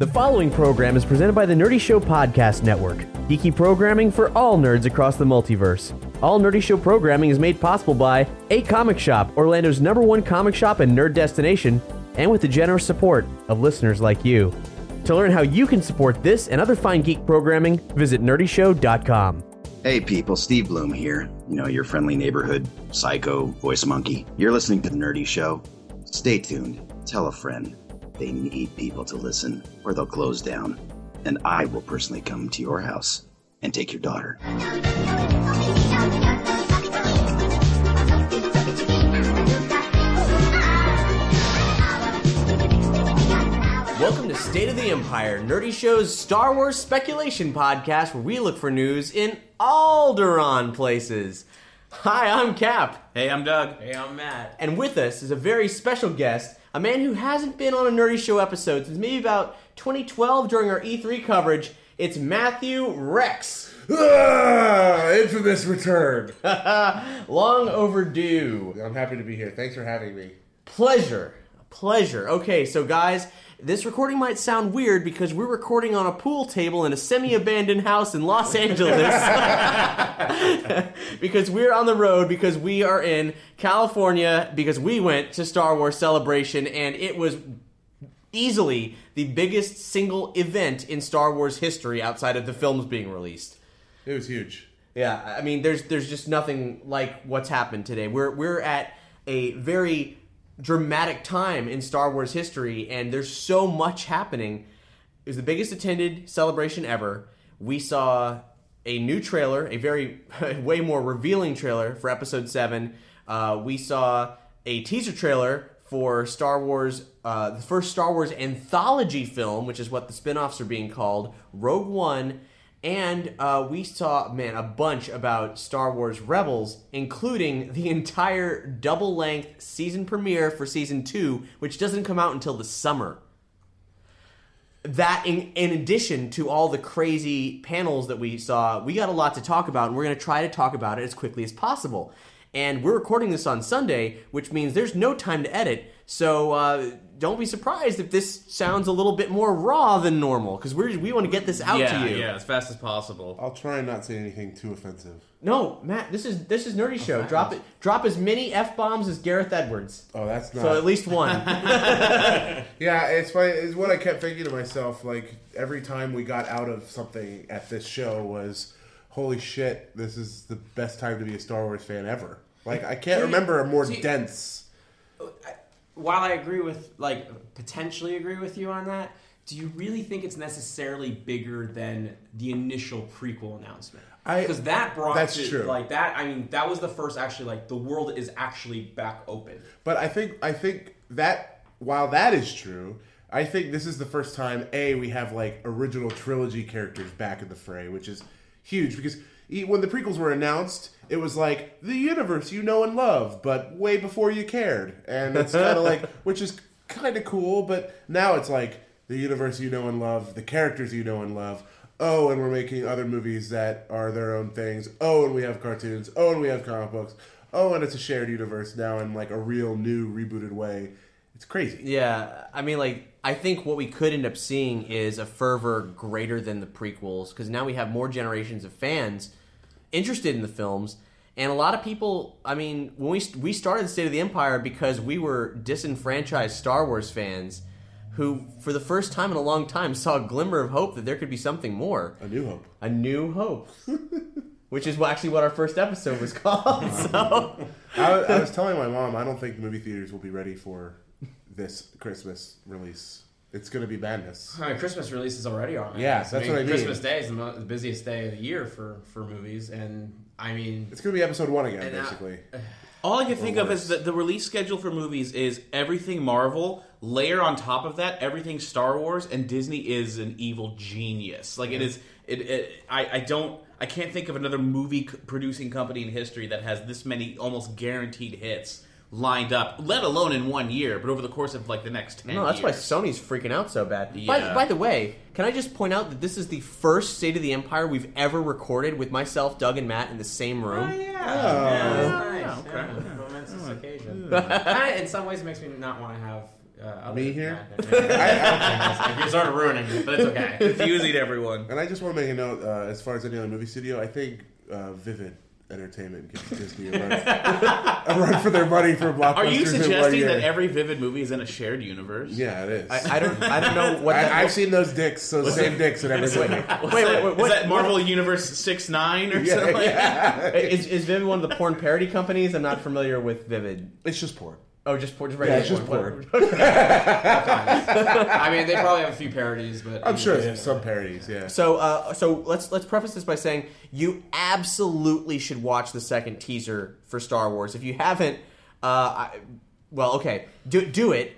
The following program is presented by the Nerdy Show Podcast Network, geeky programming for all nerds across the multiverse. All Nerdy Show programming is made possible by A Comic Shop, Orlando's number one comic shop and nerd destination, and with the generous support of listeners like you. To learn how you can support this and other fine geek programming, visit nerdyshow.com. Hey people, Steve Bloom here. You know, your friendly neighborhood psycho voice monkey. You're listening to The Nerdy Show. Stay tuned. Tell a friend. They need people to listen, or they'll close down. And I will personally come to your house and take your daughter. Welcome to State of the Empire, Nerdy Show's Star Wars speculation podcast where we look for news in Alderaan places. Hi, I'm Cap. Hey, I'm Doug. Hey, I'm Matt. And with us is a very special guest, a man who hasn't been on a Nerdy Show episode since maybe about 2012 during our E3 coverage. It's Matthew Rex. Ah, infamous return. Long overdue. I'm happy to be here. Thanks for having me. Pleasure. Pleasure. Okay, so guys, this recording might sound weird because we're recording on a pool table in a semi abandoned house in Los Angeles. because we're on the road, because we are in California, because we went to Star Wars Celebration, and it was easily the biggest single event in Star Wars history outside of the films being released. It was huge. Yeah, I mean, there's there's just nothing like what's happened today. We're we're at a very dramatic time in Star Wars history, and there's so much happening. It was the biggest attended celebration ever. We saw a new trailer, a very way more revealing trailer for Episode Seven. Uh, we saw a teaser trailer for Star Wars, uh, the first Star Wars anthology film, which is what the spin-offs are being called, Rogue One. And uh, we saw, man, a bunch about Star Wars Rebels, including the entire double length season premiere for season two, which doesn't come out until the summer. That, in, in addition to all the crazy panels that we saw, we got a lot to talk about, and we're going to try to talk about it as quickly as possible. And we're recording this on Sunday, which means there's no time to edit. So uh, don't be surprised if this sounds a little bit more raw than normal, because we we want to get this out yeah, to you. yeah, as fast as possible. I'll try and not say anything too offensive. No, Matt, this is this is Nerdy Show. Drop it. Drop as many f bombs as Gareth Edwards. Oh, that's not. So at least one. yeah, it's funny. It's what I kept thinking to myself. Like every time we got out of something at this show was, holy shit, this is the best time to be a Star Wars fan ever. Like I can't remember a more see- dense. While I agree with, like, potentially agree with you on that, do you really think it's necessarily bigger than the initial prequel announcement? I- Because that brought that's to, true. like that. I mean, that was the first actually like the world is actually back open. But I think I think that while that is true, I think this is the first time a we have like original trilogy characters back in the fray, which is huge because when the prequels were announced, it was like the universe you know and love, but way before you cared, and it's kind of like which is kind of cool. But now it's like the universe you know and love, the characters you know and love. Oh, and we're making other movies that are their own things. Oh, and we have cartoons. Oh, and we have comic books. Oh, and it's a shared universe now in like a real new rebooted way. It's crazy. yeah, I mean, like I think what we could end up seeing is a fervor greater than the prequels because now we have more generations of fans interested in the films. And a lot of people, I mean, when we we started the State of the Empire because we were disenfranchised Star Wars fans who, for the first time in a long time, saw a glimmer of hope that there could be something more. A new hope. A New Hope. Which is actually what our first episode was called. So, I, was- I was telling my mom I don't think movie theaters will be ready for this Christmas release. It's going to be madness. I mean, Christmas releases already are. man. Yeah, that's what I mean. Christmas Day is the, mo- the busiest day of the year for for movies, and I mean, It's going to be episode one again, And I- basically. All I can think of is that the release schedule for movies is everything Marvel, layer on top of that everything Star Wars, and Disney is an evil genius. Like it is, it, it I, I don't, I can't think of another movie producing company in history that has this many almost guaranteed hits lined up, let alone in one year, but over the course of like the next ten. No, that's why. Sony's freaking out so bad. By, Yeah. by the way, can I just point out that this is the first State of the Empire we've ever recorded with myself, Doug, and Matt in the same room. Oh, yeah. Oh. yeah, that's nice. Yeah, okay. Yeah, momentous occasion. Kinda, in some ways, it makes me not want to have uh, Me here? Matt there. You're sort of ruining it, but it's okay. confusing everyone. And I just want to make a note uh, as far as any other movie studio. I think uh, Vivid Entertainment gives Disney a run, a run for their money for blockbusters. Are you in one suggesting year. that every Vivid movie is in a shared universe? Yeah, it is. I, I don't. I don't know what. I, I've seen those dicks, those same dicks in every movie. wait, wait, wait, wait. Is that Marvel Universe six nine or Yeah, something? yeah. Is, is Vivid one of the porn parody companies? I'm not familiar with Vivid. It's just porn. Oh, just porn. Just Yeah, regular it's just porn. porn. I mean, they probably have a few parodies, but I'm sure there's some parodies. Yeah. So, uh, so let's let's preface this by saying you absolutely should watch the second teaser for Star Wars. If you haven't, uh, I, well, okay, do do it.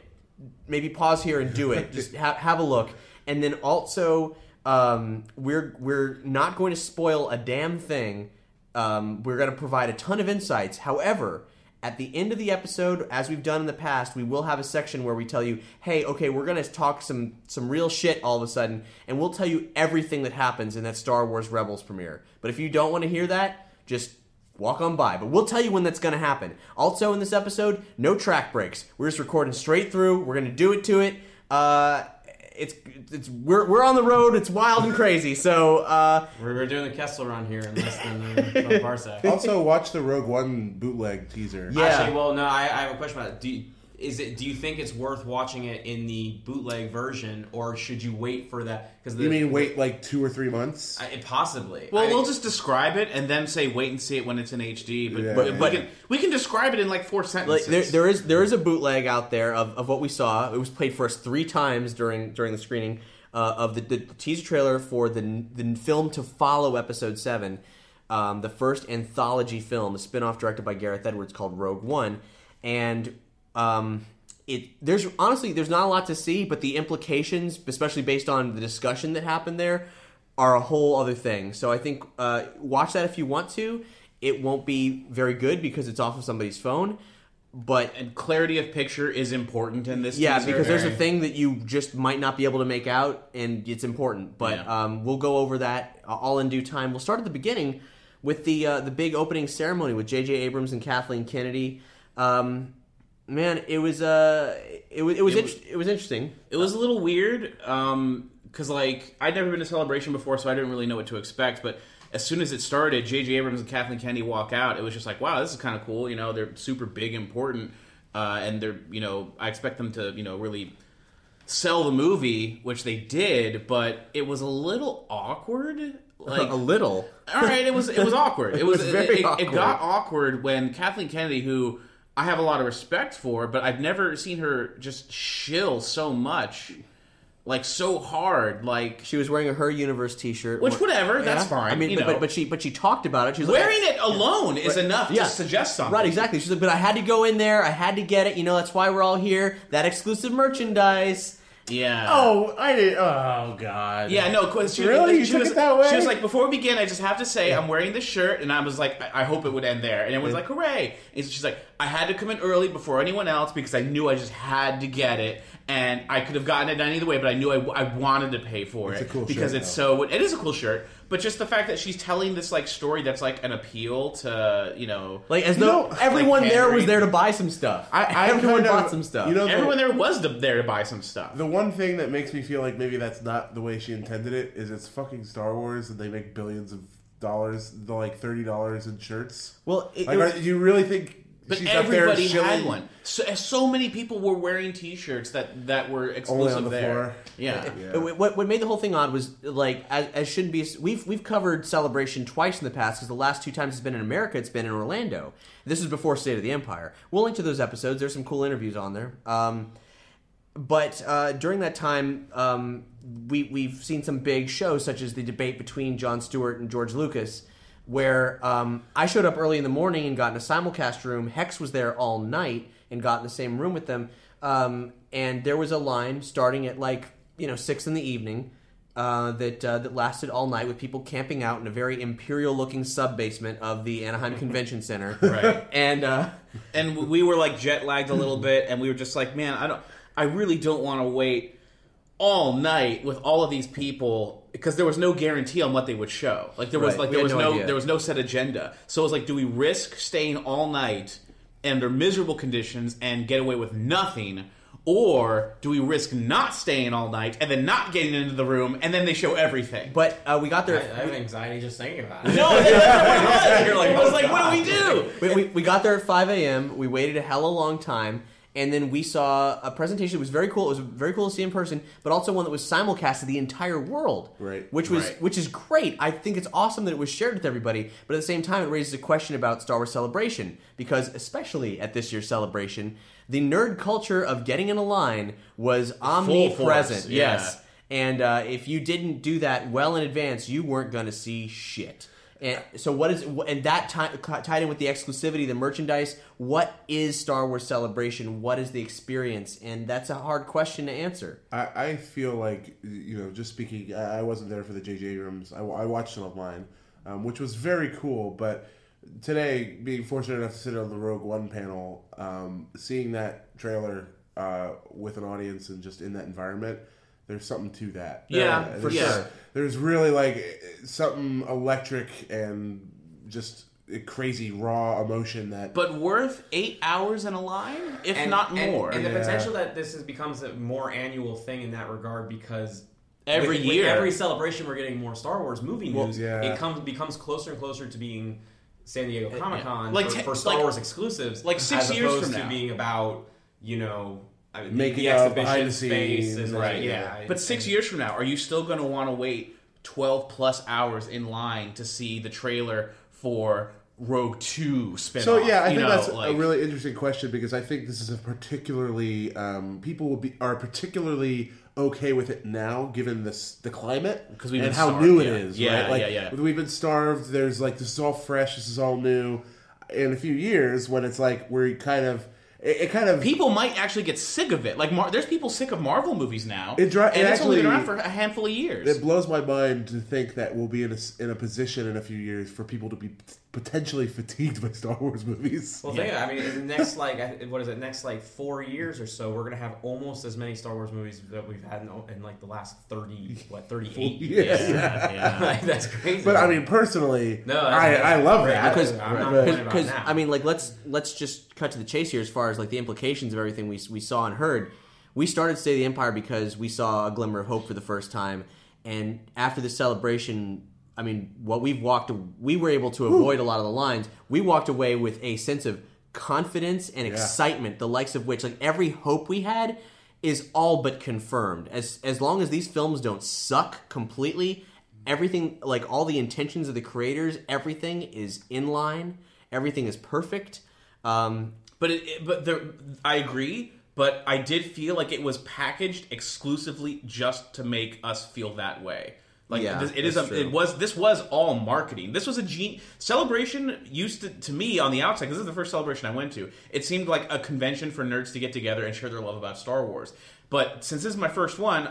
Maybe pause here and do it. Just ha- have a look, and then also um, we're we're not going to spoil a damn thing. Um, we're going to provide a ton of insights. However, at the end of the episode, as we've done in the past, we will have a section where we tell you, "Hey, okay, we're going to talk some some real shit all of a sudden, and we'll tell you everything that happens in that Star Wars Rebels premiere." But if you don't want to hear that, just walk on by. But we'll tell you when that's going to happen. Also, in this episode, no track breaks. We're just recording straight through. We're going to do it to it. Uh, it's it's we're we're on the road. It's wild and crazy. So. Uh, We're, we're doing the Kessel run here in less than uh, one parsec. also, watch the Rogue One bootleg teaser. Yeah. Actually, well, no, I, I have a question about it. Do you, is it? Do you think it's worth watching it in the bootleg version, or should you wait for that? Because You mean wait like two or three months? I, possibly. Well, I- we'll just describe it and then say wait and see it when it's in HD. But, Yeah. but, But- we, can, we can describe it in like four Like sentences. there, there is there is a bootleg out there of, of what we saw. It was played for us three times during during the screening uh, of the, the, teaser trailer for the the film to follow episode seven, um, the first anthology film, a spin-off directed by Gareth Edwards called Rogue One, and um, it there's honestly there's not a lot to see, but the implications, especially based on the discussion that happened there, are a whole other thing. So I think uh, watch that if you want to. It won't be very good because it's off of somebody's phone, but and clarity of picture is important in this. yeah, teaser. because there's a thing that you just might not be able to make out, and it's important. But Yeah. um, we'll go over that all in due time. We'll start at the beginning with the uh, the big opening ceremony with J.J. Abrams and Kathleen Kennedy. Um, man, it was uh, it was it was It int- it was interesting. It was a little weird because, like, I'd never been to Celebration before, so I didn't really know what to expect. But as soon as it started, J.J. Abrams and Kathleen Kennedy walk out. It was just like, wow, this is kind of cool. You know, they're super big, important, uh, and they're, you know, I expect them to, you know, really sell the movie, which they did. But it was a little awkward. Like a little. all right, it was it was awkward. It was, was very it, it- awkward. it got awkward when Kathleen Kennedy, who I have a lot of respect for, but I've never seen her just shill so much, like so hard, like She was wearing a Her Universe T-shirt, which whatever, that's fine. I mean, you but, know. but but she but she talked about it. She was wearing like, it alone is enough Yeah. to suggest something. Right, exactly. She's like, but I had to go in there. I had to get it. You know, that's why we're all here. That exclusive merchandise. Yeah. Oh, I did. Oh God. Yeah, No. she, Really? She took was, it that way? She was like, before we begin, I just have to say I'm wearing this shirt, and I was like, I, I hope it would end there, and everyone's like, hooray! And she's like, I had to come in early before anyone else because I knew I just had to get it, and I could have gotten it done either way, but I knew I, I wanted to pay for It's it a cool because shirt, it's so. It is a cool shirt, but just the fact that she's telling this like story that's like an appeal to you know, Like as You though know, everyone like there was there to buy some stuff. I, I everyone kind of- bought some stuff. You know, the- everyone there was to, there to buy some stuff. The one thing that makes me feel like maybe that's not the way she intended it is it's fucking Star Wars and they make billions of dollars, the like thirty dollars in shirts. well, it, Like, it are, do you really think But she's up there everybody had one. So, so many people were wearing T-shirts that that were exclusive the there. floor? Yeah. Yeah. It- What, what made the whole thing odd was like as, as shouldn't be. We've we've covered Celebration twice in the past because the last two times it's been in America, it's been in Orlando. This is before State of the Empire. We'll link to those episodes. There's some cool interviews on there. Um, but uh, during that time, um, we we've seen some big shows such as the debate between Jon Stewart and George Lucas. Where um, I showed up early in the morning and got in a simulcast room. Hex was there all night and got in the same room with them. Um, and there was a line starting at like you know six in the evening uh, that uh, that lasted all night with people camping out in a very imperial looking sub basement of the Anaheim Convention Center. Right. And uh, and we were like jet lagged a little bit, and we were just like, man, I don't, I really don't want to wait all night with all of these people because there was no guarantee on what they would show. Like there was Right. like We there was no no, there was no set agenda. So it was like, do we risk staying all night under miserable conditions and get away with nothing? Or do we risk not staying all night and then not getting into the room and then they show everything? but uh, we got there. I have anxiety just thinking about it. no, that's what it was. You're like, I was like, what do we do? we, we, we got there at 5 a.m. We waited a hell of a long time. And then we saw a presentation that was very cool. It was very cool to see in person, but also one that was simulcast to the entire world. Right. Which was Right. which is great. I think it's awesome that it was shared with everybody, but at the same time it raises a question about Star Wars Celebration because especially at this year's celebration, the nerd culture of getting in a line was omnipresent. yeah. Yes. And uh, if you didn't do that well in advance, you weren't going to see shit. And so, what is and that ti- tied in with the exclusivity, the merchandise? What is Star Wars Celebration? What is the experience? And that's a hard question to answer. I, I feel like you know, just speaking, I wasn't there for the J.J. Abrams. I, I watched it online, um, which was very cool. But today, being fortunate enough to sit on the Rogue One panel, um, seeing that trailer uh, with an audience and just in that environment, there's something to that. Yeah, Uh, for there's, sure. There's really like something electric and just a crazy raw emotion that. But worth eight hours in a line, if and, not and- more. And, the Yeah. potential that this is, becomes a more annual thing in that regard because Every with- with year. every celebration, we're getting more Star Wars movie Well, news. yeah. It comes becomes closer and closer to being San Diego Comic Con Like for, for Star like- Wars exclusives, like six as years opposed from to now. being about you know I mean, Making the of exhibition behind the space scenes, and right, yeah. yeah. But six years from now, are you still going to want to wait 12 plus hours in line to see the trailer for Rogue 2 spin So yeah, I you think know, that's like, a really interesting question because I think this is a particularly um, people will be are particularly okay with it now given this the climate 'Cause we've and been how starved, new it yeah. is. Yeah, right? Like, yeah, yeah. We've been starved. There's like this is all fresh. This is all new. In a few years, when it's like we're kind of it, it kind of People might actually get sick of it. Like, Mar- there's people sick of Marvel movies now, It dri- and it it's only been around for a handful of years. It blows my mind to think that we'll be in a, in a position in a few years for people to be potentially fatigued by Star Wars movies. Well, think of it. I mean, in the next like what is it? Next like four years or so, we're gonna have almost as many Star Wars movies that we've had in, in like the last thirty what thirty eight Yeah. years. yeah, yeah. like, that's crazy. But I mean, personally, No, I, that's- I love that. because I'm not complaining about because. I mean like let's let's just cut to the chase here as far as like the implications of everything we we saw and heard. We started State of the Empire because we saw a glimmer of hope for the first time, and after the celebration, I mean, what we've walked, we were able to avoid a lot of the lines. We walked away with a sense of confidence and excitement, the likes of which, like every hope we had, is all but confirmed. As as long as these films don't suck completely, everything like all the intentions of the creators, everything is in line. Everything is perfect. Um, But it, it- but there, I agree. But I did feel like it was packaged exclusively just to make us feel that way. Like Yeah, it is a, it was this was all marketing. This was a gen- celebration used to, to me on the outside because this is the first celebration I went to. It seemed like a convention for nerds to get together and share their love about Star Wars. But since this is my first one,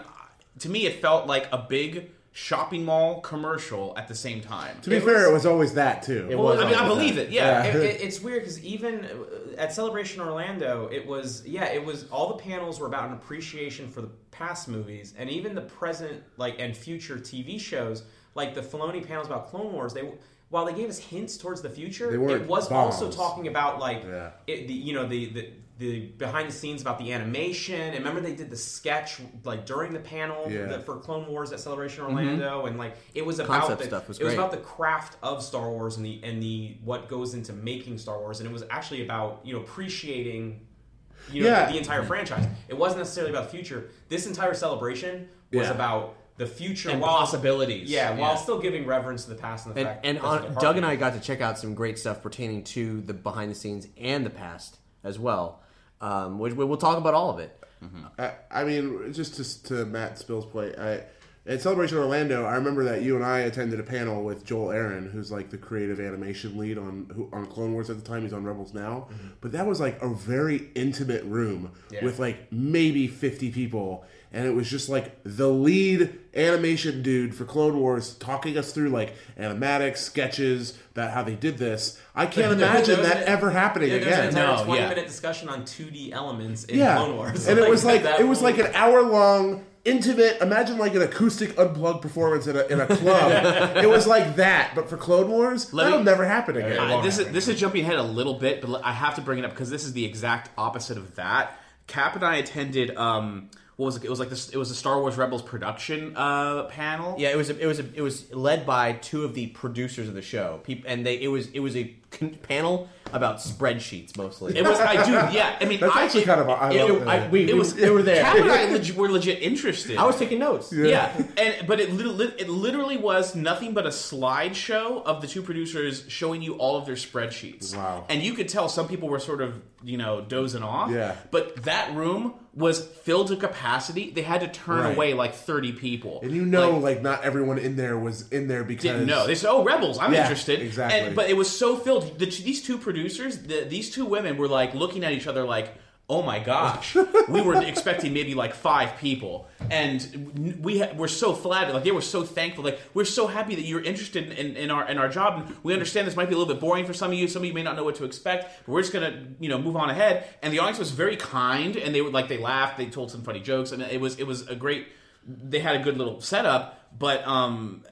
to me it felt like a big shopping mall commercial at the same time. To be It fair, was- it was always that too. It was I mean, I believe that. it. Yeah. it, it, it's weird because even uh, at Celebration Orlando, it was yeah, it was all the panels were about an appreciation for the past movies and even the present like and future TV shows, like the Filoni panels about Clone Wars. They while they gave us hints towards the future, it was bombs. also talking about like Yeah. it, the, you know the, the the behind the scenes about the animation. And remember they did the sketch like during the panel Yeah. that- for Clone Wars at Celebration mm-hmm. Orlando, and like it was about Concept the, stuff was it was about the craft of Star Wars and the and the what goes into making Star Wars, and it was actually about you know appreciating you know Yeah. the, the entire franchise. It wasn't necessarily about the future. This entire celebration was Yeah. about the future And while, possibilities. Yeah, while Yeah. still giving reverence to the past and the and, fact. and on, Doug and I got to check out some great stuff pertaining to the behind the scenes and the past as well. Um, which we'll talk about all of it. I, I mean, just to, to Matt Spill's point, I at Celebration Orlando, I remember that you and I attended a panel with Joel Aron, who's like the creative animation lead on who, on Clone Wars at the time. He's on Rebels now, mm-hmm. but that was like a very intimate room Yeah. with like maybe fifty people, and it was just like the lead animation dude for Clone Wars talking us through like animatics, sketches about how they did this. I can't imagine that an- ever happening Yeah, there's an again. entire No, 20 yeah. minute discussion on 2D elements in yeah, Clone Wars. and it was like that it was like an hour long, intimate. Imagine like an acoustic unplugged performance in a in a club. it was like that, but for Clone Wars, Let that'll me- never happen again. I- this is this is jumping ahead a little bit, but I have to bring it up because this is the exact opposite of that. Cap and I attended. Um, what was it? It was like this. It was a Star Wars Rebels production uh, panel. Yeah, it was a, it was a, it was led by two of the producers of the show. Peop and they it was it was a con- panel about spreadsheets mostly. It was. I do. Yeah. I mean, That's I, actually kind of. I it- love it- I- we, It was. they were there. Cap and I leg- were legit interested. I was taking notes. Yeah, and but it lit- it literally was nothing but a slideshow of the two producers showing you all of their spreadsheets. Wow. And you could tell some people were sort of you know dozing off. Yeah. But that room was filled to capacity. They had to turn Right. away like thirty people. and you know, Like, like, not everyone in there was in there because didn't know. They said, "Oh, rebels! I'm Yeah, interested." exactly. And, but it was so filled. The, these two producers, the, these two women, were like looking at each other like, "Oh my gosh!" we were expecting maybe like five people, and we ha- were so flattered. Like they were so thankful. Like we're so happy that you're interested in, in our in our job. And we understand this might be a little bit boring for some of you. Some of you may not know what to expect. But we're just gonna you know move on ahead. And the audience was very kind, and they would like they laughed. They told some funny jokes, and it was it was a great. They had a good little setup, but um,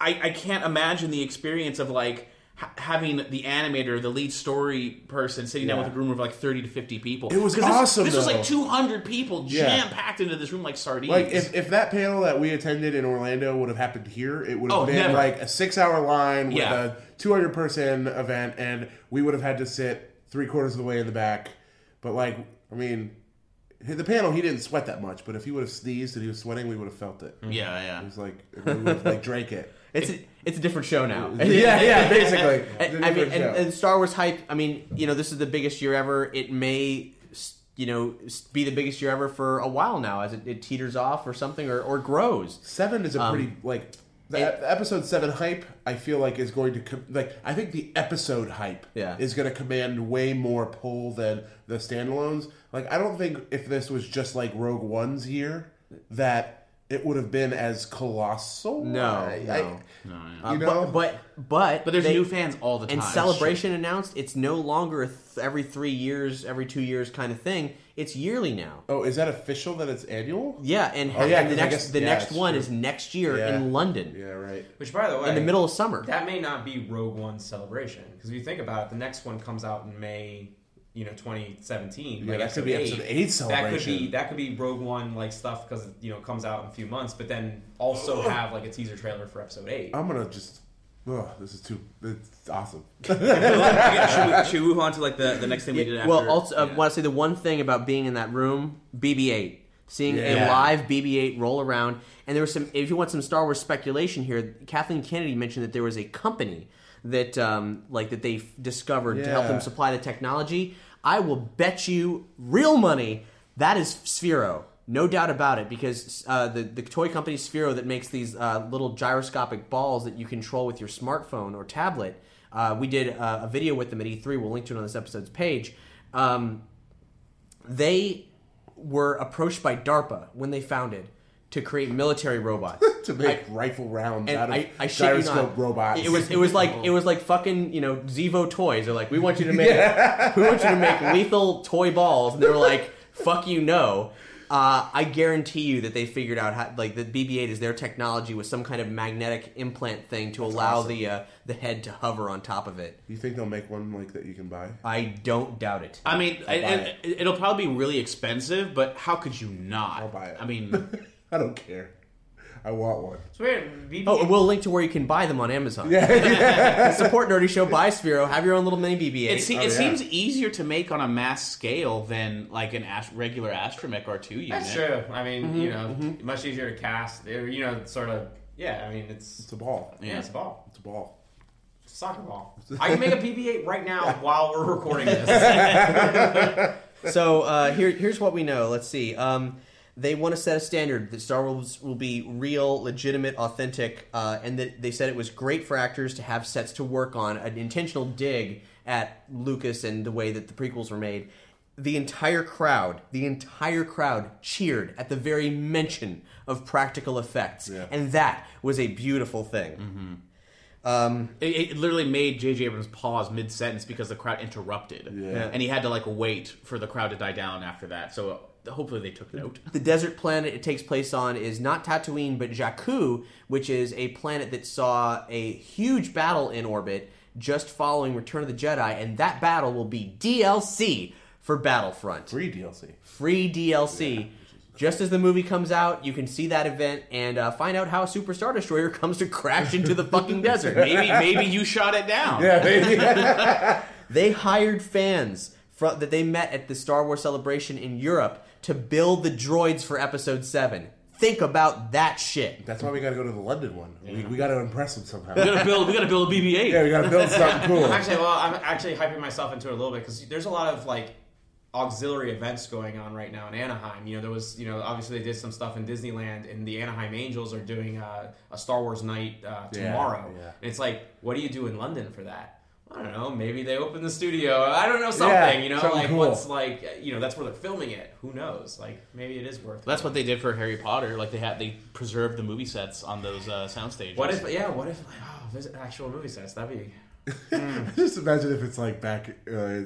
I, I can't imagine the experience of like ha- having the animator, the lead story person, sitting down Yeah. with a room of like thirty to fifty people. It was 'Cause this, awesome, This was though. like two hundred people Yeah. jam packed into this room like sardines. Like if, if that panel that we attended in Orlando would have happened here, it would have Oh, been never. like a six hour line with Yeah. a two hundred person event, and we would have had to sit three quarters of the way in the back. But like, I mean, the panel he didn't sweat that much, but if he would have sneezed and he was sweating, we would have felt it. yeah, yeah. It was like we would have like drank it. It's a, it's a different show now. yeah, yeah, basically. And, I mean, and, and Star Wars hype. I mean, you know, this is the biggest year ever. It may, you know, be the biggest year ever for a while now, as it, it teeters off or something, or, or grows. Seven is a pretty um, like the it- episode seven hype. I feel like is going to com- like I think the episode hype Yeah. is going to command way more pull than the standalones. Like I don't think if this was just like Rogue One's year that it would have been as colossal. No, I- no. I- Uh, You know? but, but but But there's they- new fans all the time. And Celebration announced it's no longer a th- every three years, every two years kind of thing. It's yearly now. oh, is that official that it's annual? Yeah, and, Oh, yeah, and the 'cause I next guess- the yeah, next one true. is next year Yeah. in London Yeah, right. Which, by the way, in the middle of summer. that may not be Rogue One celebration because if you think about it, the next one comes out in May, you know, 2017. Yeah, like that could be episode eight celebration That could be that could be Rogue One like stuff because you know it comes out in a few months, but then also have like a teaser trailer for Episode Eight. I'm gonna just. Oh, this is too. It's awesome. Should, we, should we move on to like the, the next thing we did after? well, also, uh, yeah. want to say the one thing about being in that room, BB-8, seeing Yeah. a live BB-8 roll around, and there was some. If you want some Star Wars speculation here, Kathleen Kennedy mentioned that there was a company that, um, like, that they discovered to help Yeah. them supply the technology. I will bet you real money that is Sphero. No doubt about it, because uh, the the toy company Sphero that makes these uh, little gyroscopic balls that you control with your smartphone or tablet. Uh, we did uh, a video with them at E3. We'll link to it on this episode's page. Um, they were approached by DARPA when they founded to create military robots. to make rifle rounds And out of I, I shit you gyroscope not. robots. It was it was like it was like fucking you know Zevo toys. They're like, we want you to make we want you to make lethal toy balls, and they were like, fuck you, no. Uh, I guarantee you that they figured out how like the BB-8 is their technology with some kind of magnetic implant thing to allow awesome. the uh, the head to hover on top of it. You think they'll make one like that you can buy? I don't doubt it. I mean, I'll it, buy it, it'll probably be really expensive, but how could you not? I'll buy it. I mean, I don't care. I want one. So weird. BB-8 Oh, we'll link to where you can buy them on Amazon. Yeah, Support Nerdy Show. Buy Sphero. Have your own little mini BB-8. it, se- Oh, it yeah. seems easier to make on a mass scale than like an ast- regular Astromech R2 unit. That's true. I mean, you know, much easier to cast. Or, you know, sort of. Yeah, I mean, it's It's a ball. yeah, it's a ball. It's a ball. It's a soccer ball. I can make a BB-8 right now while we're recording this. so uh, here, here's what we know. Let's see. Um, they want to set a standard that Star Wars will be real, legitimate, authentic, uh, and that they said it was great for actors to have sets to work on, an intentional dig at Lucas and the way that the prequels were made. The entire crowd, the entire crowd cheered at the very mention of practical effects, and that was a beautiful thing. Um, It, it literally made J.J. Abrams pause mid sentence because the crowd interrupted, Yeah. and he had to like wait for the crowd to die down after that. So hopefully they took note. the desert planet it takes place on is not Tatooine, but Jakku, which is a planet that saw a huge battle in orbit just following Return of the Jedi, and that battle will be DLC for Battlefront. Free DLC. Free DLC. Just as the movie comes out, you can see that event and uh, find out how a Super Star Destroyer comes to crash into the fucking desert. Maybe maybe you shot it down. Yeah, baby. They hired fans fro- that they met at the Star Wars celebration in Europe to build the droids for Episode 7. Think about that shit. That's why we got to go to the London one. We, we got to impress them somehow. We gotta build. We gotta build a BB-8. yeah, we got to build something cool. Actually, well, I'm actually hyping myself into it a little bit because there's a lot of like auxiliary events going on right now in Anaheim. You know, there was, you know, obviously they did some stuff in Disneyland, and the Anaheim Angels are doing uh, a Star Wars night uh, Yeah, tomorrow. yeah. And it's like, what do you do in London for that? I don't know. Maybe they open the studio. I don't know something. Yeah, you know, something like cool. what's like, you know, that's where they're filming it. Who knows? Like maybe it is worth. That's what they did for Harry Potter. Like they had they preserved the movie sets on those uh, sound stages. What if? Yeah. What if? Like, oh, visit actual movie sets. That'd be. Just imagine if it's like back uh,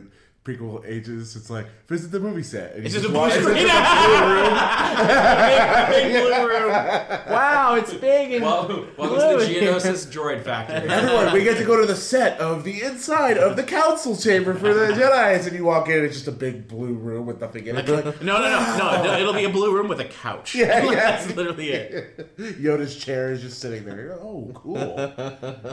prequel ages. It's like visit the movie set. And It's you just a walk- blue it's screen. Big blue room. Wow, it's big and Well, welcome to the in. Geonosis Droid Factory. Everyone, we get to go to the set of the inside of the council chamber for the Jedi's, and you walk in, it's just a big blue room with nothing in it. Like, No, no, no, no, no. It'll be a blue room with a couch. Yeah, yeah. That's literally it. Yoda's chair is just sitting there. You're oh, cool,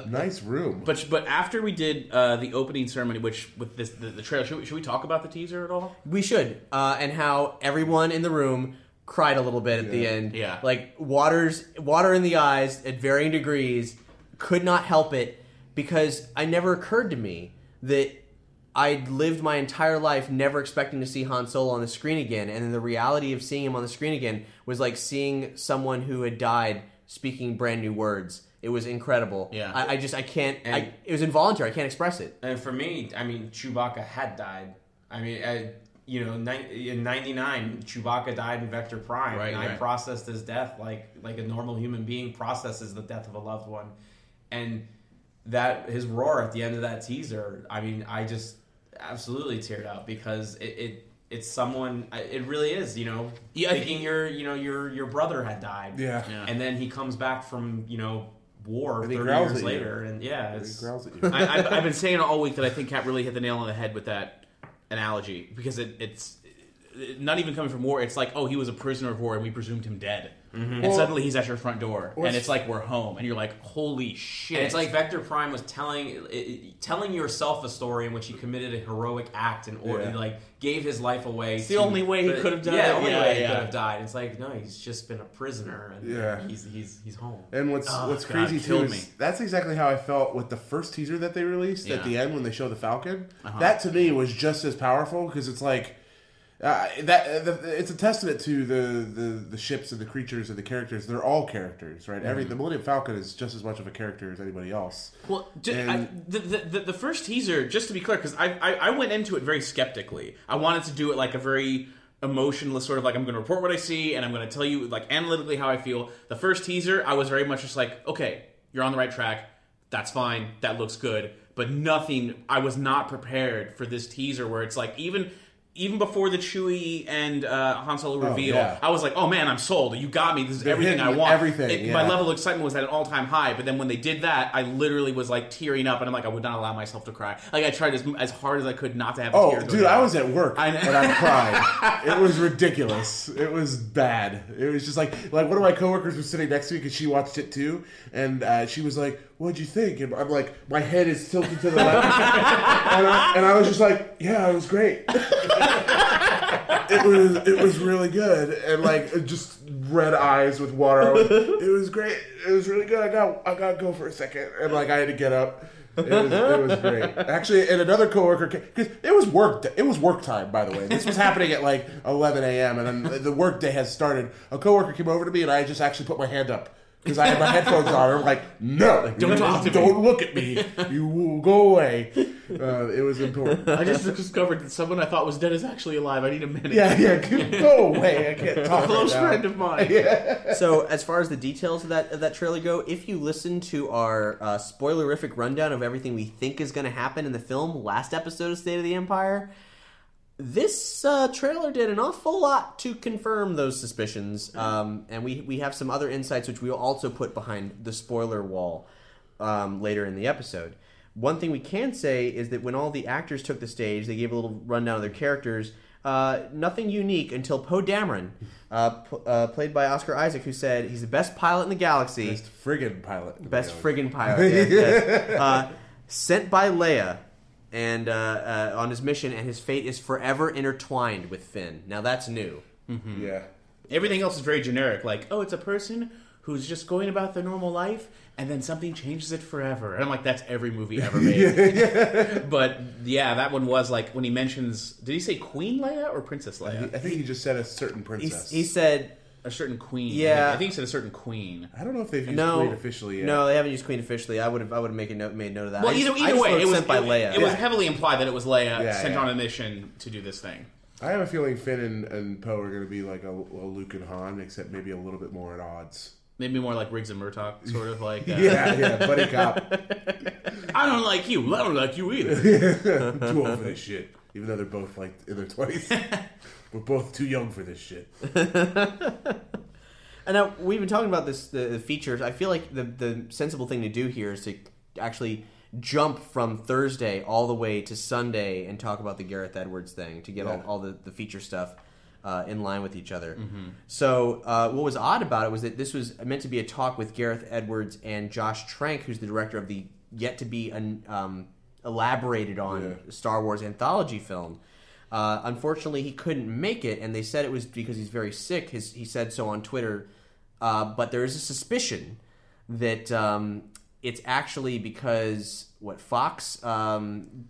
nice room. But but after we did uh, the opening ceremony, which with this the, the trailer, should we, should we talk about the teaser at all? We should. Uh, and how everyone in the room cried a little bit at the end. Yeah. Like waters water in the eyes at varying degrees. Could not help it because I never occurred to me that I'd lived my entire life never expecting to see Han Solo on the screen again, and then the reality of seeing him on the screen again was like seeing someone who had died speaking brand new words. It was incredible. Yeah. I, I just I can't. I, it was involuntary. I can't express it. And for me, I mean, Chewbacca had died. I mean, I, you know, ni- in '99, Chewbacca died in Vector Prime, Right, and I processed his death like like a normal human being processes the death of a loved one, and that his roar at the end of that teaser. I mean, I just absolutely teared up because it. it it's someone. It really is, you know. Yeah, I thinking your, you know, your your brother had died. Yeah. Yeah. and then he comes back from, you know, war And thirty years at you. later, and yeah, it's, growls at you. I, I've, I've been saying all week that I think Cap really hit the nail on the head with that analogy because it, it's not even coming from war. It's like, oh, he was a prisoner of war and we presumed him dead, and Well- suddenly he's at your front door, and it's like we're home, and you're like, holy shit! And it's like Vector Prime was telling it- it, telling yourself a story in which he committed a heroic act and or Yeah. he, like gave his life away. It's the only way he could have done yeah, it. the only Yeah, way he yeah. could have died. It's like no, he's just been a prisoner, and Yeah. he's he's he's home. And what's Oh, what's God, crazy too is me. that's exactly how I felt with the first teaser that they released Yeah. at the end when they show the Falcon. Uh-huh. That to me was just as powerful because it's like uh, that. The, it's a testament to the, the the ships and the creatures and the characters. They're all characters, right? Every Mm-hmm. the Millennium Falcon is just as much of a character as anybody else. Well, And- I, the, the, the the first teaser, just to be clear, because I, I I went into it very skeptically. I wanted to do it like a very emotionless sort of like I'm going to report what I see and I'm going to tell you like analytically how I feel. The first teaser, I was very much just like, okay, you're on the right track. That's fine. That looks good. But nothing. I was not prepared for this teaser where it's like even. Even before the Chewie and uh, Han Solo reveal, yeah. I was like, "Oh man, I'm sold. You got me. This is They're everything I want." everything, It- My level of excitement was at an all time high. But then when they did that, I literally was like tearing up, and I'm like, I would not allow myself to cry. Like I tried as, as hard as I could not to have. A Oh, dude. I was at work I and I cried. it was ridiculous. It was bad. It was just like like one of my coworkers was sitting next to me because she watched it too, and uh, she was like, "What'd you think?" And I'm like, my head is tilted to the left, and, I, and I was just like, "Yeah, it was great." it was it was really good, and like just red eyes with water. Was- it was great. It was really good. I got I got to go for a second, and like I had to get up. It was, it was great. Actually, and another coworker because it was work. It was work time, by the way. This was happening at like 11 a.m. and then the work day has started. A coworker came over to me and I just actually put my hand up because I had my headphones on. I'm like, no, don't talk to don't look at me. You will go away. Uh, it was important. I just discovered that someone I thought was dead is actually alive. I need a minute. Yeah, yeah. Go away. I can't talk. A close right now. friend of mine. so as far as the details of that of that trailer go, if you listen to our uh, spoilerific rundown of everything we think is going to happen in the film last episode of State of the Empire, this uh, trailer did an awful lot to confirm those suspicions, um, and we we have some other insights which we will also put behind the spoiler wall um, later in the episode. One thing we can say is that when all the actors took the stage, they gave a little rundown of their characters. Uh, nothing unique until Poe Dameron, uh, p- uh, played by Oscar Isaac, who said he's the best pilot in the galaxy. Best friggin' pilot. Best friggin' pilot. yes, yes. Uh, sent by Leia and uh, uh, on his mission, and his fate is forever intertwined with Finn. Now that's new. Yeah. Everything else is very generic. Like, oh, it's a person who's just going about their normal life, and then something changes it forever. And I'm like, that's every movie ever made. but yeah, that one was like when he mentions. Did he say Queen Leia or Princess Leia? I think he just said a certain He, princess. he said, A certain queen. Yeah. I think he said a certain queen. I don't know if they've used "No, Queen officially yet. no, they haven't used Queen officially. I would have, I would have made note, made note of that. Well, I just- either, I either way, it was sent by it, Leia. It was Yeah. heavily implied that it was Leia Yeah, sent yeah. on a mission to do this thing. I have a feeling Finn and, and Poe are going to be like a, a Luke and Han, except maybe a little bit more at odds. Maybe more like Riggs and Murtaugh, sort of like. Uh, Yeah, yeah, buddy cop. I don't like you. I don't like you either. Too old for this shit. Even though they're both like in their twenties, we're both too young for this shit. And now we've been talking about this the, the features. I feel like the the sensible thing to do here is to actually jump from Thursday all the way to Sunday and talk about the Gareth Edwards thing to get all, Yeah. all the, the feature stuff uh, in line with each other. So uh, what was odd about it was that this was meant to be a talk with Gareth Edwards and Josh Trank, who's the director of the yet to be un, um, elaborated on Yeah. Star Wars anthology film. Uh, unfortunately, he couldn't make it, and they said it was because he's very sick. His, he said so on Twitter. Uh, but there is a suspicion that um, it's actually because what Fox um,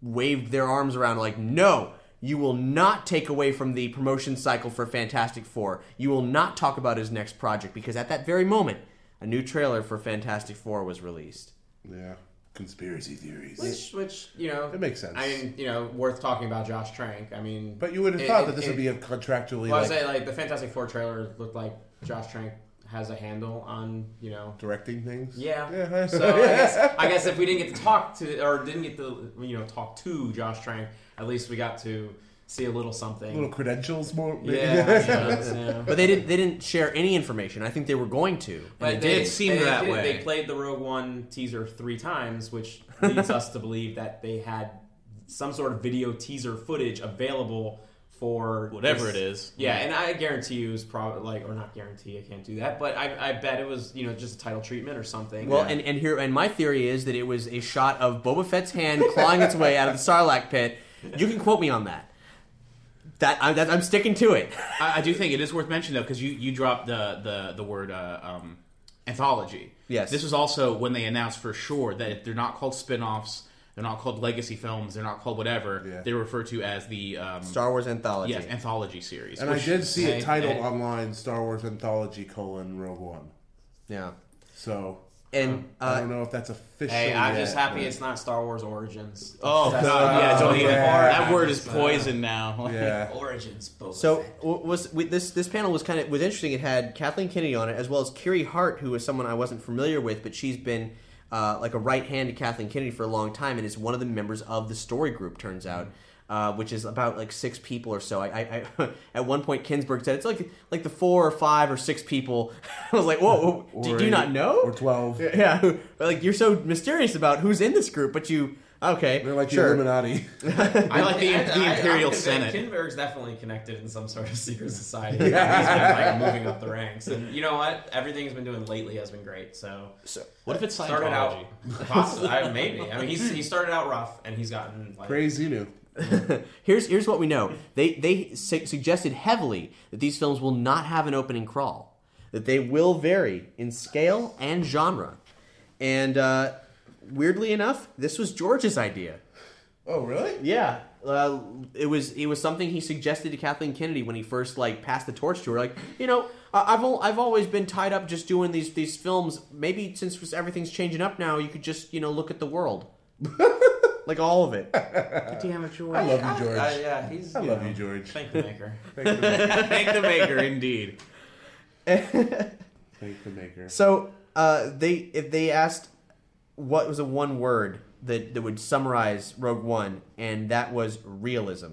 waved their arms around like, no, you will not take away from the promotion cycle for Fantastic Four. You will not talk about his next project because at that very moment, a new trailer for Fantastic Four was released. Yeah, conspiracy theories. Which, which you know, It makes sense. I mean, you know, worth talking about Josh Trank. I mean, But you would have it- thought it- that this it- would be a contractually Well, I like, say like the Fantastic Four trailer looked like Josh Trank has a handle on you know. directing things. Yeah. yeah. So I guess, I guess if we didn't get to talk to or didn't get to you know talk to Josh Trank, at least we got to see a little something. little credentials more. maybe. yeah, yeah, yeah. But they didn't. They didn't share any information. I think they were going to. But they they, did seem they that did- way. They played the Rogue One teaser three times, which leads us to believe that they had some sort of video teaser footage available for Whatever this- it is. Yeah, and I guarantee you it's probably like, or not guarantee, I can't do that, but I, I bet it was you know just a title treatment or something. Well, Yeah. and, and here and my theory is that it was a shot of Boba Fett's hand clawing its way out of the Sarlacc pit. You can quote me on that. That, I, that I'm sticking to it. I, I do think it is worth mentioning though because you you dropped the the the word uh, um, anthology. Yes. This was also when they announced for sure that they're not called spin-offs, they're not called legacy films, they're not called whatever. Yeah. They're referred to as the um, Star Wars anthology. yes anthology series. And I did see Hey, it titled hey. online: Star Wars Anthology: colon Rogue One. Yeah. So And I uh, don't know if that's official. hey, I'm yet, just happy but- it's not Star Wars Origins. Oh That's God! not- yeah, don't even. yeah. That word is poison now. Yeah. Origins. Boba so Fett. was we, this this panel was kind of was interesting. It had Kathleen Kennedy on it as well as Kiri Hart, who was someone I wasn't familiar with, but she's been uh, like a right hand to Kathleen Kennedy for a long time, and is one of the members of the story group. Turns out. Uh, which is about like six people or so. I, I, I at one point Kinberg said it's like like the four or five or six people. I was like, whoa, whoa do, Or do you not know? Or twelve. Yeah, who- like you're so mysterious about who's in this group, but you okay? They're like sure. the Illuminati. I like the, I- the I- Imperial I'm convinced Senate. Kinberg's definitely connected in some sort of secret society. He's been like moving up the ranks, and you know what? Everything he's been doing lately has been great. So What if it's started out Scientology? possibly, I, maybe. I mean, he's, he started out rough, and he's gotten like Praise Xenu. Here's here's what we know. They they su- suggested heavily that these films will not have an opening crawl, that they will vary in scale and genre, and uh, weirdly enough, this was George's idea. Oh, really? Yeah, uh, it was it was something he suggested to Kathleen Kennedy when he first like passed the torch to her. Like, you know, I- I've al- I've always been tied up just doing these these films. Maybe since everything's changing up now, you could just you know look at the world, like all of it. Damn it, George. I love you, George. I- yeah, he's. I you love know, you, George. Thank the maker. Thank the maker, indeed. Thank the maker. So uh, they if they asked what was a one word that, that would summarize Rogue One, and that was realism.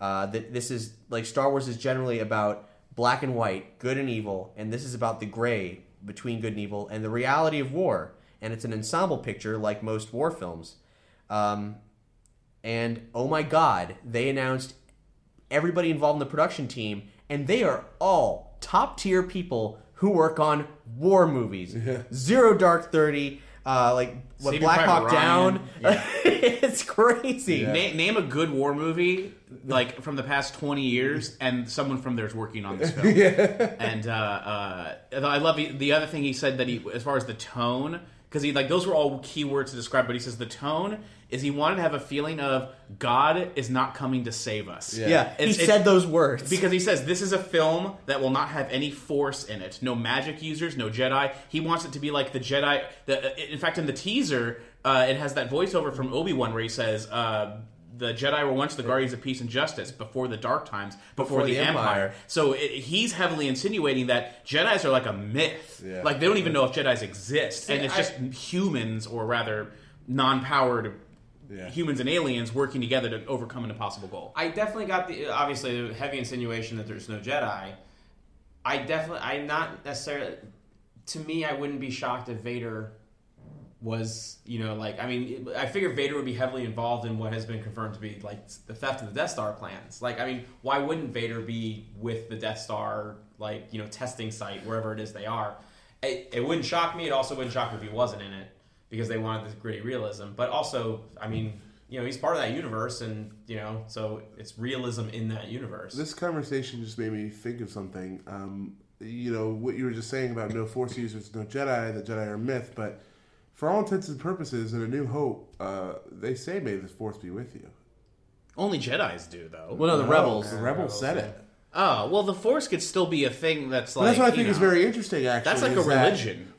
Uh, that this is like Star Wars is generally about black and white, good and evil, and this is about the gray between good and evil and the reality of war. And it's an ensemble picture like most war films. Um, and oh my God, they announced everybody involved in the production team, and they are all top tier people who work on war movies. Zero Dark Thirty, uh, like what Saving Black Hawk Ryan. Down. it's crazy. Na- name a good war movie like from the past 20 years and someone from there's working on this film and uh, uh, i love the, the other thing he said that he as far as the tone because he like those were all key words to describe but he says the tone is he wanted to have a feeling of god is not coming to save us Yeah, he It's- it's- said those words because he says this is a film that will not have any force in it. No magic users, no Jedi. He wants it to be like the Jedi. The, in fact, in the teaser, uh, it has that voiceover from Obi Wan where he says, uh, "The Jedi were once the guardians of peace and justice before the dark times, before, the, Empire." So it, he's heavily insinuating that Jedi's are like a myth. Yeah. Like they don't even know if Jedi's exist, and it's I- just humans, or rather, non-powered. Yeah. Humans and aliens working together to overcome an impossible goal. I definitely got the obviously the heavy insinuation that there's no Jedi. I definitely, I'm not necessarily. To me, I wouldn't be shocked if Vader was, you know, like I mean, I figure Vader would be heavily involved in what has been confirmed to be like the theft of the Death Star plans. Like, I mean, why wouldn't Vader be with the Death Star, like you know, testing site wherever it is they are? It, it wouldn't shock me. It also wouldn't shock me if he wasn't in it because they wanted this gritty realism. But also, I mean, you know, he's part of that universe, and you know, so it's realism in that universe. This conversation just made me think of something. Um, you know, what you were just saying about no Force users, no Jedi, the Jedi are myth, but for all intents and purposes, in A New Hope, uh, they say, may the Force be with you. Only Jedi's do, though. well, no, the rebels. The Rebels said it. Oh well, the Force could still be a thing that's But that's what I you think is very interesting, actually. That's like is a that-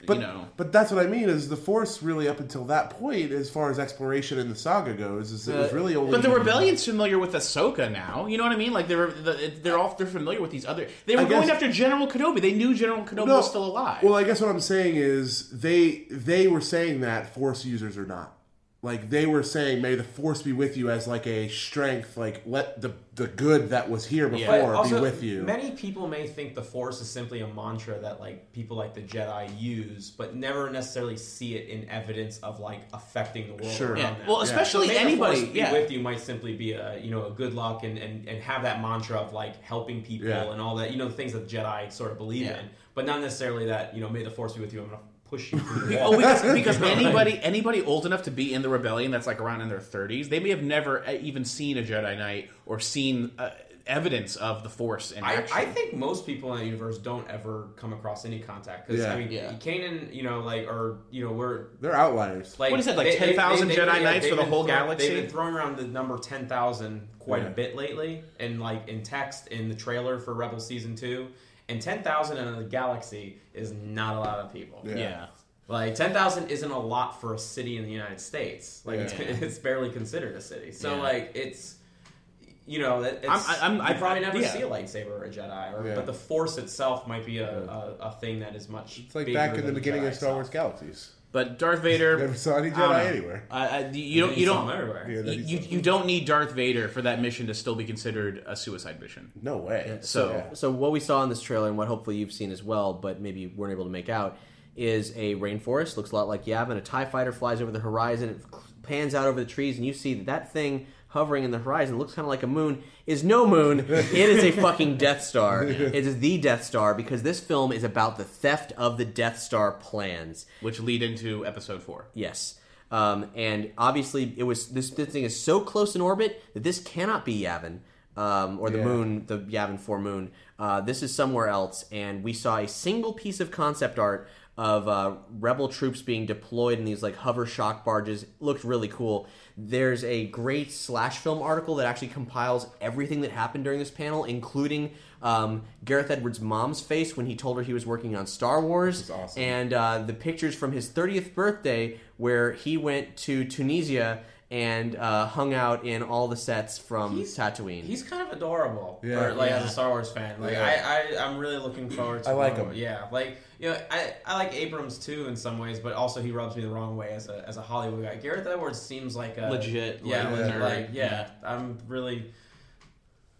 religion, you but, know. But that's what I mean, is the Force really, up until that point, as far as exploration in the saga goes, is it was really only... But the rebellion's familiar with Ahsoka now. You know what I mean? Like they're the, they're all they're familiar with these other. They were I going guess- after General Kenobi. They knew General Kenobi No, was still alive. Well, I guess what I'm saying is they they were saying that Force users are not. Like they were saying, may the Force be with you as like a strength. Like let the the good that was here before But also, be with you. Many people may think the Force is simply a mantra that like people like the Jedi use, but never necessarily see it in evidence of like affecting the world Sure. around yeah. them. Well, especially So may the anybody. Force be yeah. with you might simply be a you know a good luck and, and, and have that mantra of like helping people Yeah. and all that you know the things that the Jedi sort of believe Yeah. in, but not necessarily that you know may the Force be with you. I'm gonna push you through the Oh, because, because anybody anybody old enough to be in the rebellion that's like around in their 30s, they may have never uh, even seen a Jedi Knight or seen uh, evidence of the Force in I, action. I think most people in the universe don't ever come across any contact because Yeah. I mean, Yeah. Kanan, you know, like or you know, we're They're outliers. like What is it, like they- they- 10,000 they- they- Jedi Knights they've for the whole throw- galaxy? They've been throwing around the number ten thousand quite Yeah. a bit lately, and like in text in the trailer for Rebel season two, and ten thousand in the galaxy is not a lot of people. Yeah. yeah. Like ten thousand isn't a lot for a city in the United States. Like Yeah. it's, it's barely considered a city. So Yeah. like it's. You know, it's, I'm- I'm- I- probably never yeah. see a lightsaber or a Jedi, or, Yeah. but the Force itself might be a, a, a thing that is much. It's like bigger back in than the beginning Jedi of Star Wars itself. Galaxies. But Darth Vader Never saw any I don't Jedi anywhere. I, I, you don't you You don't everywhere. Yeah, you, you, you don't need Darth Vader for that mission to still be considered a suicide mission. no way. So Yeah. So what we saw in this trailer, and what hopefully you've seen as well, but maybe weren't able to make out, is a rainforest. Looks a lot like Yavin. A Tie Fighter flies over the horizon. It pans out over the trees, and you see that that thing hovering in the horizon looks kind of like a moon. Is no moon. it is a fucking Death Star. It is the Death Star because this film is about the theft of the Death Star plans. which lead into episode four. Yes. Um, and obviously, it was this, this thing is so close in orbit that this cannot be Yavin um, or the Yeah. moon, the Yavin Four moon. Uh, this is somewhere else, and we saw a single piece of concept art of uh, rebel troops being deployed in these like hover shock barges. Looked really cool. There's a great slash film article that actually compiles everything that happened during this panel, including um, Gareth Edwards' mom's face when he told her he was working on Star Wars, awesome. and uh, the pictures from his 30th birthday where he went to Tunisia and uh, hung out in all the sets from He's- Tatooine. He's kind of adorable, Yeah. for, like Yeah. as a Star Wars fan. Like Yeah. I, I, I'm really looking forward to. I like him. Yeah, like you know, I, I like Abrams too in some ways, but also he rubs me the wrong way as a, as a Hollywood guy. Gareth Edwards seems like a Legit, Yeah, like, like yeah, I'm really,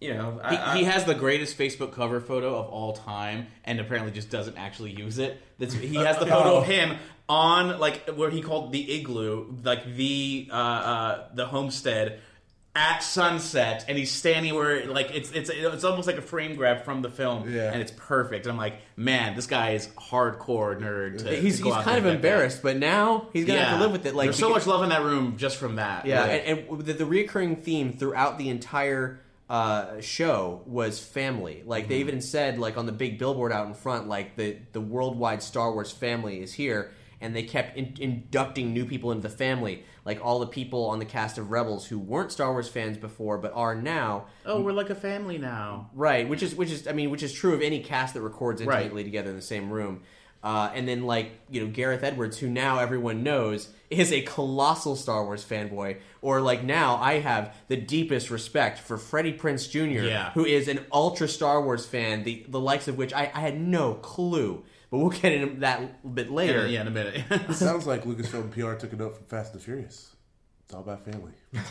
you know, I, He, I, he has the greatest Facebook cover photo of all time, and apparently just doesn't actually use it. That's, he has the photo of him on like where he called the igloo, like the uh, uh, the homestead at sunset, and he's standing where like it's it's it's almost like a frame grab from the film, Yeah. and it's perfect. I'm like, man, this guy is hardcore nerd. To, he's to go he's out kind of that. embarrassed, but now he's gonna have to live with it. Like there's so much love in that room just from that. Yeah, and, and the, the reoccurring theme throughout the entire uh, show was family. Like they even said, like on the big billboard out in front, like the the worldwide Star Wars family is here, and they kept in, inducting new people into the family, like all the people on the cast of Rebels who weren't Star Wars fans before but are now. oh, we're like a family now. Right, which is which is I mean, which is true of any cast that records Right. intimately together in the same room. Uh, and then like you know Gareth Edwards, who now everyone knows is a colossal Star Wars fanboy, or like now I have the deepest respect for Freddie Prinze Jr., Yeah. who is an ultra Star Wars fan, the the likes of which I, I had no clue. But we'll get into that a little bit later. Yeah, in a minute. It Sounds like Lucasfilm PR took a note from Fast and Furious. It's all about family.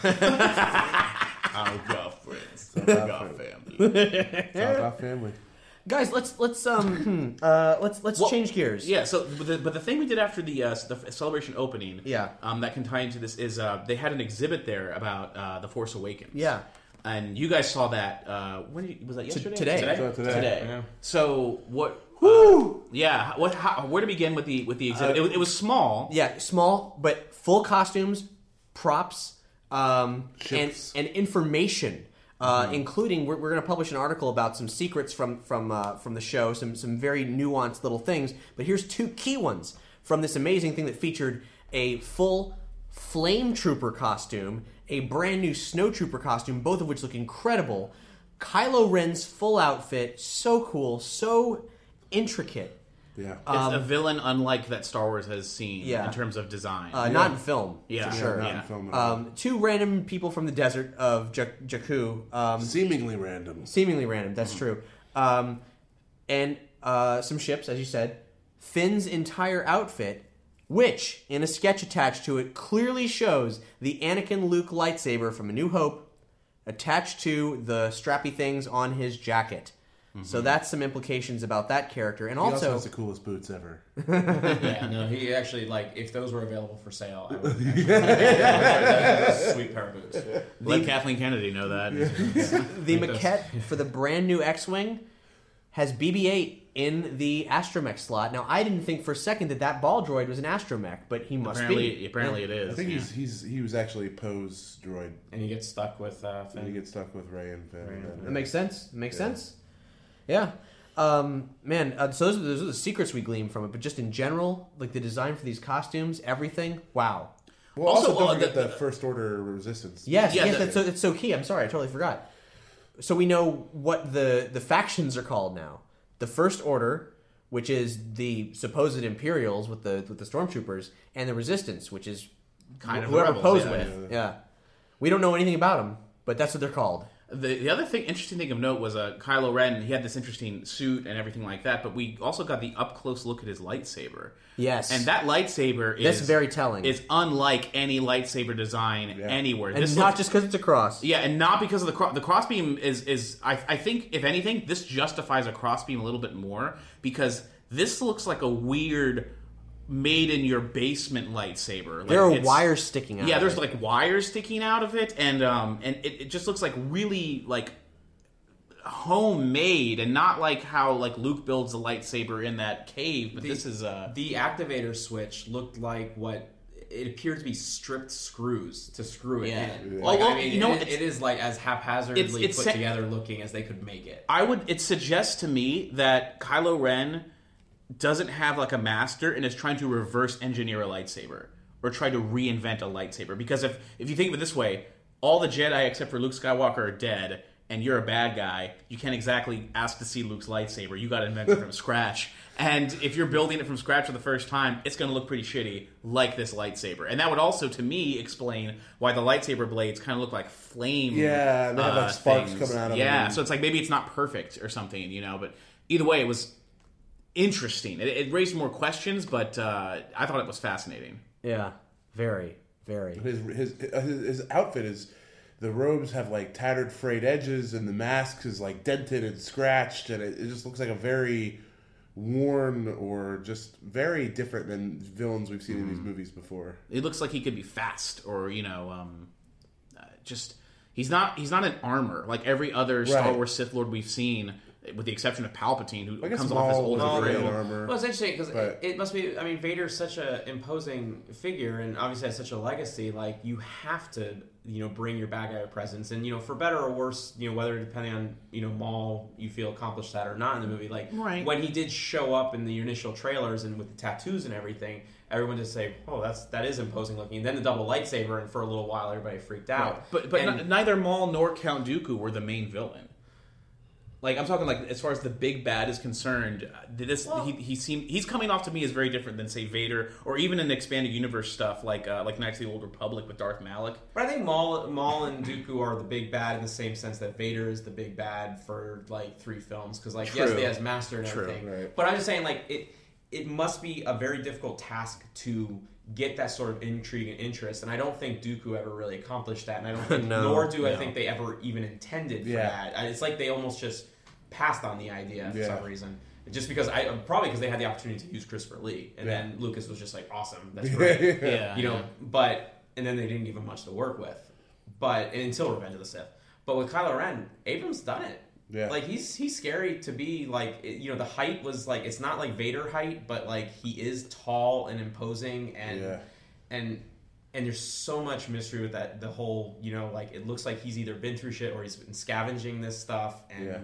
Our girlfriends. It's all about Our family. family. It's all about family. Guys, let's let's um uh let's let's Well, change gears. Yeah. So, but the, but the thing we did after the uh, the celebration opening, Yeah. um, that can tie into this is uh, they had an exhibit there about uh, the Force Awakens. Yeah. And you guys saw that. Uh, when did you- was that yesterday? today. Today? So today. Yeah. So what? Uh, yeah. What? How, where to begin with the with the exhibit? Uh, it, was- it was small. Yeah, small but full costumes, props, um, and and information, uh, including we're, we're going to publish an article about some secrets from from uh, from the show, some some very nuanced little things. But here's two key ones from this amazing thing that featured a full flame trooper costume, a brand new snow trooper costume, both of which look incredible. Kylo Ren's full outfit, so cool, so intricate. Yeah. It's a villain unlike that Star Wars has seen Um, Yeah. in terms of design. Uh, Not in film, Yeah. for Yeah, sure. not yeah. in film at all. Um, two random people from the desert of Jak- Jakku, um, Seemingly random. seemingly random. That's Mm-hmm. true. Um, and uh, some ships, as you said. Finn's entire outfit, which in a sketch attached to it clearly shows the Anakin Luke lightsaber from A New Hope attached to the strappy things on his jacket. So that's some implications about that character, and Mm-hmm. He also also has the coolest boots ever. yeah, no, he actually like if those were available for sale, I would actually, That's sweet pair of boots. Let Kathleen Kennedy know that. the maquette for the brand new X-wing has BB-8 in the astromech slot. Now, I didn't think for a second that that ball droid was an astromech, but he must apparently, be. apparently it is. I think yeah. he's he's he was actually Poe's droid. And he gets stuck with uh, And he gets stuck with Rey and Finn. That makes sense. It Makes sense. Yeah. Um, man, uh, so those are, those are the secrets we glean from it. But just in general, like the design for these costumes, everything, wow. Well, Also, also, don't uh, forget the- the, First Order Resistance. Yes, Yeah, yes, the- that's so that's so key. I'm sorry, I totally forgot. So we know what the the factions are called now. The First Order, which is the supposed Imperials with the with the stormtroopers, and the Resistance, which is Kind of whoever rebels, Poe's yeah. with. Yeah. we don't know anything about them, but that's what they're called. The, the other thing, interesting thing of note was uh, Kylo Ren. He had this interesting suit and everything like that, but we also got the up close look at his lightsaber. Yes. and that lightsaber is That's very telling. Is unlike any lightsaber design anywhere. and This not looks- just because it's a cross. yeah, and not because of the cross. the crossbeam is is I, I think if anything this justifies a crossbeam a little bit more because this looks like a weird made in your basement lightsaber. Like, There are it's- wires sticking out. yeah, of there's it. like wires sticking out of it, and um, and it, it just looks like really like homemade, and not like how like Luke builds a lightsaber in that cave. But The- this is uh, The activator switch looked like what it appeared to be stripped screws to screw it Yeah. in. Yeah. Like, well, I mean, you know, it, it's- it is like as haphazardly It's- it's put sa- together looking as they could make it. I would. It suggests to me that Kylo Ren doesn't have like a master and is trying to reverse engineer a lightsaber or try to reinvent a lightsaber. Because if if you think of it this way, all the Jedi except for Luke Skywalker are dead, and you're a bad guy. You can't exactly ask to see Luke's lightsaber. You got to invent it from scratch. And if you're building it from scratch for the first time, it's going to look pretty shitty, like this lightsaber. And that would also, to me, explain why the lightsaber blades kind of look like flame. Yeah, they have, like, uh, sparks things. coming out of it. Yeah, them. so it's like maybe it's not perfect or something, you know. But either way, it was interesting. It, it raised more questions, but uh, I thought it was fascinating. Yeah, very, very. His his his, his outfit is the robes have like tattered frayed edges and the mask is like dented and scratched and it, it just looks like a very worn or just very different than villains we've seen in Mm. these movies before. It looks like he could be fast, or you know, um, uh, just he's not he's not in armor like every other Star Right. Wars Sith Lord we've seen, with the exception of Palpatine, who I guess comes off as old was and Maul great in frail. armor. Well, it's interesting because it, it must be. I mean, Vader's such a imposing figure, and obviously has such a legacy. Like you have to, you know, bring your bad guy presence, and you know, for better or worse, you know, whether depending on you know Maul, you feel accomplished that or not in the movie. Like Right. when he did show up in the initial trailers and with the tattoos and everything, everyone just say, "Oh, that's that is imposing looking." And then the double lightsaber, and for a little while, everybody freaked out. But but And- n- neither Maul nor Count Dooku were the main villain. Like I'm talking like as far as the big bad is concerned, uh, this Well- he he seemed he's coming off to me as very different than say Vader or even in expanded universe stuff like uh, like Knights of the Old Republic with Darth Malak. But I think Maul, Maul and Dooku are the big bad in the same sense that Vader is the big bad for like three films because like yes True. they has master and True. everything. Right. But I'm just saying like it it must be a very difficult task to get that sort of intrigue and interest, and I don't think Dooku ever really accomplished that, and I don't think No, nor do I think they ever even intended for Yeah. that. It's like they almost just passed on the idea for Yeah. some reason. Just because I probably because they had the opportunity to use Christopher Lee, and Yeah. then Lucas was just like, "Awesome, that's great." Yeah, you know, yeah. but and then they didn't give him much to work with. But until Revenge of the Sith, but with Kylo Ren, Abrams done it. Yeah. like he's he's scary to be like you know the height was like it's not like Vader height, but like he is tall and imposing and Yeah. and and there's so much mystery with that the whole you know like it looks like he's either been through shit or he's been scavenging this stuff and Yeah.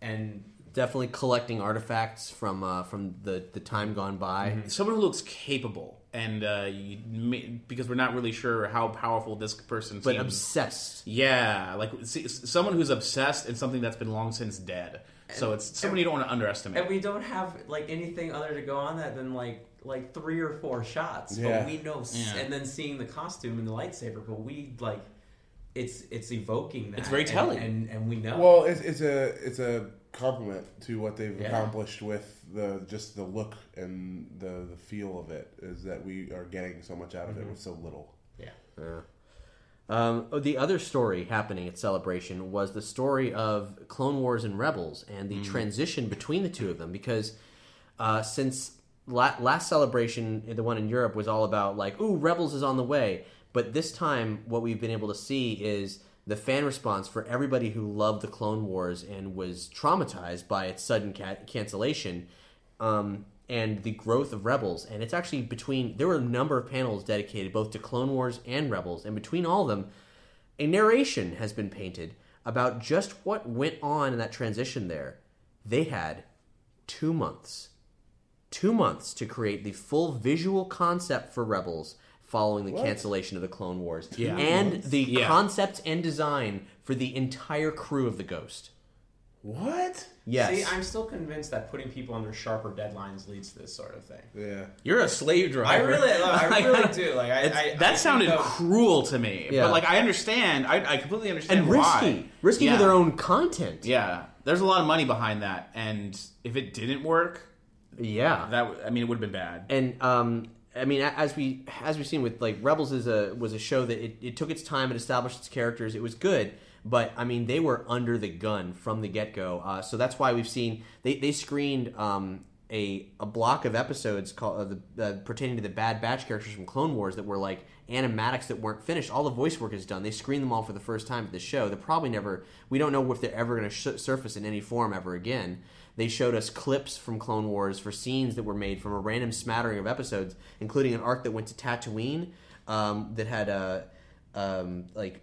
and Definitely collecting artifacts from uh, from the, the time gone by. someone who looks capable and uh, you, may- because we're not really sure how powerful this person But seems. obsessed. yeah, like see, someone who's obsessed in something that's been long since dead. So it's someone you don't want to underestimate. And we don't have like anything other to go on that than like like three or four shots. Yeah. But we know, Yeah. and then seeing the costume and the lightsaber. But we like, it's it's evoking that. It's very and- telling. and and, we know. Well, it's, it's a it's a compliment to what they've Yeah. accomplished with the just the look and the the feel of it is that we are getting so much out of it with so little. yeah. Um, oh, the other story happening at Celebration was the story of Clone Wars and Rebels and the transition between the two of them. Because uh, since la- last Celebration, the one in Europe, was all about like, "Ooh, Rebels is on the way," but this time, what we've been able to see is the fan response for everybody who loved the Clone Wars and was traumatized by its sudden ca- cancellation. Um, and the growth of Rebels. And it's actually between, there were a number of panels dedicated both to Clone Wars and Rebels. And between all of them, a narration has been painted about just what went on in that transition there. They had two months, two months to create the full visual concept for Rebels following the cancellation of the Clone Wars. Yeah. And the Yeah. concept and design for the entire crew of the Ghost. What? Yes. See, I'm still convinced that putting people under sharper deadlines leads to this sort of thing. Yeah. You're a slave driver. I really, I really do. Like, I, I that I sounded think cruel to me. Yeah. But like, I understand. I, I completely understand and why. risky. Risky yeah. to their own content. Yeah, there's a lot of money behind that, and if it didn't work, Yeah. that I mean, it would have been bad. and um, I mean, as we as we've seen with like Rebels is a was a show that it, it took its time and established its characters. It was good, but I mean, they were under the gun from the get go. Uh, so that's why we've seen they they screened um, a a block of episodes called uh, the uh, pertaining to the Bad Batch characters from Clone Wars that were like animatics that weren't finished. All the voice work is done. They screened them all for the first time at the show. They're probably never. We don't know if they're ever going to sh- surface in any form ever again. They showed us clips from Clone Wars for scenes that were made from a random smattering of episodes, including an arc that went to Tatooine uh, um, that had a um, like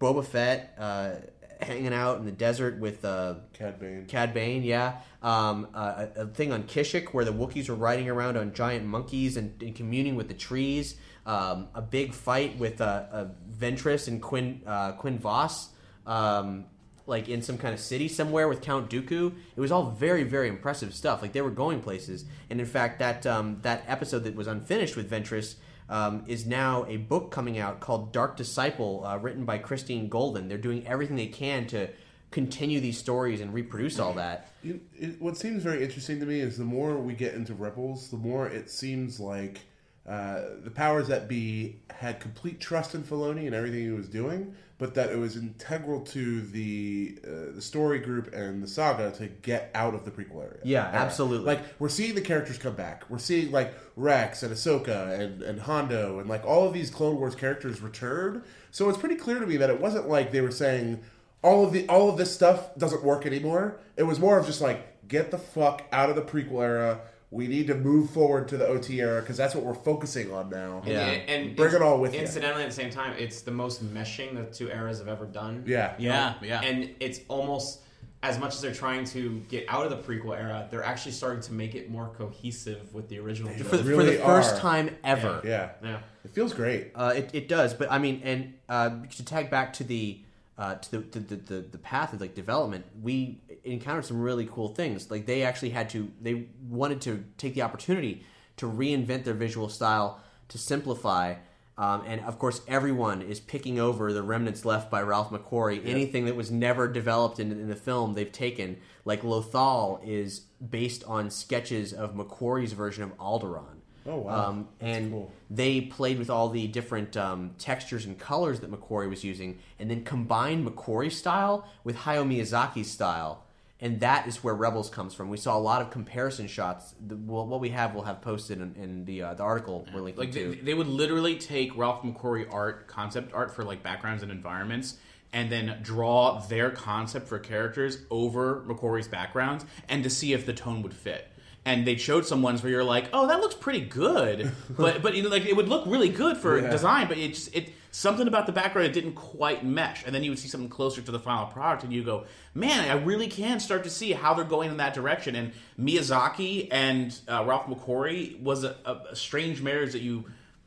Boba Fett uh, hanging out in the desert with uh, Cad Bane. Cad Bane, yeah. Um, uh, a, a thing on Kashyyyk where the Wookiees were riding around on giant monkeys and, and communing with the trees. Um, a big fight with uh, uh, Ventress and Quinn uh, Quinn Vos, um, like in some kind of city somewhere with Count Dooku. It was all very very impressive stuff. Like they were going places. And in fact, that um, that episode that was unfinished with Ventress. Um, is now a book coming out called Dark Disciple, uh, written by Christie Golden. They're doing everything they can to continue these stories and reproduce all that. You, it, what seems very interesting to me is the more we get into Rebels, the more it seems like uh, the powers that be had complete trust in Filoni and everything he was doing, but that it was integral to the uh, the story group and the saga to get out of the prequel area. Yeah, era. absolutely. Like we're seeing the characters come back. We're seeing like Rex and Ahsoka and and Hondo and like all of these Clone Wars characters return. So it's pretty clear to me that it wasn't like they were saying all of the all of this stuff doesn't work anymore. It was more of just like get the fuck out of the prequel era. We need to move forward to the OT era because that's what we're focusing on now. Yeah. and, and Bring it all with you. Incidentally, at the same time, it's the most meshing the two eras have ever done. Yeah. Yeah, yeah. and it's almost as much as they're trying to get out of the prequel era, they're actually starting to make it more cohesive with the original. for, trilogy. for really the first are. time ever. Yeah. yeah. It feels great. Uh, it, it does, but I mean, and uh, to tag back to the uh, to the, to the, the the path of like development, we encountered some really cool things. Like they actually had to, they wanted to take the opportunity to reinvent their visual style, to simplify. Um, and of course, everyone is picking over the remnants left by Ralph McQuarrie. Anything that was never developed in, in the film, they've taken. Like Lothal is based on sketches of McQuarrie's version of Alderaan. Oh, wow. Um, and cool. they played with all the different um, textures and colors that McQuarrie was using, and then combined McQuarrie's style with Hayao Miyazaki's style, and that is where Rebels comes from. We saw a lot of comparison shots. The, well, what we have, we'll have posted in, in the uh, the article we're linking Like to. they, they would literally take Ralph McQuarrie art, concept art for like backgrounds and environments, and then draw their concept for characters over McQuarrie's backgrounds, and to see if the tone would fit. And they showed some ones where you're like, "Oh, that looks pretty good," but but you know, like it would look really good for Yeah. design, but it just it something about the background it didn't quite mesh. And then you would see something closer to the final product, and you go, "Man, I really can start to see how they're going in that direction." And Miyazaki and uh, Ralph McQuarrie was a, a, strange marriage that you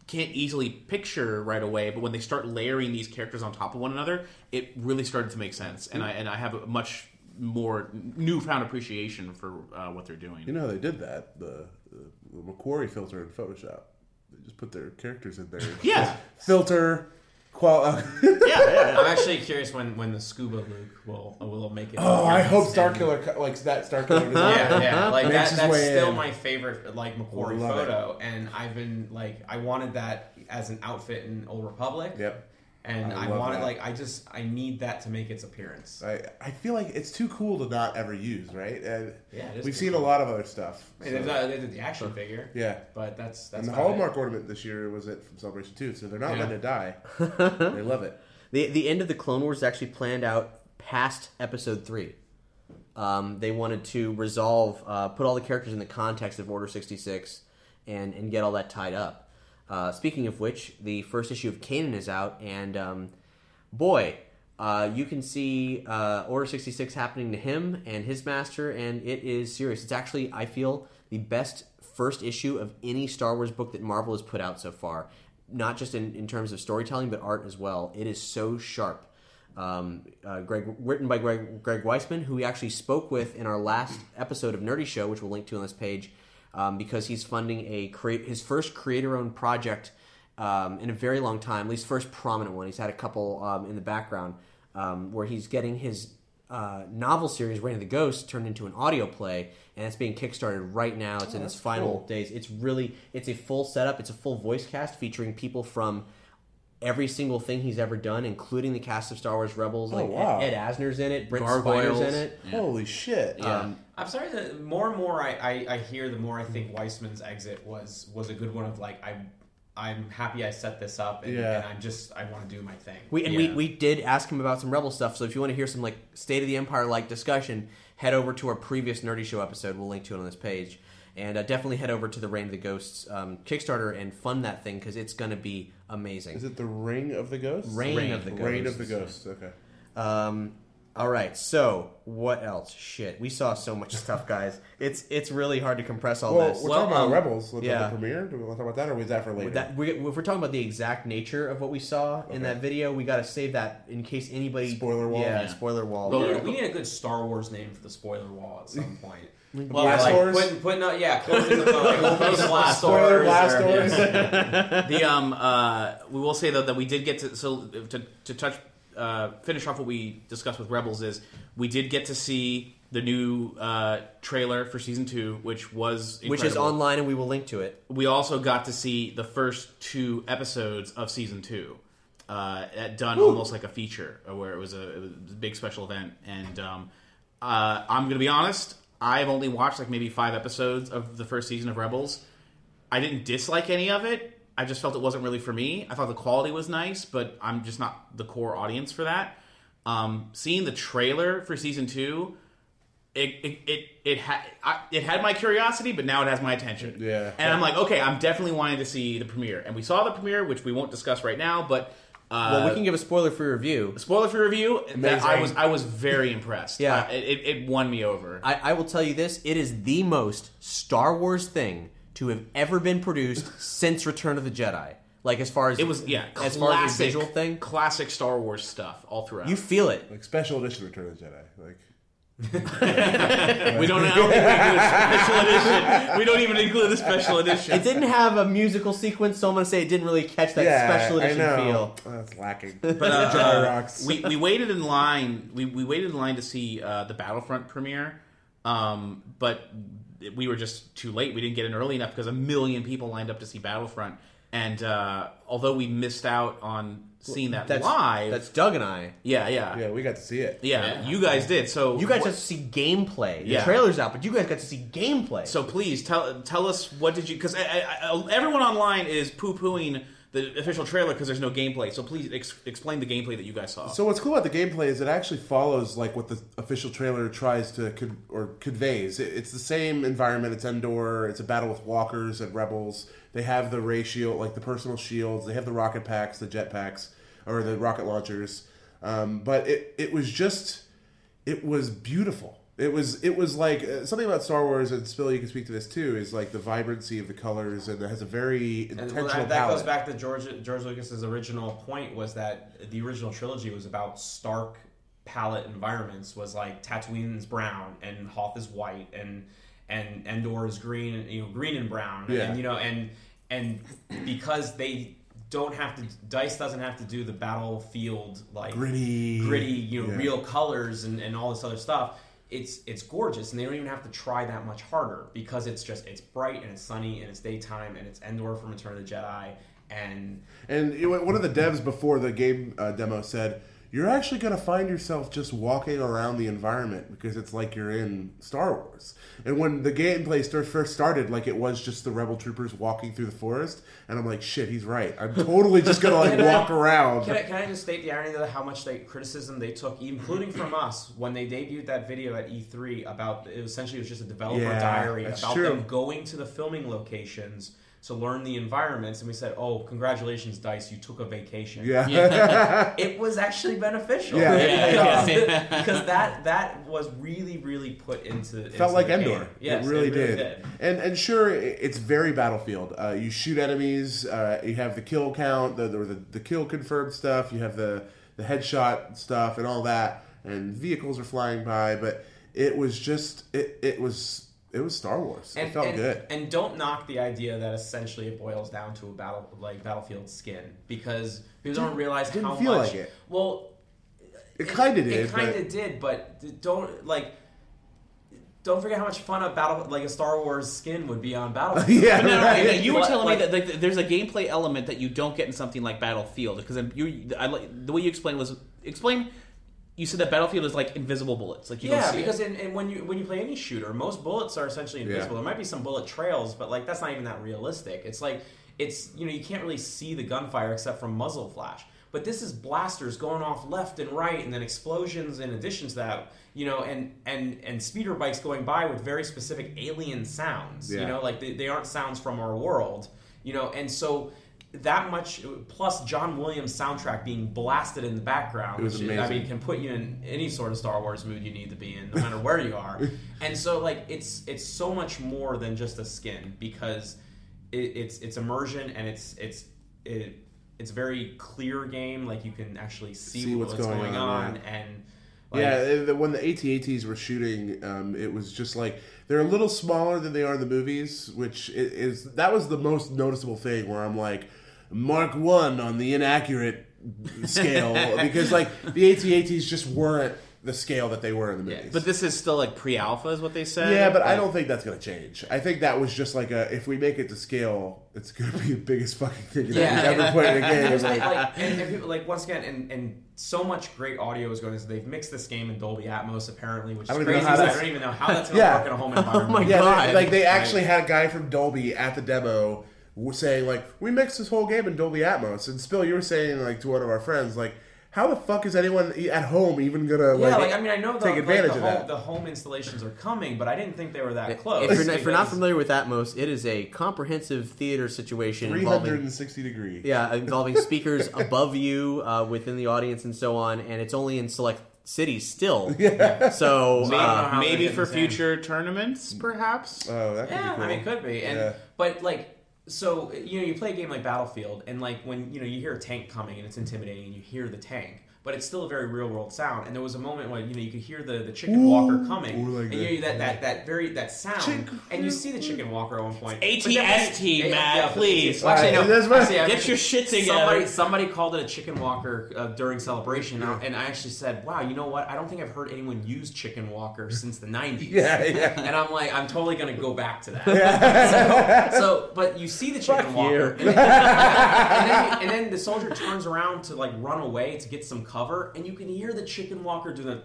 can't easily picture right away, but when they start layering these characters on top of one another, it really started to make sense. And I and I have a much more newfound appreciation for uh, what they're doing. You know how they did that? The, the, the McQuarrie filter in Photoshop. They just put their characters in there. Yeah. Filter, qual. uh, yeah, yeah, I'm actually curious when, when the scuba Luke will will make it. oh, I hope appearance Starkiller co- like that. Starkiller design. Yeah, yeah, like that, that's still in. my favorite like McQuarrie Love it. photo, and I've been like I wanted that as an outfit in Old Republic. Yep. And I I, love wanted that. like I just I need that to make its appearance. I, I feel like it's too cool to not ever use, right? And Yeah, it is we've seen cool. a lot of other stuff. I mean, so- not- they did the action figure, yeah. but that's that's And the about it. Hallmark ornament this year was it from Celebration 2, so they're not Yeah. letting it die. they love it. The the end of the Clone Wars is actually planned out past Episode Three. Um, they wanted to resolve, uh, put all the characters in the context of Order sixty six, and and get all that tied up. Uh, speaking of which, the first issue of Kanan is out, and um, boy, uh, you can see uh, Order sixty six happening to him and his master, and it is serious. It's actually, I feel, the best first issue of any Star Wars book that Marvel has put out so far. Not just in, in terms of storytelling, but art as well. It is so sharp. Um, uh, Greg, written by Greg, Greg Weisman, who we actually spoke with in our last episode of Nerdy Show, which we'll link to on this page, um, because he's funding a create his first creator-owned project um, in a very long time, at least first prominent one. He's had a couple um, in the background um, where he's getting his uh, novel series Rain of the Ghost turned into an audio play, and it's being kickstarted right now. It's in its final cool. days. It's really it's a full setup. It's a full voice cast featuring people from every single thing he's ever done, including the cast of Star Wars Rebels. Like wow. Ed, Ed Asner's in it, Brent Gargoyles. Spiner's in it. Holy shit. Um, I'm sorry. The more and more I, I, I hear, the more I think Weisman's exit was was a good one. Of like I'm I'm happy I set this up, and, Yeah. and I'm just I want to do my thing. We and Yeah. we, we did ask him about some Rebel stuff. So if you want to hear some like State of the Empire like discussion, head over to our previous Nerdy Show episode. We'll link to it on this page, and uh, definitely head over to the Rain of the Ghosts um, Kickstarter and fund that thing because it's going to be amazing. Is it the Ring of the Ghosts? Rain, Rain. of the Ghosts. Rain of the Ghosts, okay. Um, All right, so what else? Shit, we saw so much stuff, guys. It's it's really hard to compress all Well, this. we're Well, talking about um, Rebels. Let's yeah. yeah. the premiere. Do we want to talk about that, or was that for later? That we, if we're talking about the exact nature of what we saw in that video, we got to save that in case anybody Spoiler wall? Yeah, Yeah. spoiler wall. We Well, need, we need a good Star Wars name for the spoiler wall at some point. Well, Blast like doors? putting, putting up, yeah, closing the like, closing the blast Spoiler doors. blast or- doors. the um uh we will say though that we did get to so to to touch uh finish off what we discussed with Rebels is we did get to see the new uh trailer for season two, which was which is incredible. online, and we will link to it. we also got to see the first two episodes of season two, uh, at- done almost like a feature, uh, where it was a, it was a big special event. And um, uh, I'm gonna be honest, I've only watched like maybe five episodes of the first season of Rebels. I didn't dislike any of it. I just felt it wasn't really for me. I thought the quality was nice, but I'm just not the core audience for that. Um, seeing the trailer for season two, it it it it, ha- I, it had my curiosity, but now it has my attention. Yeah. and I'm like, okay, I'm definitely wanting to see the premiere, and we saw the premiere, which we won't discuss right now, but. Uh, Well, we can give a spoiler free review. Spoiler free review. That I was I was very impressed. Yeah. Uh, it, it, it won me over. I, I will tell you this: it is the most Star Wars thing to have ever been produced since Return of the Jedi. Like as far as it was yeah, as far as the visual thing, classic Star Wars stuff all throughout. you feel it. like special edition Return of the Jedi. Like we don't. I don't think we include a special edition. We don't even include the special edition. It didn't have a musical sequence, so I'm gonna say it didn't really catch that yeah, special edition I know. feel. Oh, that's lacking. But uh, Jedi uh, rocks. we we waited in line. We we waited in line to see uh, the Battlefront premiere, um, but we were just too late. We didn't get in early enough because a million people lined up to see Battlefront. And uh, although we missed out on seeing that That's live, That's Doug and I. yeah, yeah, yeah, yeah, we got to see it. Yeah, you guys did. So You guys what- got to see gameplay. The Yeah. trailer's out, but you guys got to see gameplay. So please tell tell us what did you because everyone online is poo pooing the official trailer because there's no gameplay. So please ex- explain the gameplay that you guys saw. So what's cool about the gameplay is it actually follows like what the official trailer tries to con- or conveys. It- It's the same environment. It's Endor. It's a battle with walkers and rebels. They have the ray shield, like the personal shields. They have the rocket packs, the jet packs, or the rocket launchers. Um, but it it was just it was beautiful. It was it was like uh, something about Star Wars, and Spill, you can speak to this too. Is like the vibrancy of the colors, and it has a very And intentional well, that, that goes back to George George Lucas's original point was that the original trilogy was about stark palette environments. Was like Tatooine's brown and Hoth is white and and Endor is green and you know green and brown Yeah. and you know and and because they don't have to dice doesn't have to do the battlefield like Gritty. gritty you know Yeah. real colors and, and all this other stuff it's it's gorgeous and they don't even have to try that much harder because it's just it's bright and it's sunny and it's daytime and it's Endor from Return of the Jedi and And one of the devs before the game uh, demo said, "You're actually going to find yourself just walking around the environment because it's like you're in Star Wars." And when the gameplay first started, like it was just the rebel troopers walking through the forest, and I'm like, "Shit, he's right. I'm totally just going to like I- walk around." Can I, can I just state the irony of how much they, criticism they took, including from us, when they debuted that video at E3 about it essentially it was just a developer Yeah, diary about true. them going to the filming locations to learn the environments, and we said, "Oh, congratulations, Dice, you took a vacation." yeah. it was actually beneficial. Yeah. Yeah, because, because that that was really really put into felt into like Endor. game. Yes, it really, did. And and sure, it's very battlefield. Uh, you shoot enemies. Uh, you have the kill count, the, the the kill confirmed stuff. You have the the headshot stuff and all that. And vehicles are flying by, but it was just it it was it was Star Wars. And, it felt and, good. And don't knock the idea that essentially it boils down to a battle like battlefield skin because people don't realize didn't how feel much. like it. Well, It kind of did. It kind but- of did, but don't like. Don't forget how much fun a battle like a Star Wars skin would be on Battlefield. yeah, No, no, no, right. you were Like- telling like- me that like, there's a gameplay element that you don't get in something like Battlefield because you, I like the way you explained was explain. You said that Battlefield is like invisible bullets, like you yeah, don't see because it. in, in, when you when you play any shooter, most bullets are essentially invisible. Yeah. There might be some bullet trails, but like that's not even that realistic. It's like it's you know you can't really see the gunfire except from muzzle flash. But this is blasters going off left and right, and then explosions in addition to that. You know, and and and speeder bikes going by with very specific alien sounds. You know, like they, they aren't sounds from our world. You know, and so that much plus John Williams soundtrack being blasted in the background, was which is- I mean can put you in any sort of Star Wars mood you need to be in, no matter where you are. and so like it's it's so much more than just a skin because it, it's it's immersion and it's it's it, it's a very clear game. Like you can actually see, See what's, what's going, going on, on, and like, yeah, the- when the AT-ATs were shooting, um, it was just like they're a little smaller than they are in the movies, which is that was the most noticeable thing. Where I'm like, Mark One on the inaccurate scale because like the AT-ATs just weren't the scale that they were in the Yeah, movies. But this is still like pre-alpha, is what they said. yeah, but I don't think that's gonna change. I think that was just like a if we make it to scale, it's gonna be the biggest fucking thing you've Yeah. ever put in a game. There's Like, like, like and, and people like once again, and, and so much great audio is going. into They've mixed this game in Dolby Atmos apparently, which is crazy. know how 'cause I don't even know how that's going to Yeah. work in a home environment. Oh my Yeah, God. they, like they actually had a guy from Dolby at the demo w- saying like, "We mixed this whole game in Dolby Atmos." And Spill, you were saying like to one of our friends, like, "How the fuck is anyone at home even gonna Yeah, like, like I mean, I know the, take like, the of home, that?" The home installations are coming, but I didn't think they were that close. If you're, if you're not familiar with Atmos, it is a comprehensive theater situation Three involving hundred and sixty degree. yeah involving speakers above you, uh, within the audience, and so on. And it's only in select cities still. Yeah. So Maybe uh, maybe for getting the same. future tournaments, perhaps. Oh, that could Yeah, be cool. I mean, it could be. And Yeah. but like, so you know, you play a game like Battlefield, and like when you know you hear a tank coming and it's intimidating, and you hear the tank. But it's still a very real world sound, and there was a moment when you know you could hear the, the chicken walker coming, Ooh, like and you that. that, that that very that sound, Chicken- and you see the chicken walker at one point. ATST, Matt, please. Well, actually, Alright, no, that's what- actually, I- Get your shit together. Somebody, somebody called it a chicken walker uh, during celebration, and I- and I actually said, "Wow, you know what? I don't think I've heard anyone use chicken walker since the '90s." Yeah, yeah. And I'm like, I'm totally gonna go back to that. so, so, but you see the chicken Fuck walker, and, then, and, then, and then the soldier turns around to like run away to get some cover, and you can hear the chicken walker do the.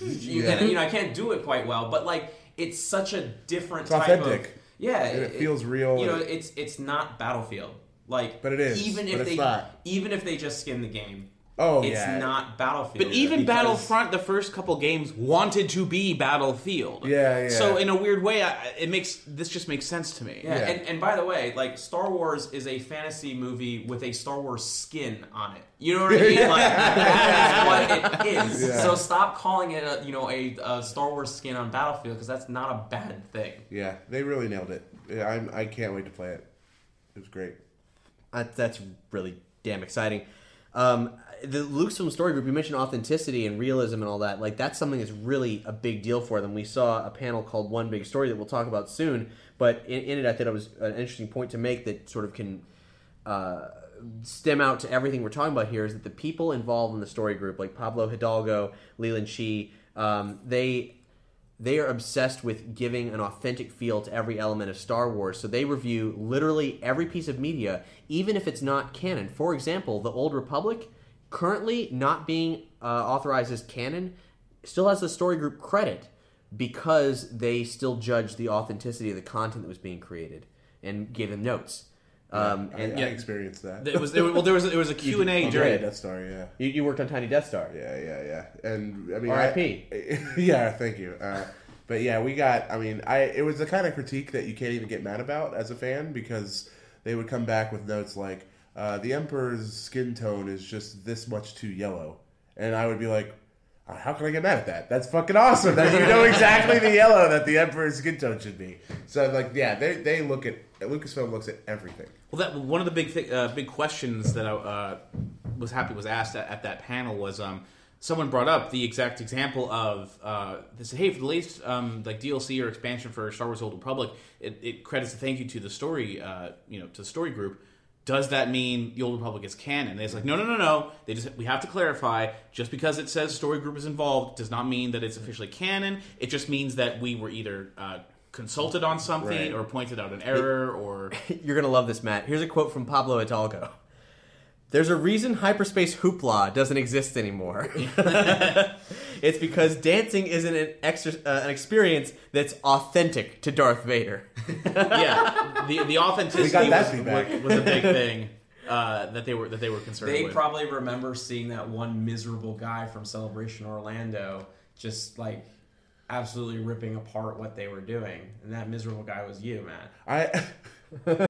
You, Yeah. can, you know, I can't do it quite well, but like it's such a different It's type authentic. of. Yeah, And it feels real You know, it's it's not Battlefield. Like, But it is, Even if it's they not. even if they just skin the game, Oh, it's yeah. not Battlefield. But even because- Battlefront, the first couple games wanted to be Battlefield. Yeah, yeah. So in a weird way, I, it makes this just makes sense to me. Yeah, Yeah. And, and by the way, like Star Wars is a fantasy movie with a Star Wars skin on it. You know what I mean? Like that is what it is. Yeah. So stop calling it a you know a, a Star Wars skin on Battlefield because that's not a bad thing. Yeah, they really nailed it. Yeah, I'm, I can't wait to play it. It was great. That, that's really damn exciting. Um, the Lucasfilm Story Group, you mentioned authenticity and realism and all that. Like that's something that's really a big deal for them. We saw a panel called One Big Story that we'll talk about soon. But in, in it, I thought it was an interesting point to make that sort of can uh, stem out to everything we're talking about here. Is that the people involved in the story group, like Pablo Hidalgo, Leland Chee, um, they they are obsessed with giving an authentic feel to every element of Star Wars. So they review literally every piece of media, even if it's not canon. For example, the Old Republic, currently not being uh, authorized as canon, still has the story group credit because they still judged the authenticity of the content that was being created and gave them notes. Um, I, and I experienced that. It was it, was- well. There was it was a Q and A Yeah, during. Death Star. Yeah. you, you worked on Tiny Death Star. Yeah, yeah, yeah. And I mean, R.I.P.. I- yeah, thank you. Uh, but yeah, we got. I mean, I it was the kind of critique that you can't even get mad about as a fan because they would come back with notes like, uh, "The Emperor's skin tone is just this much too yellow," and I would be like. "Uh, How can I get mad at that? That's fucking awesome. That you know exactly the yellow that the Emperor's skin tone should be. So, like, yeah, they, they look at Lucasfilm looks at everything. Well, that one of the big th- uh, big questions that I uh, was happy was asked at, at that panel was um, someone brought up the exact example of uh, they said, "Hey, for the latest um, like DLC or expansion for Star Wars: Old Republic, it, it credits a thank you to the story, uh, you know, to the story group." Does that mean the Old Republic is canon? And it's like, no, no, no, no. They just we have to clarify. Just because it says story group is involved does not mean that it's officially canon. It just means that we were either uh, consulted on something Right. or pointed out an error or You're gonna love this, Matt. Here's a quote from Pablo Hidalgo. There's a reason hyperspace hoopla doesn't exist anymore. it's because dancing isn't an, extra, uh, an experience that's authentic to Darth Vader. yeah, the the authenticity We got that was, feedback. was a big thing uh, that they were that they were concerned They with. probably remember seeing that one miserable guy from Celebration Orlando just like absolutely ripping apart what they were doing, and that miserable guy was you, Matt. I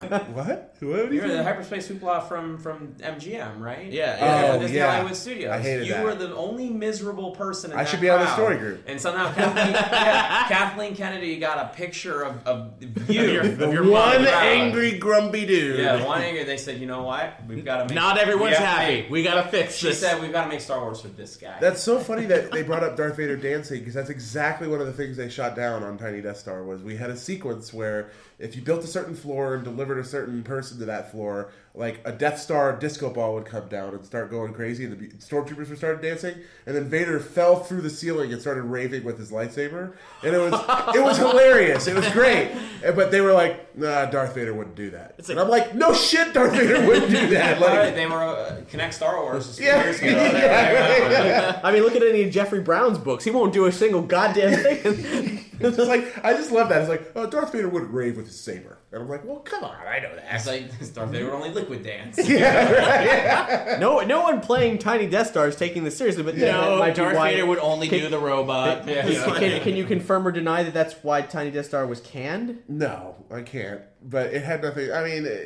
What? Who? What you You're the think? hyperspace hoopla from from MGM, right? Yeah, yeah. Oh, yeah. from Disney Oh, yeah. Hollywood Studios. I hated you that. were the only miserable person. In I that should be on the crowd. story group. And somehow Kathleen, yeah, Kathleen Kennedy got a picture of, of you, your- of of your One mom. angry, grumpy dude. Yeah, one angry. They said, you know what? We've got to make. Not everyone's we have to happy. make- We gotta fix She this. said we've got to make Star Wars for this guy. That's so funny that they brought up Darth Vader dancing because that's exactly one of the things they shot down on Tiny Death Star was we had a sequence where if you built a certain floor and delivered a certain person to that floor, like a Death Star disco ball would come down and start going crazy, and the stormtroopers would start dancing, and then Vader fell through the ceiling and started raving with his lightsaber, and it was it was hilarious, it was great, And- but they were like, nah, Darth Vader wouldn't do that, and I'm like, no shit, Darth Vader wouldn't do that, All right, like. they were uh, Kinect Star Wars. a few Yeah, years ago. yeah, I mean, look at any of Jeffrey Brown's books. He won't do a single goddamn thing. It's just like I just love that. It's like, oh, Darth Vader wouldn't rave with his saber, and I'm like, well, come on, I know that. It's like Darth Vader would only liquid dance. Yeah. no, no one playing Tiny Death Star is taking this seriously. But that no, might be Darth why- Vader would only do the robot. Yeah. Can, can, can you confirm or deny that that's why Tiny Death Star was canned? No, I can't. But it had nothing. I mean, eh,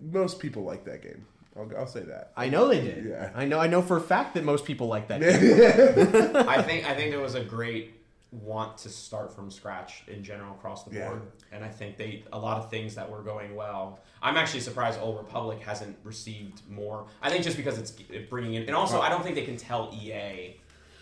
most people like that game. I'll, I'll say that. I know they did. Yeah. I know. I know for a fact that most people like that. game. I think I think there was a great want to start from scratch in general across the Yeah. board, and I think they a lot of things that were going well. I'm actually surprised Old Republic hasn't received more. I think just because it's bringing in, and also I don't think they can tell EA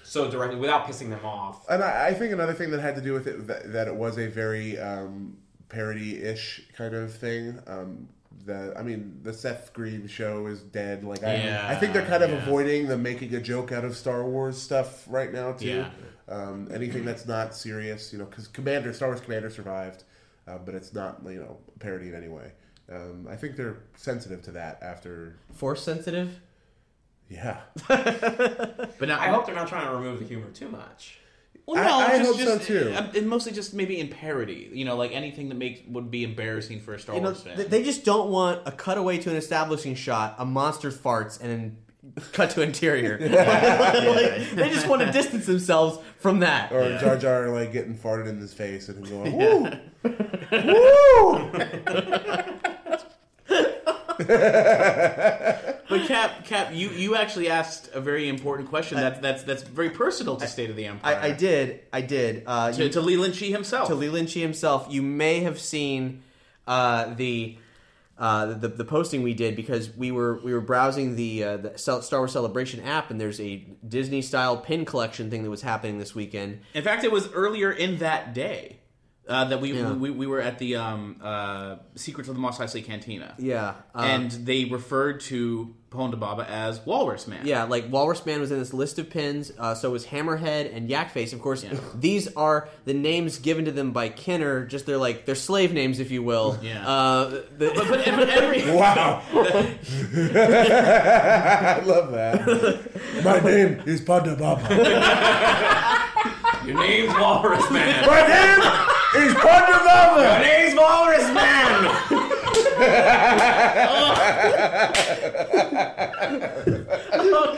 so directly without pissing them off. And I, I think another thing that had to do with it that, that it was a very um, parody-ish kind of thing. Um, the I mean, the Seth Green show is dead. Like I, Yeah, I think they're kind of yeah. avoiding the making a joke out of Star Wars stuff right now too. Yeah. Um, anything that's not serious, you know, because Commander, Star Wars Commander survived, uh, but it's not you know parody in any way. Um, I think they're sensitive to that after, Force sensitive. yeah. But now, I hope they're not trying to remove the humor too much. Well, no, I just, hope so, too. uh, and mostly just maybe in parody. You know, like anything that makes would be embarrassing for a Star You know, Wars fan. they just don't want a cutaway to an establishing shot, a monster farts, and then cut to interior. Like, they just want to distance themselves from that. Or Jar Jar like getting farted in his face and him going, "Woo, woo!" But Cap, Cap, you, you actually asked a very important question. That's that's that's very personal to State of the Empire. I, I did. I did. Uh, to, you- to Leland Chee himself. to Leland Chee himself. You may have seen uh, the, uh, the the posting we did because we were we were browsing the, uh, the Star Wars Celebration app, and there's a Disney style pin collection thing that was happening this weekend. In fact, it was earlier in that day uh, that we, Yeah. we we were at the um, uh, Secrets of the Mos Eisley Cantina. Yeah, uh, and they referred to Ponda Baba as Walrus Man. Yeah, like Walrus Man was in this list of pins. Uh, so was Hammerhead and Yakface. Of course, Yeah. these are the names given to them by Kenner. Just they're like they're slave names, if you will. Yeah. Uh, the, But, but, but every Wow, I love that. My name is Ponda Baba. Your name's Walrus Man. My name is Ponda Your Baba. name's Walrus Man. Oh. Oh,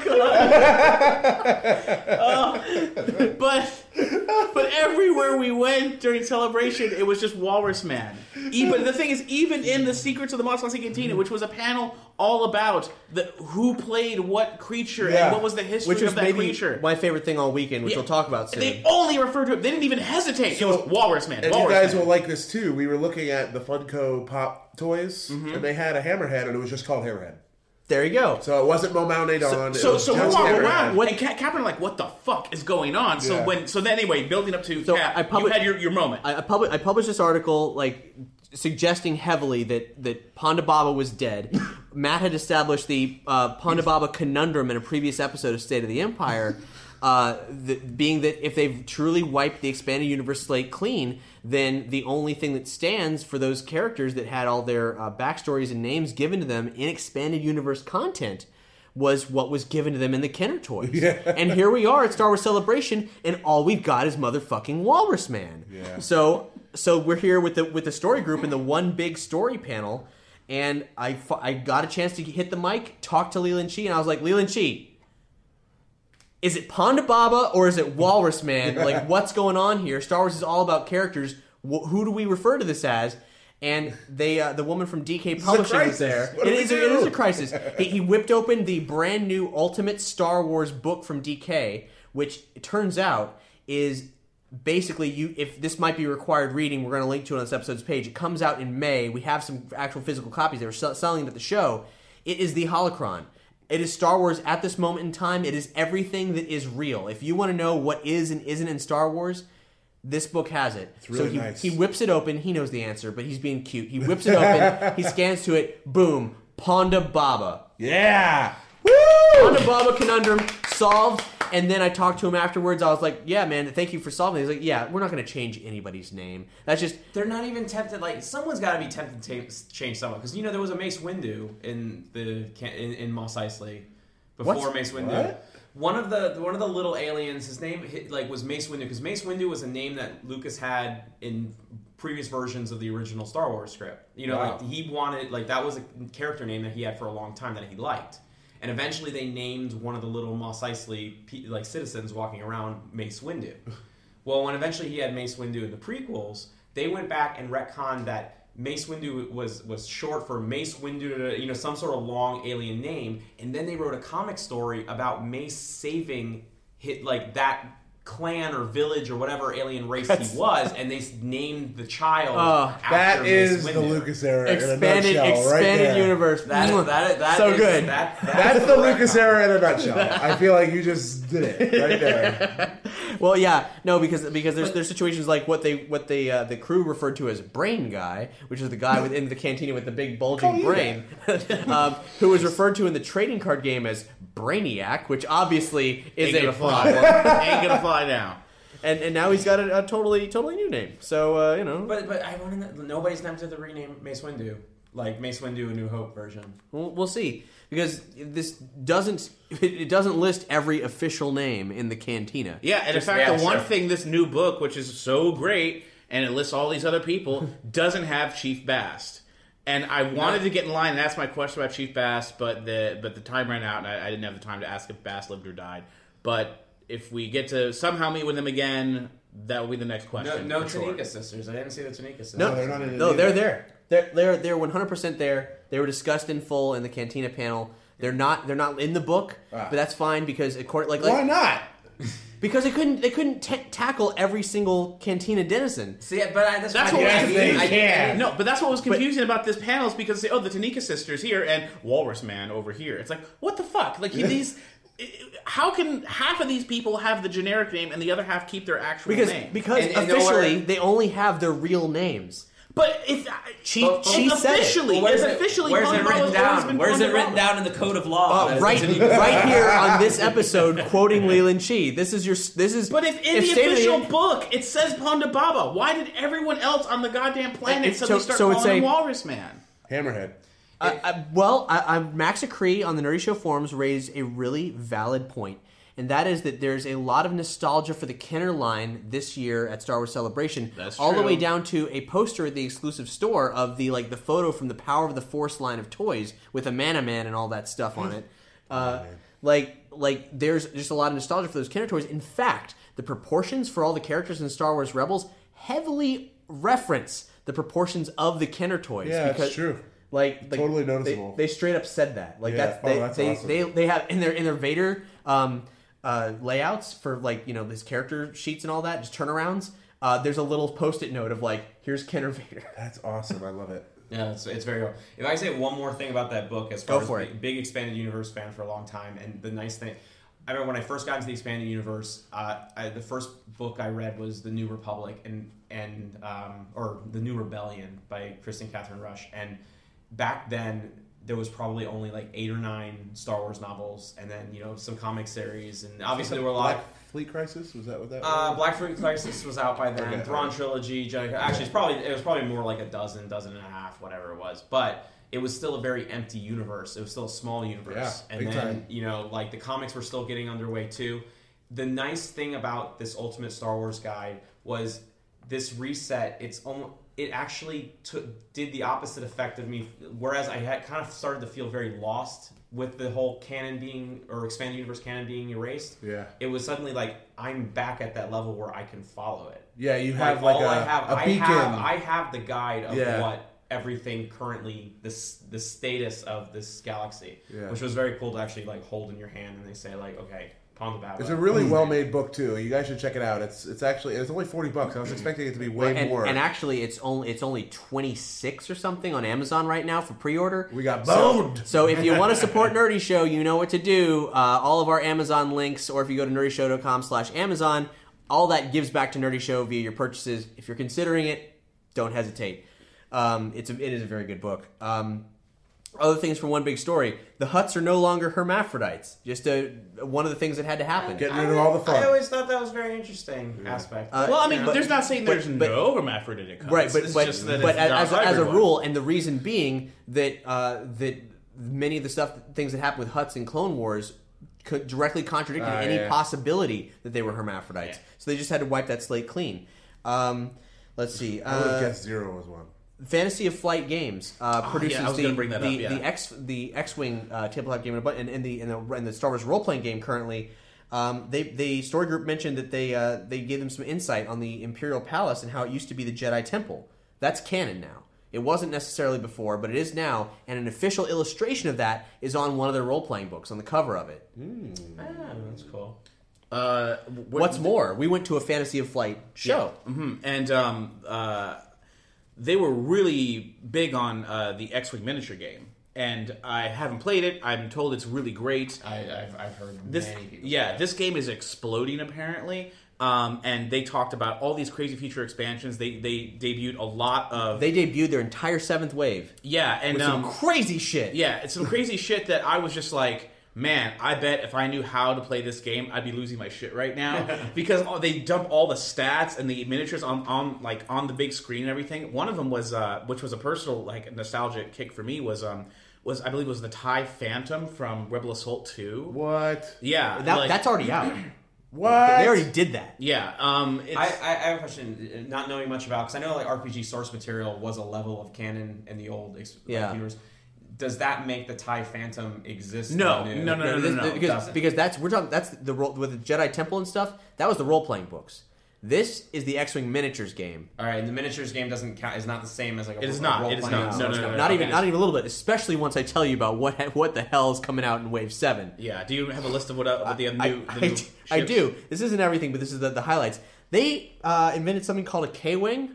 oh. but but everywhere we went during celebration, it was just Walrus Man. Even the thing is, even in the Secrets of the Mos Eisley Cantina, which was a panel all about the who played what creature Yeah. and what was the history Which was of that maybe creature. my favorite thing all weekend, which Yeah. we'll talk about soon. They only referred to it. They didn't even hesitate. it was Walrus Man. And Walrus you guys Man. will like this too. We were looking at the Funko Pop toys, Mm-hmm. and they had a Hammerhead, and it was just called Hammerhead. There you go. So it wasn't Momaw Nadon. it So, was so we're just walking Hammerhead. around, and Cap- Captain like, what the fuck is going on? So Yeah. when, so then anyway, building up to So Cap, I publi- you had your, your moment. I, I, publi- I published this article like suggesting heavily that that Ponda Baba was dead. Matt had established the uh, Ponda Baba conundrum in a previous episode of State of the Empire, uh, the, being that if they've truly wiped the expanded universe slate clean, then the only thing that stands for those characters that had all their uh, backstories and names given to them in expanded universe content was what was given to them in the Kenner toys. And here we are at Star Wars Celebration, and all we've got is motherfucking Walrus Man. Yeah. So so we're here with the with the story group in the one big story panel, and I I got a chance to hit the mic, talk to Leland Chee, and I was like, Leland Chee, is it Ponda Baba or is it Walrus Man? Like, what's going on here? Star Wars is all about characters. Wh- who do we refer to this as? And they, uh, the woman from DK Publishing was there. We is, a, it is a crisis. he, he whipped open the brand new Ultimate Star Wars book from DK, which it turns out is basically you. If this might be required reading, we're going to link to it on this episode's page. It comes out in May. We have some actual physical copies. They were sell- selling it at the show. It is the Holocron. It is Star Wars at this moment in time. It is everything that is real. If you want to know what is and isn't in Star Wars, this book has it. really so he, nice. he whips it open. He knows the answer, but he's being cute. He whips it open. he scans to it. Boom. Ponda Baba. Yeah. Ponda Baba conundrum solved. And then I talked to him afterwards. I was like, "Yeah, man, thank you for solving." it." He's like, "Yeah, we're not going to change anybody's name. That's just They're not even tempted. Like someone's got to be tempted to ta- change someone because you know there was a Mace Windu in the ca- in, in Mos Eisley before What? Mace Windu. What? One of the one of the little aliens, his name hi- like was Mace Windu because Mace Windu was a name that Lucas had in previous versions of the original Star Wars script. You know, Wow. like he wanted like that was a character name that he had for a long time that he liked. And eventually, they named one of the little Mos Eisley like citizens walking around Mace Windu. Well, when eventually he had Mace Windu in the prequels, they went back and retconned that Mace Windu was was short for Mace Windu, you know, some sort of long alien name, and then they wrote a comic story about Mace saving hit like that clan or village or whatever alien race he was, and they named the child. Oh, after That Mace the Lucas era expanded, in a nutshell, right expanded there. universe. That, Mwah. that, that so is- good. That, that That's is the retcon. Lucas era in a nutshell. I feel like you just did it right there. Well, yeah, no, because because there's there's situations like what they what they uh, the crew referred to as brain guy, which is the guy within the cantina with the big bulging brain, um, who was referred to in the trading card game as Brainiac, which obviously is Ain't a gonna fly. problem. Ain't gonna fly now. and and now he's got a, a totally totally new name. So uh, you know, But but I want to. Nobody's tempted to the rename Mace Windu like Mace Windu a New Hope version. we'll, we'll see because this doesn't it doesn't list every official name in the cantina. Yeah, and Just- in fact, yeah, the one sure. thing this new book, which is so great, and it lists all these other people, doesn't have Chief Bast. And I wanted to get in line and ask my question about Chief Bast, but the but the time ran out, and I, I didn't have the time to ask if Bast lived or died. But if we get to somehow meet with him again, that will be the next question. no for sure. Tonnika sisters. I didn't see the Tonnika sisters. No, they're not in it No, they're there. They're they're they're one hundred percent there. They were discussed in full in the cantina panel. They're not they're not in the book, ah. but that's fine because according like, Why like not? because they couldn't they couldn't ta tackle every single cantina denizen. See, but I, that's, That's why what I, Yes, was they I, can. No, but that's what was confusing about this panel is because they, oh the Tonnika sisters here and Walrus Man over here. It's like what the fuck? Like these. How can half of these people have the generic name and the other half keep their actual Because name? because And- and officially nowhere- they only have their real names. But if She But- she if said it. officially, Well, where's it, officially, where's it written down? Where's it written down in the code of law? Uh, right, right here on this episode, quoting Leland Chee. This is your. This is. But if in the State of official book it says Ponda Baba, why did everyone else on the goddamn planet It- suddenly so- start so it's calling him Walrus Man? Hammerhead. I, I, well, I, I, Max Acree on the Nerdy Show forums raised a really valid point, and that is that there's a lot of nostalgia for the Kenner line this year at Star Wars Celebration, That's all the way down to a poster at the exclusive store of the like the photo from the Power of the Force line of toys with a Mana Man and all that stuff on it. Uh, like, like there's just a lot of nostalgia for those Kenner toys. In fact, the proportions for all the characters in Star Wars Rebels heavily reference the proportions of the Kenner toys. Yeah, that's true. Like, like Totally noticeable. They, straight up said that. Like Yeah. that's Oh, they that's they, awesome. they they have in their in their Vader um, uh, layouts for like you know his character sheets and all that, just turnarounds. Uh, there's a little post-it note of like, here's Kenner Vader. That's awesome. I love it. Yeah, it's, it's very cool. If I say one more thing about that book, as Go far for as it. big, big expanded universe fan for a long time, and the nice thing, I remember when I first got into the expanded universe, uh, I, the first book I read was The New Republic and and um, or The New Rebellion by Kristine Kathryn Rusch, and back then there was probably only like eight or nine Star Wars novels, and then you know some comic series, and obviously there were a lot. Black Fleet Crisis was that what that? Uh, was? Black Fleet Crisis was out by then. Okay. Thrawn trilogy. Jedi, actually, it's probably it was probably more like a dozen, dozen and a half, whatever it was. But it was still a very empty universe. It was still a small universe. Yeah, and then time. you know, like the comics were still getting underway too. The nice thing about this Ultimate Star Wars guide was this reset. It's almost it actually took did the opposite effect of me. Whereas I had kind of started to feel very lost with the whole canon being or expanded universe canon being erased Yeah. it was suddenly like I'm back at that level where I can follow it. Yeah, you have like, all a, I have, a I beacon. have, I have the guide of Yeah. what everything currently this the status of this galaxy, Yeah. which was very cool to actually like hold in your hand and they say like, okay, Pond the Battle. It's a really well made book too. You guys should check it out. It's it's actually it's only forty bucks. I was expecting it to be way and, more. and actually, it's only it's only twenty six or something on Amazon right now for pre order. we got So, so if you want to support Nerdy Show, you know what to do. Uh, all of our Amazon links, or if you go to nerdyshow.com slash Amazon, all that gives back to Nerdy Show via your purchases. If you're considering it, don't hesitate. Um, it's a, it is a very good book. Um, other things from one big story: the Hutts are no longer hermaphrodites. Just a, one of the things that had to happen. Getting rid of all the fun. I always thought that was a very interesting aspect. Uh, Well, I mean, but there's not saying there's but- no hermaphroditic cuts. right but it's but, just that but as, as, a, as a rule and the reason being that uh, that many of the stuff things that happened with Hutts in clone wars could directly contradicted Ah, any yeah. possibility that they were hermaphrodites so they just had to wipe that slate clean um, let's see I would have uh, guessed zero was one. Fantasy of Flight Games uh, produces I was the, bring that the, up, yeah. the X the X Wing uh, tabletop game and, and, and the and the and the Star Wars role playing game currently. Um, they the story group mentioned that they uh, they gave them some insight on the Imperial Palace and how it used to be the Jedi Temple. That's canon now. It wasn't necessarily before, but it is now, and an official illustration of that is on one of their role playing books on the cover of it. Ah, that's cool. Uh, what- What's more, we went to a Fantasy of Flight show. Mhm. And um, uh, they were really big on uh, the X-wing miniature game, and I haven't played it. I'm told it's really great. I, I've, I've heard This, many people. yeah, this game is exploding apparently. Um, and they talked about all these crazy future expansions. They they debuted a lot of They debuted their entire seventh wave yeah, and with um, some crazy shit. yeah, it's some crazy shit that I was just like, man, I bet if I knew how to play this game, I'd be losing my shit right now because all- they dump all the stats and the miniatures on, on like on the big screen and everything. One of them was, uh, which was a personal like nostalgic kick for me, was um was I believe was the Tie Phantom from Rebel Assault Two. What? Yeah, That, like- that's already out. What? They already did that. yeah. Um, it's, I, I I have a question, not knowing much about because I know like RPG source material was a level of canon in the old ex- like, Yeah. universe. Does that make the Tie Phantom exist? in No, the no, no, no, no, no. because because that's we're talking that's the role with the Jedi Temple and stuff. That was the role playing books. This is the X Wing miniatures game. All right, and the miniatures game doesn't count. Is not the same as like a It is not, role it is playing not. source No, no, no, no, Not no. even not even a little bit. Especially once I tell you about what what the hell is coming out in Wave Seven. yeah. Do you have a list of what, uh, what the new? I, the I, new do- I do. This isn't everything, but this is the, the highlights. They uh, invented something called a K Wing.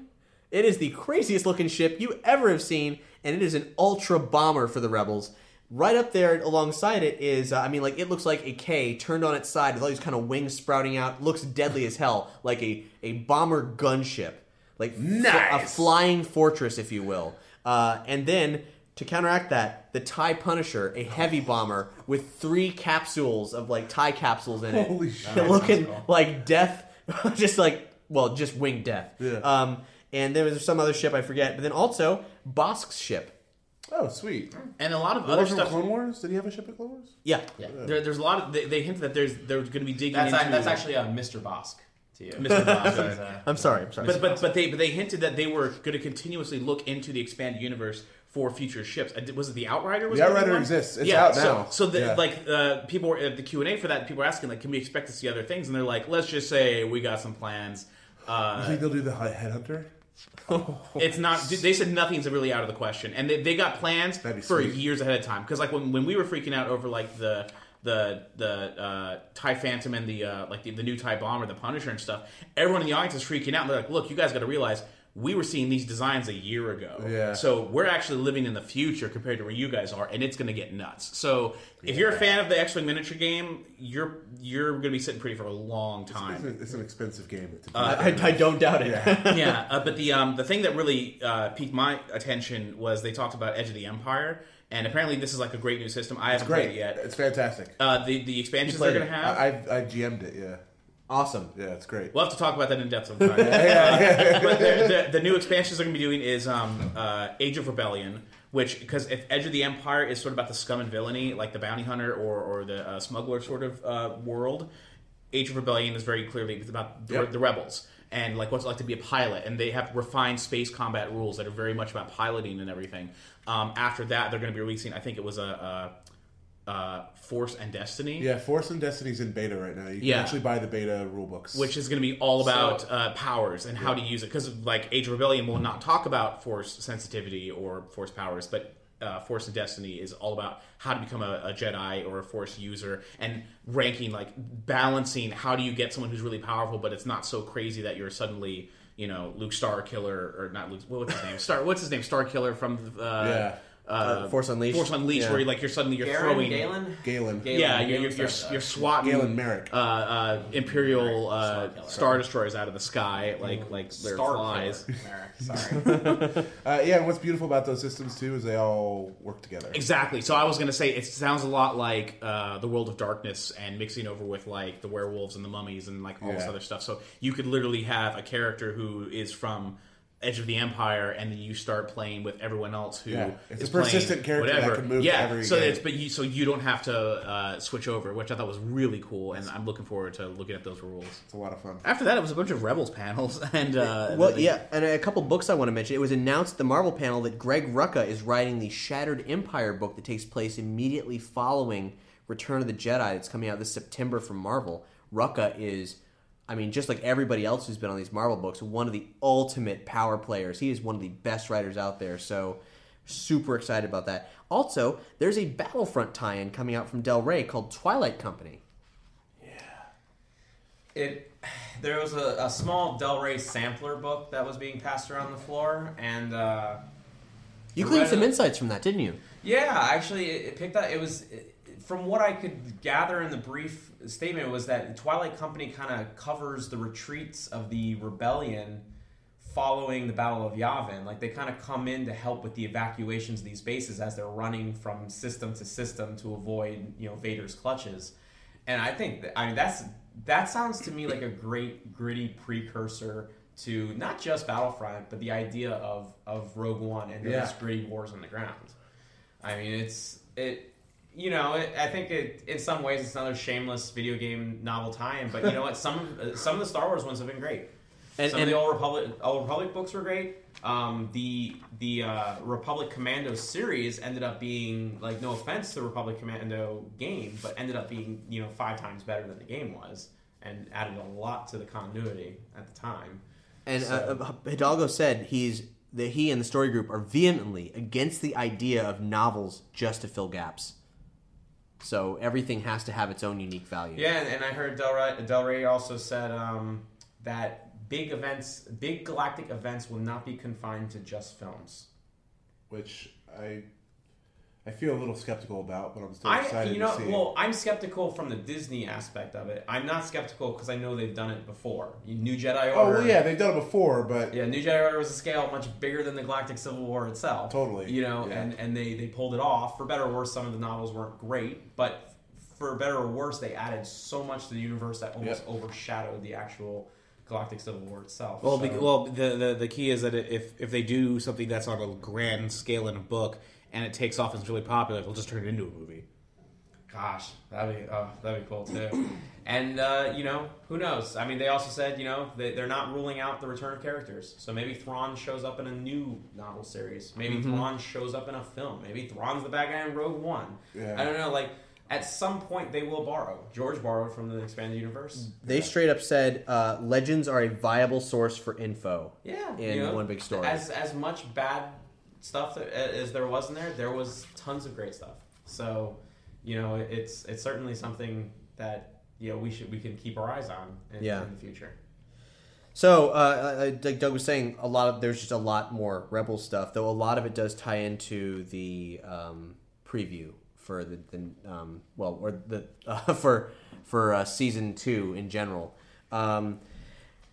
It is the craziest looking ship you ever have seen, and it is an ultra bomber for the Rebels. Right up there alongside it is, uh, I mean, like it looks like a K turned on its side with all these kind of wings sprouting out. Looks deadly as hell, like a, a bomber gunship, like f- a Nice. flying fortress, if you will. Uh, and then to counteract that, the Tie Punisher, a heavy bomber with three capsules of like Tie capsules in it, Holy shit. looking like death, just like well, just winged death. Yeah. Um, and there was some other ship I forget, but then also Bossk's ship. Oh, sweet. and a lot of Other other from stuff. Clone Wars? Did he have a ship in Clone Wars? Yeah, There, there's a lot of they, they hint that there's they're going to be digging That's, into ac- that's actually a Mr. Bossk to you. Mr. Bossk. Is, uh, I'm sorry, I'm sorry. But but but they but they hinted that they were going to continuously look into the expanded universe for future ships. Uh, Was it the Outrider? Was The gonna Outrider one? exists. It's yeah, out so- now. So, the, Yeah. like uh, people were at the Q and A for that. People were asking like, can we expect to see other things? And they're like, let's just say we got some plans. You Uh, think they'll do the Headhunter? it's not. They said nothing's really out of the question, and they, they got plans for sweet. years ahead of time. Because like when, when we were freaking out over like the the the uh, Tie Phantom and the uh, like the, the new Tie Bomber, the Punisher and stuff, everyone in the audience is freaking out. And they're like, "Look, you guys got to realize." We were seeing these designs a year ago, Yeah. so we're actually living in the future compared to where you guys are, and it's going to get nuts. So, if you're a fan of the X-wing miniature game, you're you're going to be sitting pretty for a long It's time. an, it's an expensive game. Do. I, I don't doubt it. yeah, uh, but the um, the thing that really uh, piqued my attention was they talked about Edge of the Empire, and apparently this is like a great new system. I haven't played it yet. It's fantastic. Uh, the the expansions they're going to have. I, I I GM'd it. Yeah, awesome. yeah, it's great. We'll have to talk about that in depth sometime. Uh, but the, the, the new expansions they're going to be doing is um, uh, Age of Rebellion, which because if Edge of the Empire is sort of about the scum and villainy, like the bounty hunter or, or the uh, smuggler sort of uh, world, Age of Rebellion is very clearly about the, Yep. the rebels and like what's it like to be a pilot, and they have refined space combat rules that are very much about piloting and everything. Um, after that, they're going to be releasing. I think it was a. uh, Force and Destiny, Yeah, Force and Destiny's in beta right now. You can Yeah. actually buy the beta rule books. which is going to be all about uh, powers and how to use it. Because like Age of Rebellion will not talk about force sensitivity or force powers, but uh, Force and Destiny is all about how to become a, a Jedi or a Force user and ranking, like balancing how do you get someone who's really powerful, but it's not so crazy that you're suddenly. You know, Luke Star Killer, or not Luke. What's his name? Star. What's his name? Star Killer from uh, Yeah. Uh, Force Unleashed. Force Unleashed, Yeah. where like you're suddenly you're Garen, throwing. Galen? Galen. Galen. Yeah, you're, you're, you're, starts out. you're swatting Galen Marek. uh, uh, Imperial uh, Star Star Destroyers out of the sky like like they're Star flies. Marek, Sorry. Uh, yeah, and what's beautiful about those systems too is they all work together. Exactly. So I was gonna say it sounds a lot like uh, the World of Darkness and mixing over with like the werewolves and the mummies and like all this other stuff. So you could literally have a character who is from Edge of the Empire, and then you start playing with everyone else who Yeah. It's is a persistent playing character that whatever. can move Yeah, every so game. it's but you so you don't have to uh, switch over, which I thought was really cool, and I'm looking forward to looking at those rules. It's a lot of fun. After that, it was a bunch of Rebels panels, and uh, Well, the- yeah, and a couple books I want to mention. It was announced the Marvel panel that Greg Rucka is writing the Shattered Empire book that takes place immediately following Return of the Jedi. That's coming out this September from Marvel. Rucka is, I mean, just like everybody else who's been on these Marvel books, one of the ultimate power players. He is one of the best writers out there. So, super excited about that. Also, there's a Battlefront tie-in coming out from Del Rey called Twilight Company. Yeah. It there was a, a small Del Rey sampler book that was being passed around the floor, and uh, You gleaned some insights from that, didn't you? yeah, actually, it, it picked up. It was it, from what I could gather in the brief statement was that Twilight Company kind of covers the retreats of the rebellion following the Battle of Yavin. Like they kind of come in to help with the evacuations of these bases as they're running from system to system to avoid you know Vader's clutches. And I think that, I mean that's that sounds to me like a great gritty precursor to not just Battlefront, but the idea of of Rogue One and Yeah. gritty wars on the ground. I mean, it's it. You know, it, I think it in some ways it's another shameless video game novel tie-in. But you know what? Some of uh, some of the Star Wars ones have been great. And- some and- of the old Republic old Republic books were great. Um, the the uh, Republic Commando series ended up being like no offense to the Republic Commando game, but ended up being you know five times better than the game was, and added a lot to the continuity at the time. And So- uh, uh, Hidalgo said he's that he and the story group are vehemently against the idea of novels just to fill gaps. So everything has to have its own unique value. Yeah, and, and I heard Del Rey, Del Rey also said um, that big events, big galactic events, will not be confined to just films. which I I feel a little skeptical about, but I'm still excited I, you know, to see. well, I'm skeptical from the Disney aspect of it. I'm not skeptical because I know they've done it before. New Jedi oh Order. well, yeah, they've done it before, but Yeah, New Jedi Order was a scale much bigger than the Galactic Civil War itself. Totally, You know, yeah. and, and they, they pulled it off. For better or worse, some of the novels weren't great, but for better or worse, they added so much to the universe that almost Yep. overshadowed the actual Galactic Civil War itself. Well, So- be, well, the, the the key is that if if they do something that's on a grand scale in a book and it takes off and is really popular, they'll just turn it into a movie. Gosh, that'd be oh, that'd be cool too. And uh, you know, who knows? I mean, they also said you know they, they're not ruling out the return of characters. So maybe Thrawn shows up in a new novel series. Maybe Mm-hmm. Thrawn shows up in a film. Maybe Thrawn's the bad guy in Rogue One. Yeah. I don't know. Like at some point they will borrow. George borrowed from the expanded universe. They straight up said uh, legends are a viable source for info. Yeah, in you know, one big story. As as much bad stuff that, as there was in there, there was tons of great stuff. So, you know, it's it's certainly something that you know we should we can keep our eyes on in, Yeah. in the future. So, uh, uh, like Doug was saying, a lot of there's just a lot more Rebel stuff, though a lot of it does tie into the um, preview for the, the um, well, or the uh, for for uh, season two in general. Um,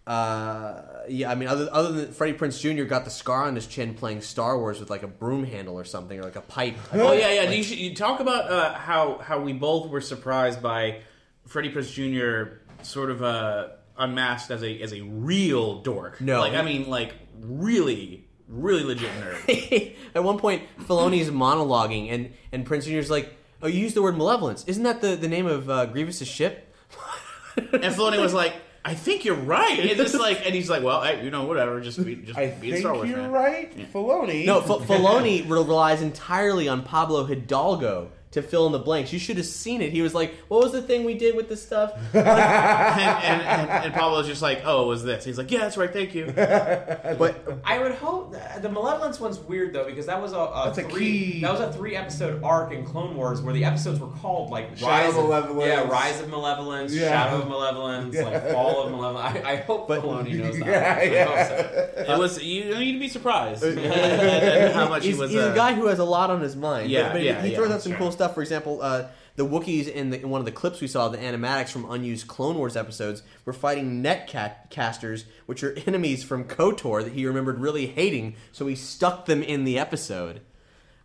uh, yeah, I mean, other other than Freddie Prinze Jr. got the scar on his chin playing Star Wars with like a broom handle or something, or like a pipe. Oh yeah, yeah. You, should, you talk about uh, how how we both were surprised by Freddie Prinze Jr. sort of uh, unmasked as a as a real dork. No. like I mean, like really, really legit nerd. At one point, Filoni's monologuing, and and Prinze Jr.'s like, "Oh, you used the word malevolence. Isn't that the the name of uh, Grievous's ship?" and Filoni was like, "I think you're right." And it's like, and he's like, "Well, hey, you know, whatever. Just be, just I be a Star Wars you're fan." right, Filoni. No, F- Filoni relies entirely on Pablo Hidalgo to fill in the blanks. You should have seen it. He was like, "What was the thing we did with this stuff?" and, and, and, and Pablo's just like, "Oh, it was this?" He's like, "Yeah, that's right. Thank you." But I would hope that, the Malevolence one's weird though because that was a, a That's a three key- that was a three episode arc in Clone Wars where the episodes were called like Shadow Rise of of Malevolence. yeah, Rise of Malevolence, Yeah. Shadow of Malevolence, like Fall of Malevolence. I, I hope Filoni knows that. Yeah, I yeah. hope so. It was you. You'd be surprised at- at how much he's, he was. he's uh, a guy who has a lot on his mind. Yeah, but, but yeah, he yeah, throws out some fair. cool stuff. For example, uh, the Wookiees in, the, in one of the clips we saw, the animatics from unused Clone Wars episodes, were fighting netcat casters, which are enemies from KOTOR that he remembered really hating, so he stuck them in the episode.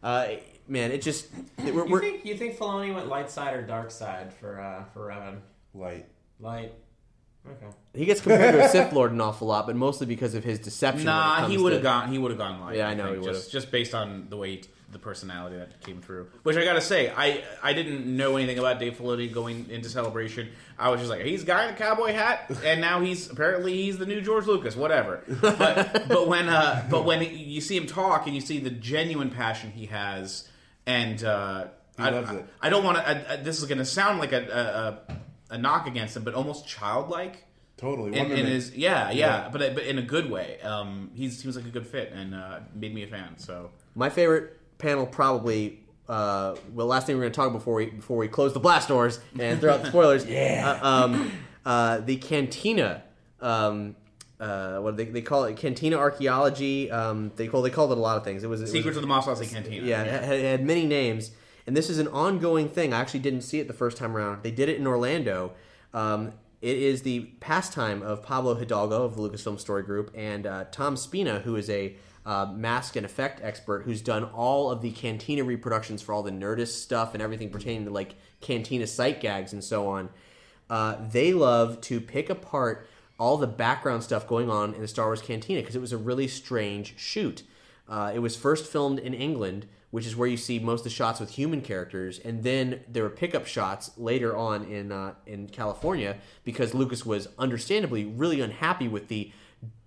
Uh, man, it just it, we're, You we're, think you think Filoni went light side or dark side for uh, for Revan? Light. Light. Okay. he gets compared to a Sith Lord an awful lot, but mostly because of his deception. Nah, he would have to- gone. He would have gone light. Yeah, I know think, he would've. just just based on the way the personality that came through. Which I gotta say, I I didn't know anything about Dave Filoni going into Celebration. I was just like, he's a guy in a cowboy hat, and now he's apparently he's the new George Lucas, whatever. But but when uh but when you see him talk and you see the genuine passion he has, and uh, He I, loves I, it. I don't want to. This is going to sound like a, a a knock against him, but almost childlike Totally. in, in Wonderment. his yeah, yeah, Yeah. but but in a good way. Um, he seems like a good fit and uh, made me a fan. So My favorite panel probably. Uh, well, last thing we're going to talk before we before we close the blast doors and throw out the spoilers. yeah. Uh, um, uh, the cantina. Um, uh, what do they, they call it? Cantina archaeology. Um, they call they called it a lot of things. It was it was- Secrets of the Mos Eisley Cantina. yeah, it had, it had many names, and this is an ongoing thing. I actually didn't see it the first time around. They did it in Orlando. Um, it is the pastime of Pablo Hidalgo of the Lucasfilm Story Group and uh, Tom Spina, who is a uh, mask and effect expert who's done all of the Cantina reproductions for all the Nerdist stuff and everything pertaining to like Cantina sight gags and so on. Uh, they love to pick apart all the background stuff going on in the Star Wars Cantina because it was a really strange shoot. Uh, it was first filmed in England, which is where you see most of the shots with human characters, and then there were pickup shots later on in uh, in California because Lucas was understandably really unhappy with the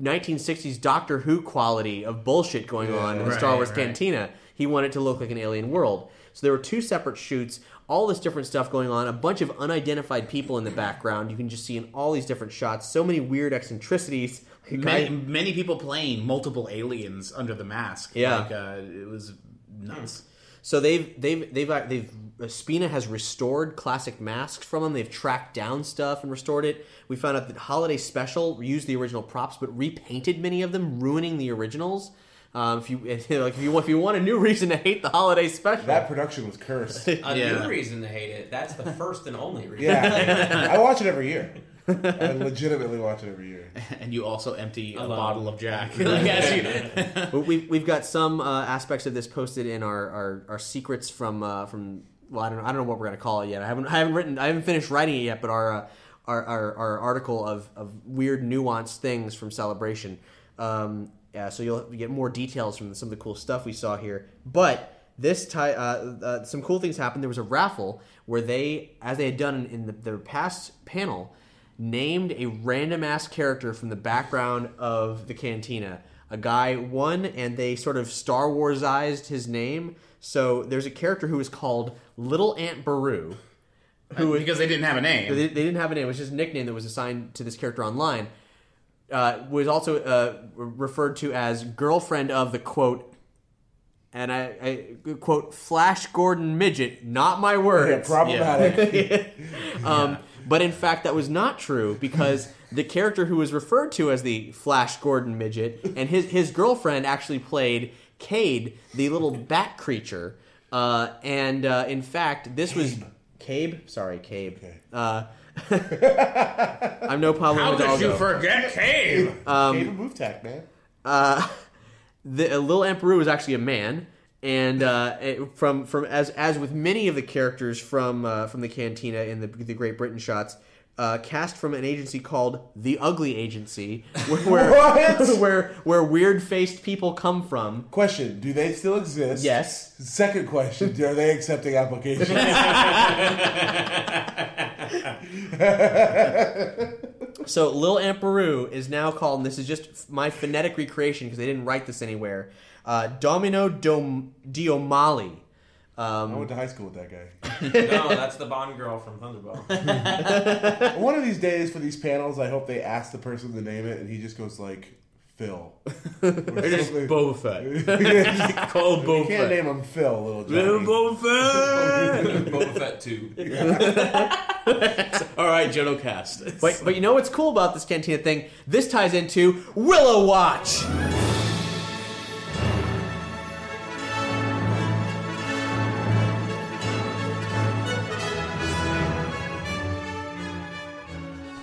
1960s Doctor Who quality of bullshit going on in the Star Wars right. Cantina. He wanted it to look like an alien world. So there were two separate shoots, all this different stuff going on, a bunch of unidentified people in the background. You can just see in all these different shots, so many weird eccentricities. Many, many people playing multiple aliens under the mask. Yeah. like, uh, it was nuts. So they've they've they've uh, they've uh, Spina has restored classic masks from them. They've tracked down stuff and restored it. We found out that Holiday Special used the original props but repainted many of them, ruining the originals. Um, if you if, you like if you want if you want a new reason to hate the Holiday Special, that production was cursed. A Yeah. new reason to hate it. That's the first and only reason. yeah, I watch it every year. I legitimately watch it every year. And you also empty a Alone. bottle of Jack. Like, you- we've we've got some uh, aspects of this posted in our, our, our secrets from uh, from well I don't know, I don't know what we're gonna call it yet. I haven't I haven't written I haven't finished writing it yet. But our uh, our, our our article of, of weird nuanced things from Celebration. Um, yeah, so you'll get more details from some of the cool stuff we saw here. But this ti uh, uh, some cool things happened. There was a raffle where they, as they had done in the, their past panel, named a random ass character from the background of the cantina. A guy won, and they sort of Star Warsized his name. So there's a character who is called Little Aunt Baru. Who because they didn't have a name. they, they didn't have a name. It was just a nickname that was assigned to this character online. Uh, was also uh, referred to as girlfriend of the quote, and I, I quote Flash Gordon midget. Not my word. Yeah, words. problematic. Um, But in fact, that was not true because the character who was referred to as the Flash Gordon midget and his his girlfriend actually played Cade, the little bat creature. Uh, and uh, in fact, this was Kabe. Sorry, Kabe. Uh, I'm no problem How with could doggo. you forget Cave? Cave and move tack, man. uh, the uh, Lil Emperor was actually a man, and uh, it- from from as as with many of the characters from uh, from the Cantina in the the Great Britain shots. Uh, cast from an agency called the Ugly Agency, where where, where where weird faced people come from. Question: Do they still exist? Yes. Second question: Are they accepting applications? So Lil Emperor is now called, and this is just my phonetic recreation because they didn't write this anywhere. Uh, Domino Dom- Diomali. I went to high school with that guy. no, that's the Bond girl from Thunderball. One of these days for these panels, I hope they ask the person to name it, and he just goes like Phil. Or something. Boba Fett. Call You Boba can't Fett. name him Phil, little Little Boba Fett. Boba Fett 2. All right, Jono Cast. But, but you know what's cool about this Cantina thing? This ties into Willow Watch.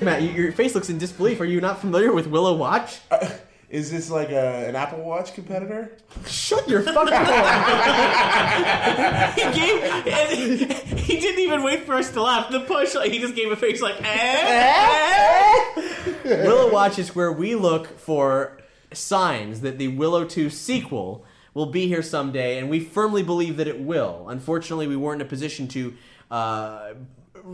Matt, you, your face looks in disbelief. Are you not familiar with Willow Watch? Is this like a, an Apple Watch competitor? Shut your fucking mouth. he gave. He didn't even wait for us to laugh. The push, like, he just gave a face like, eh. Willow Watch is where we look for signs that the Willow 2 sequel will be here someday, and we firmly believe that it will. Unfortunately, we weren't in a position to, uh,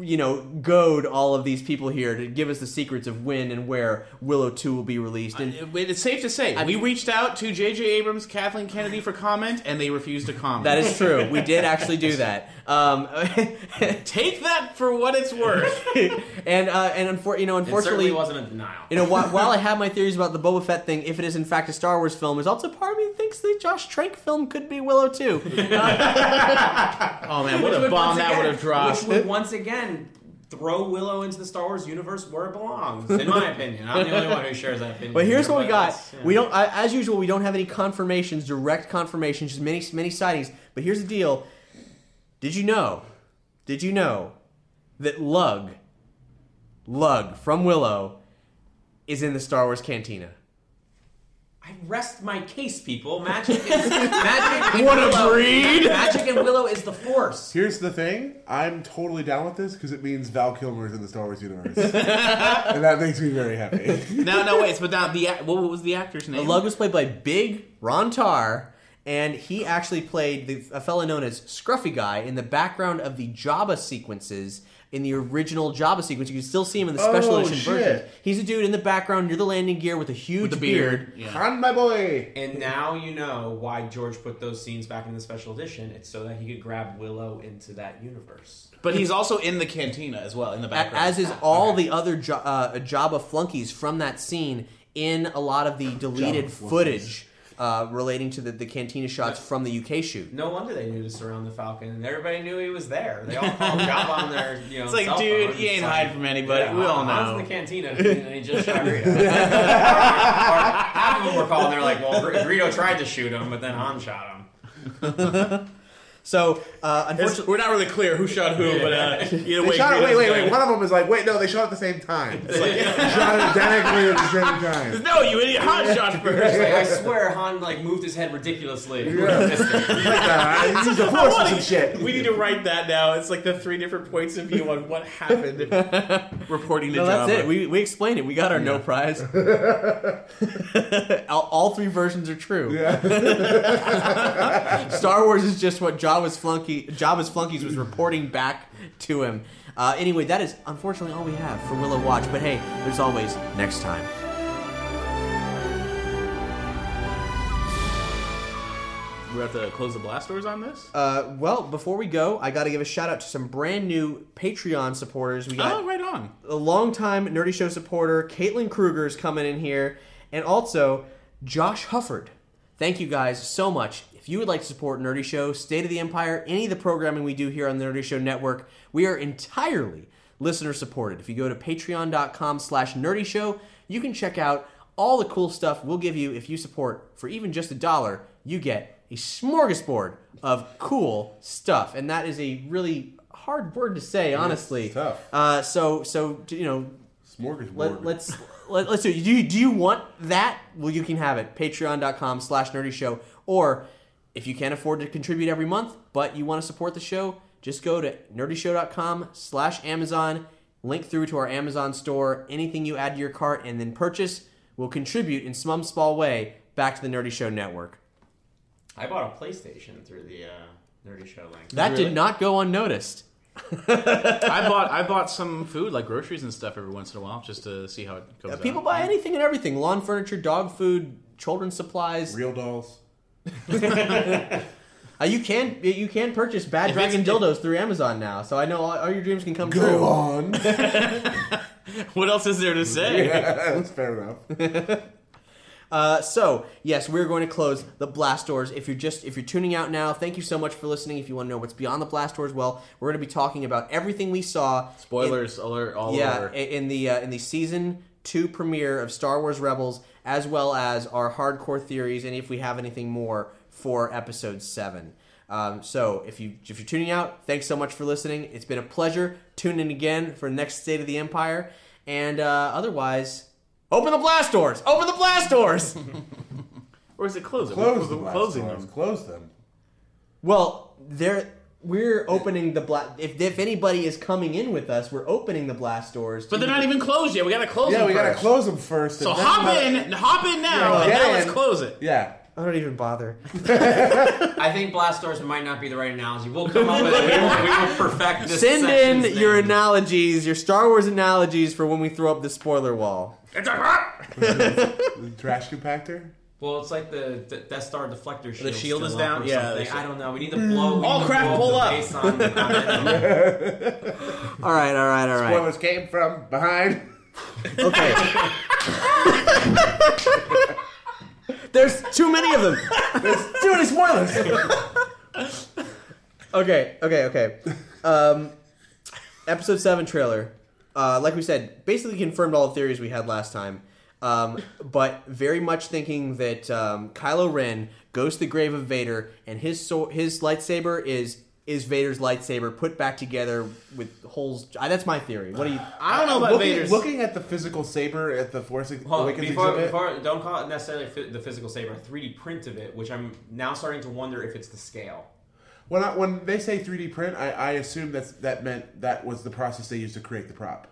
you know, goad all of these people here to give us the secrets of when and where Willow 2 will be released. And It's safe to say we reached out to J.J. Abrams, Kathleen Kennedy for comment, and they refused to comment. that is true. We did actually do that. Um, Take that for what it's worth. and uh, and unfor- you know, unfortunately, certainly wasn't a denial. You know, while, while I have my theories about the Boba Fett thing, if it is in fact a Star Wars film, there's also part of me thinks the Josh Trank film could be Willow too. oh man, what a bomb once that would have dropped. Which would once again throw Willow into the Star Wars universe where it belongs, in my opinion. I'm the only one who shares that opinion. But here's what we got: you we don't, as usual, we don't have any confirmations, direct confirmations, just many many sightings. But here's the deal: Did you know? Did you know that Lug, Lug from Willow, is in the Star Wars Cantina? I rest my case, people. Magic is magic. and What a Willow, breed! Magic and Willow is the Force. Here's the thing: I'm totally down with this because it means Val Kilmer's in the Star Wars universe, and that makes me very happy. no, no, wait. But now the act- what was the actor's name? Lug was played by Big Ron Tarr, and he actually played the, a fellow known as Scruffy Guy in the background of the Jabba sequences in the original Jabba sequence. You can still see him in the special Oh, edition shit. version. He's a dude in the background near the landing gear with a huge with the beard. Yeah. Han, my boy. And now you know why George put those scenes back in the special edition. It's so that he could grab Willow into that universe. But he's also in the cantina as well in the A- background. As is all the other Ja- uh, Jabba flunkies from that scene in a lot of the deleted footage uh, relating to the, the cantina shots from the UK shoot. No wonder they knew to surround the Falcon, and everybody knew he was there. They all called Jabba on their, you know, It's like, cell dude, phone. you ain't It's hiding from anybody. Yeah, We all know. I was know. in the cantina, and he just shot Greedo. half of them were calling. They're like, "Well, Gre- Greedo tried to shoot him, but then Han shot him." So, uh, It's- unfortunately, we're not really clear who shot who, but uh, either They way, shot wait, wait, wait. One of them was like, wait, no, they shot at the same time. They shot it identically at the same time. No, you idiot! Han shot first. Like, I swear, Han like moved his head ridiculously. Uh, Use the force or shit. We need to write that now. It's like the three different points of view on what happened. Reporting to no, that's it. We, we explained it. We got our no prize. all, all three versions are true. Star Wars is just what Jabba's flunky Jabba's flunkies was reporting back to him. Uh, anyway, that is unfortunately all we have for Willow Watch. But hey, there's always next time. we have to close the blast doors on this. Uh, well, before we go, I got to give a shout out to some brand new Patreon supporters. We got oh, right on. a longtime Nerdy Show supporter, Caitlin Kruger is coming in here, and also Josh Hufford. Thank you guys so much. If you would like to support Nerdy Show, State of the Empire, any of the programming we do here on the Nerdy Show Network, we are entirely listener supported. If you go to patreon.com slash nerdy show, you can check out all the cool stuff we'll give you if you support for even just a dollar. You get a smorgasbord of cool stuff, and that is a really hard word to say, honestly. tough. Uh, so, so you know, Smorgasbord. let, let's let, let's do. it. Do you, do you want that? Well, you can have it. Patreon.com/slash Nerdy Show, or if you can't afford to contribute every month, but you want to support the show, just go to nerdyshow.com/slash Amazon. Link through to our Amazon store. Anything you add to your cart and then purchase will contribute in some small way back to the Nerdy Show network. I bought a PlayStation through the uh, Nerdy Show link. That Really? did not go unnoticed. I bought I bought some food like groceries and stuff every once in a while just to see how it goes. Uh, People out. buy anything and everything: lawn furniture, dog food, children's supplies. Real dolls. Uh, you can you can purchase Bad If Dragon it's- dildos through Amazon now, so I know all, all your dreams can come Go true. on. What else is there to say? yeah, That's fair enough. Uh, so yes, we're going to close the blast doors. If you're just if you're tuning out now, thank you so much for listening. If you want to know what's beyond the blast doors, well, we're going to be talking about everything we saw. Spoilers alert! All in, yeah, over. i- in the uh, in the season two premiere of Star Wars Rebels, as well as our hardcore theories, and if we have anything more for episode seven. Um, so if you if you're tuning out, thanks so much for listening. It's been a pleasure. Tune in again for next State of the Empire, and uh, otherwise, open the blast doors. Open the blast doors. or is it close? Close We're the blast closing doors. them. Close them. Well, there we're opening the blast. If if anybody is coming in with us, we're opening the blast doors. But they're not even closed yet. We gotta close them. Yeah, them we gotta first. close them first. So and then hop let- in, hop in now, Yeah, and get now let's in. close it. Yeah. I don't even bother. I think blast doors might not be the right analogy. We'll come up with it. We will, we will perfect this. Send in section's your name. analogies, your Star Wars analogies for when we throw up the spoiler wall. It's a hop. The trash compactor. Well, it's like the, the Death Star deflector shield. The shield is still up down? or Yeah, something. I don't know. We need to blow. we All crap! to craft, blow pull the up. base on- on it. All right, all right, all right. Spoilers came from behind. Okay. There's too many of them. There's too many spoilers. okay, okay, okay. Um, episode seven trailer. Uh, like we said, basically confirmed all the theories we had last time. Um, but very much thinking that um, Kylo Ren goes to the grave of Vader, and his so- his lightsaber is is Vader's lightsaber put back together with holes. I, that's my theory. What do you? I don't know about looking, Vader's. looking at the physical saber at the Force Well, Awakens before, exhibit. before, don't call it necessarily fi- the physical saber. A 3D print of it, which I'm now starting to wonder if it's the scale. When I, when they say 3D print, I, I assume that's that meant that was the process they used to create the prop,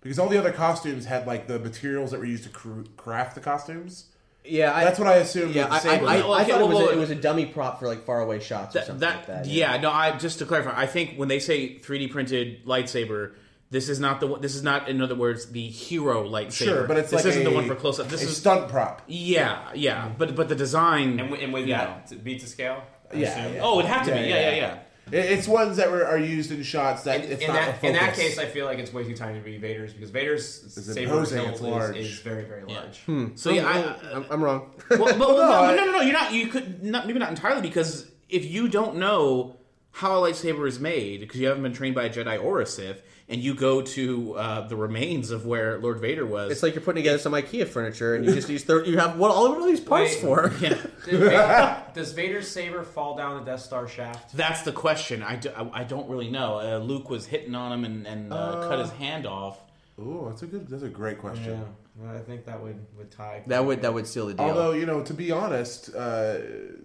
because all the other costumes had like the materials that were used to cr- craft the costumes. Yeah, I, That's what I assumed. Yeah, with I, I. I, I Okay, thought it well, was, a, it was a dummy prop for like faraway shots or something that, like that. yeah, no. I just to clarify, I think when they say 3D printed lightsaber, this is not the. This is not, in other words, the hero lightsaber. sure, but it's this like isn't a, the one for close up. This a is stunt prop. yeah, yeah. But but the design And, with- and with you that, to beat to scale? I Yeah, yeah. oh, it had to Yeah, be. yeah, Yeah, yeah, yeah. yeah. It- It's ones that were, are used in shots that In, it's in not that, the in that case, I feel like it's way too tiny to be Vader's because Vader's It's saber hilt is, large. is very very large. hmm So yeah, I, I'm, I'm wrong. well, well, no, I- no, no, no. You're not. You could not maybe not entirely because if you don't know how a lightsaber is made because you haven't been trained by a Jedi or a Sith, and you go to uh, the remains of where Lord Vader was, it's like you're putting together some IKEA furniture and you just use thir- you have what all of these parts Wait. for. yeah. Vader, Does Vader's saber fall down the Death Star shaft? That's the question. I, do, I, I don't really know. Uh, Luke was hitting on him and, and uh, cut his hand off. Ooh, that's a good. That's a great question. Well, I think that would would tie. That would that would seal the deal. Although you know, to be honest, uh,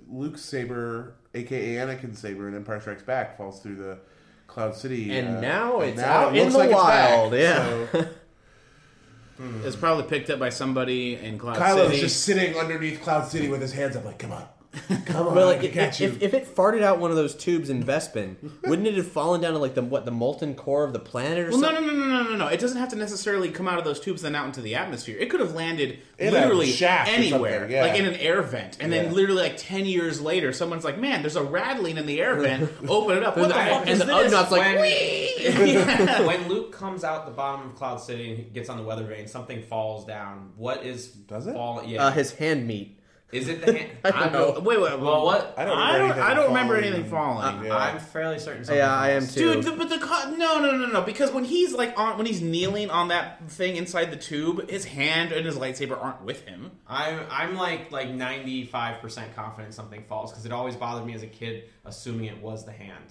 Luke's saber, aka Anakin's saber, in Empire Strikes Back, falls through the Cloud City, And uh, now and it's now out it in looks the like it's back. wild, yeah. So, It's probably picked up by somebody in Cloud City. Kylo's City. just sitting underneath Cloud City with his hands up, like, "Come on, come on, Well, I like can if, catch you." if, if it farted out one of those tubes in Bespin, wouldn't it have fallen down to like the what the molten core of the planet or Well, no, something? no, no, no, no, no, no. It doesn't have to necessarily come out of those tubes and out into the atmosphere. It could have landed In literally anywhere, yeah. like in an air vent, and Yeah. then literally like ten years later, someone's like, "Man, there's a rattling in the air vent. Open it up. What the And fuck is the this?" Ugnaughts like, when- when Luke comes out the bottom of Cloud City and he gets on the weather vane, something falls down. What is Does it? Fall, yeah. Uh, his hand meat. Is it the hand? I don't I'm- know. Wait, wait. Well, what? I don't I remember don't. anything I don't remember falling. anything falling. Yeah. I'm fairly certain. Something Yeah, I am falls. too. Dude, the, but the co- no, no, no, no, because when he's like on, when he's kneeling on that thing inside the tube, his hand and his lightsaber aren't with him. I'm I'm like like 95 percent confident something falls because it always bothered me as a kid assuming it was the hand.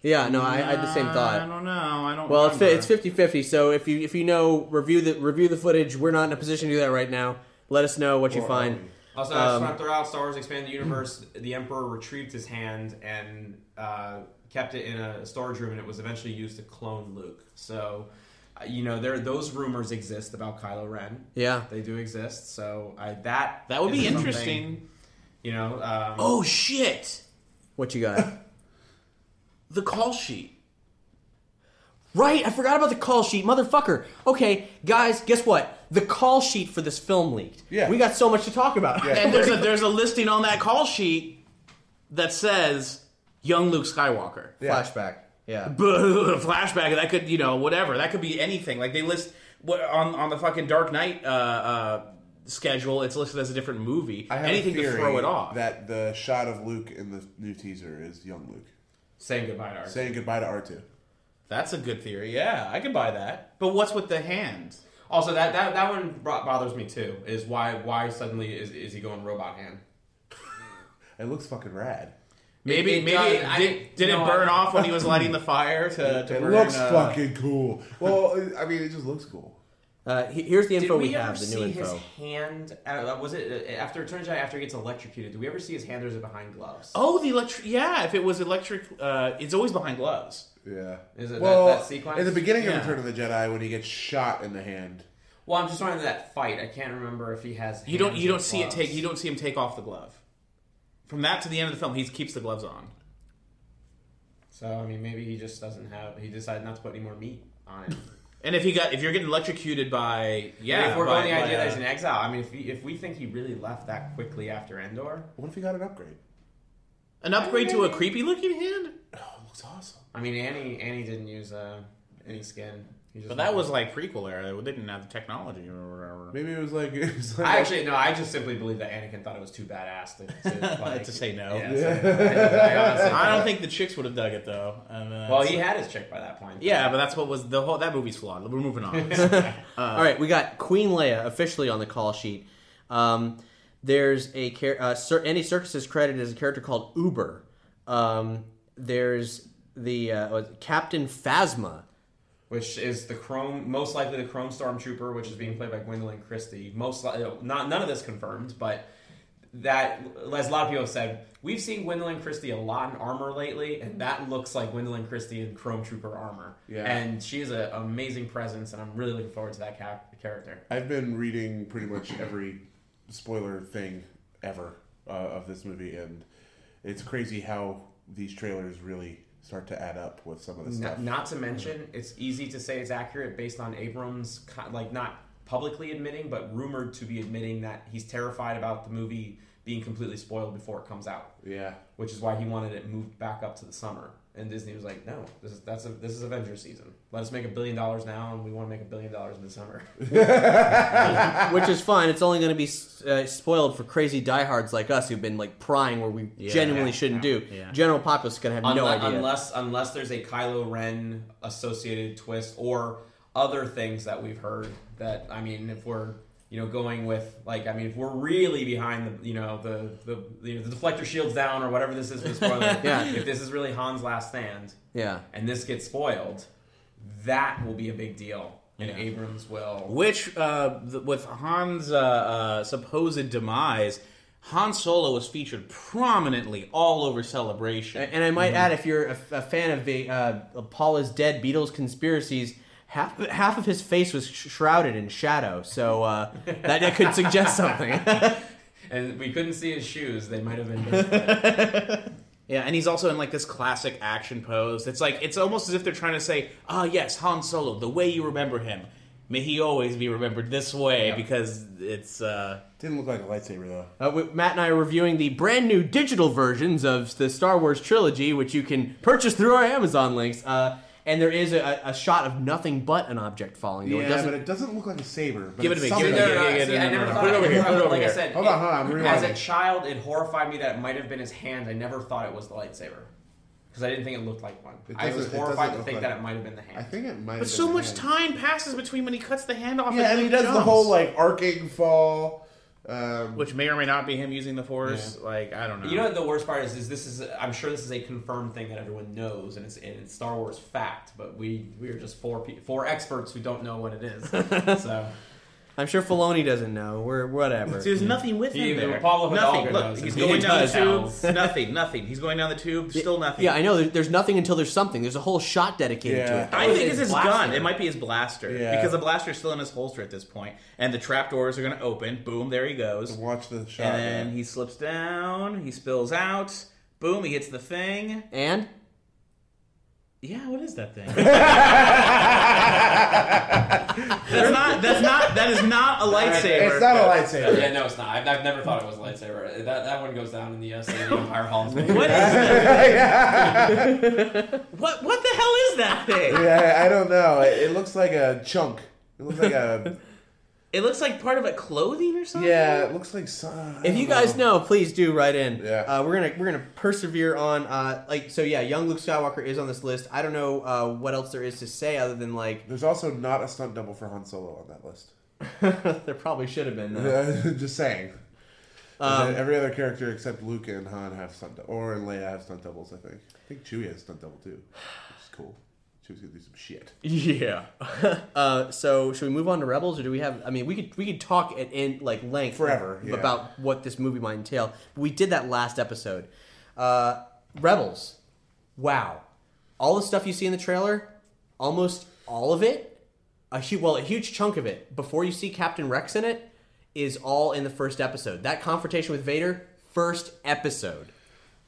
Yeah, no, I, I had the same thought. I thought. don't know. I don't. Well, it's remember. it's 50-50, So if you if you know, review the review the footage. We're not in a position to do that right now. Let us know what you Or are find. We? Also, I just Um, want to throw out Star Wars Expanded the Universe. the Emperor retrieved his hand and uh, kept it in a storage room, and it was eventually used to clone Luke. So, uh, you know, there those rumors exist about Kylo Ren. Yeah. They do exist. So I that That would be interesting. You know. Um, Oh shit! What you got? The call sheet. right, I forgot about the call sheet, motherfucker. Okay, guys, guess what? The call sheet for this film leaked. Yeah. we got so much to talk about. And there's a there's a listing on that call sheet that says young Luke Skywalker. Flashback. Yeah. flashback that could you know whatever that could be anything like they list what on on the fucking dark knight uh uh schedule it's listed as a different movie I have anything a to theory throw it off That the shot of Luke in the new teaser is young Luke saying goodbye to R2. saying goodbye to R two. that's a good theory yeah i could buy that but what's with the hand Also, that, that that one bothers me too. Is why why suddenly is, is he going robot hand? It looks fucking rad. maybe it maybe does- I- did, did you it burn I- off when he was lighting the fire to, to It burn, looks uh, fucking cool. Well, I mean, it just looks cool. Uh, here's the Did info we, we, ever have. The see new info. his hand? Uh, was it uh, after it turns out after he gets electrocuted? Do we ever see his hand or is it behind gloves? oh the electric yeah if it was electric uh it's always behind gloves Yeah. Is it well, that, that sequence? in the beginning Yeah. of Return of the Jedi, when he gets shot in the hand, Well, I'm just wondering that fight. I can't remember if he has. you don't you don't see it take you don't see him take off the glove from that to the end of the film he keeps the gloves on So I mean, maybe he just doesn't have. He decided not to put any more meat on it. And if he got if you're getting electrocuted by yeah, if we're by, going the by, idea that uh, he's in exile, I mean, if, he, if we think he really left that quickly after Endor, what if he got an upgrade? an upgrade to a creepy looking hand, Oh, it looks awesome. I mean, Annie Annie didn't use uh, any skin. But that was like prequel era. They didn't have the technology or whatever. Maybe it was like, it was like I actually no. I just simply believe that Anakin thought it was too badass to, to, like, To say no. Yeah, so- I, I I don't think the chicks would have dug it though. And, uh, Well, he had his chick by that point. yeah, but that's what was the whole that movie's flawed. We're moving on. All right, we got Queen Leia officially on the call sheet. Um, there's a char- uh, Sir- Andy Serkis is credited as a character called Uber. Um, there's the uh, Captain Phasma. which is the Chrome, most likely the Chrome Stormtrooper, which is being played by Gwendoline Christie. Most li- not none of this confirmed, but that as a lot of people have said, we've seen Gwendoline Christie a lot in armor lately, and that looks like Gwendoline Christie in Chrome Trooper armor. Yeah. and she's an amazing presence, and I'm really looking forward to that ca- character. I've been reading pretty much every spoiler thing ever uh, of this movie, and it's crazy how these trailers really start to add up with some of the stuff. Not, not to mention, it's easy to say it's accurate based on Abrams, like not publicly admitting, but rumored to be admitting that he's terrified about the movie being completely spoiled before it comes out, yeah, which is why he wanted it moved back up to the summer. And Disney was like, "No, this is that's a, this is Avengers season. Let us make a billion dollars now, and we want to make a billion dollars in the summer." which is fine. It's only going to be uh, spoiled for crazy diehards like us who've been like prying where we genuinely shouldn't do. yeah. General populace is going to have no idea. unless unless there's a Kylo Ren associated twist or other things that we've heard. That I mean, if we're you know, going with like, I mean, if we're really behind the, you know, the the you know, the deflector shields down or whatever this is for the spoiler. Yeah. If this is really Han's last stand, Yeah. and this gets spoiled, that will be a big deal, and Abrams will. Which, uh, th- with Han's uh, uh, supposed demise, Han Solo was featured prominently all over Celebration. And I might add, if you're a, a fan of the uh, Paul is dead Beatles conspiracies, half half of his face was sh- shrouded in shadow, so uh, that, that could suggest something. And we couldn't see his shoes; they might have been. different. Yeah, and he's also in like this classic action pose. It's like it's almost as if they're trying to say, "Ah, yes, Han Solo, the way you remember him, may he always be remembered this way," because it's. uh Didn't look like a lightsaber though. Uh, we- Matt and I are reviewing the brand new digital versions of the Star Wars trilogy, which you can purchase through our Amazon links. Uh, and there is a, a shot of nothing but an object falling. though. Yeah, it doesn't, but it doesn't look like a saber. But Give it it's to me, give it to me. Yeah, yeah, see, I no, no, never thought. Put it over here, put it over like I here. said, Hold on, hold on, I'm As rewinding. a child, it horrified me that it might have been his hand. I never thought it was the lightsaber because I didn't think it looked like one. It I was doesn't- it horrified doesn't to look think like that it. it might have been the hand. I think it might. But have so been much the time passes between when he cuts the hand off. Yeah, and he does the jumps. whole like arcing fall. Um, which may or may not be him using the Force. Like I don't know. You know what the worst part is? Is this is I'm sure this is a confirmed thing that everyone knows, and it's and it's Star Wars fact. But we we are just four pe- four experts who don't know what it is. so I'm sure Filoni doesn't know. We're whatever. See, there's nothing with He- him there. Pablo nothing. Hidalgo Look, knows. he's He going down the tube. nothing. Nothing. He's going down the tube. Still nothing. Yeah, I know. There- There's nothing until there's something. There's a whole shot dedicated to Yeah. it. I Oh, think it's his blaster. gun. It might be his blaster Yeah. because the blaster's still in his holster at this point, and the trap doors are going to open. Boom! There he goes. watch the shot. And then yeah. he slips down. He spills out. Boom! He hits the thing. And Yeah, what is that thing? that's not. That's not. That is not a lightsaber. It's not a lightsaber. yeah, no, it's not. I've, I've never thought it was a lightsaber. That that one goes down in the uh, State of Empire Hall. What is that? what what the hell is that thing? Yeah, I don't know. It, it looks like a chunk. It looks like a. It looks like part of a clothing or something. Yeah, it looks like. Some, if you guys know, please do write in. Yeah. Uh, we're gonna we're gonna persevere on uh, like so. Yeah, young Luke Skywalker is on this list. I don't know uh, what else there is to say other than like There's also not a stunt double for Han Solo on that list. there probably should have been. Just saying. Um, Every other character except Luke and Han have stunt, dou- or Leia have stunt doubles. I think. I think Chewie has stunt double too, which is cool. Chewie's gonna do some shit. Yeah. uh, so should we move on to Rebels, or do we have? I mean, we could we could talk at in like length Forever, yeah. about what this movie might entail. We did that last episode. Uh, Rebels. Wow. All the stuff you see in the trailer, almost all of it, a hu- well, a huge chunk of it, before you see Captain Rex in it, is all in the first episode. That confrontation with Vader, first episode.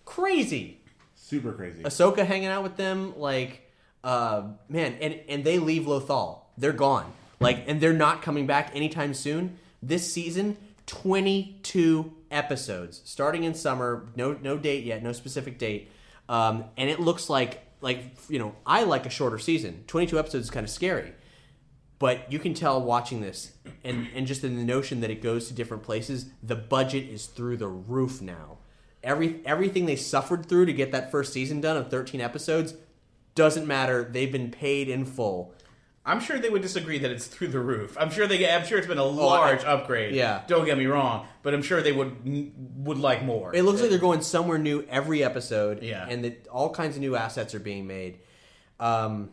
Crazy. Super crazy. Ahsoka hanging out with them, like, uh, man, and and they leave Lothal. They're gone, like, and they're not coming back anytime soon. This season, twenty two episodes, starting in summer. No no date yet, no specific date, um, and it looks like like you know I like a shorter season. Twenty two episodes is kind of scary. But you can tell watching this, and, and just in the notion that it goes to different places, the budget is through the roof now. Every everything they suffered through to get that first season done of 13 episodes doesn't matter. They've been paid in full. I'm sure they would disagree that it's through the roof. I'm sure they. I'm sure it's been a large upgrade. yeah. Don't get me wrong, but I'm sure they would would like more. It looks like they're going somewhere new every episode, Yeah. and that all kinds of new assets are being made. Um,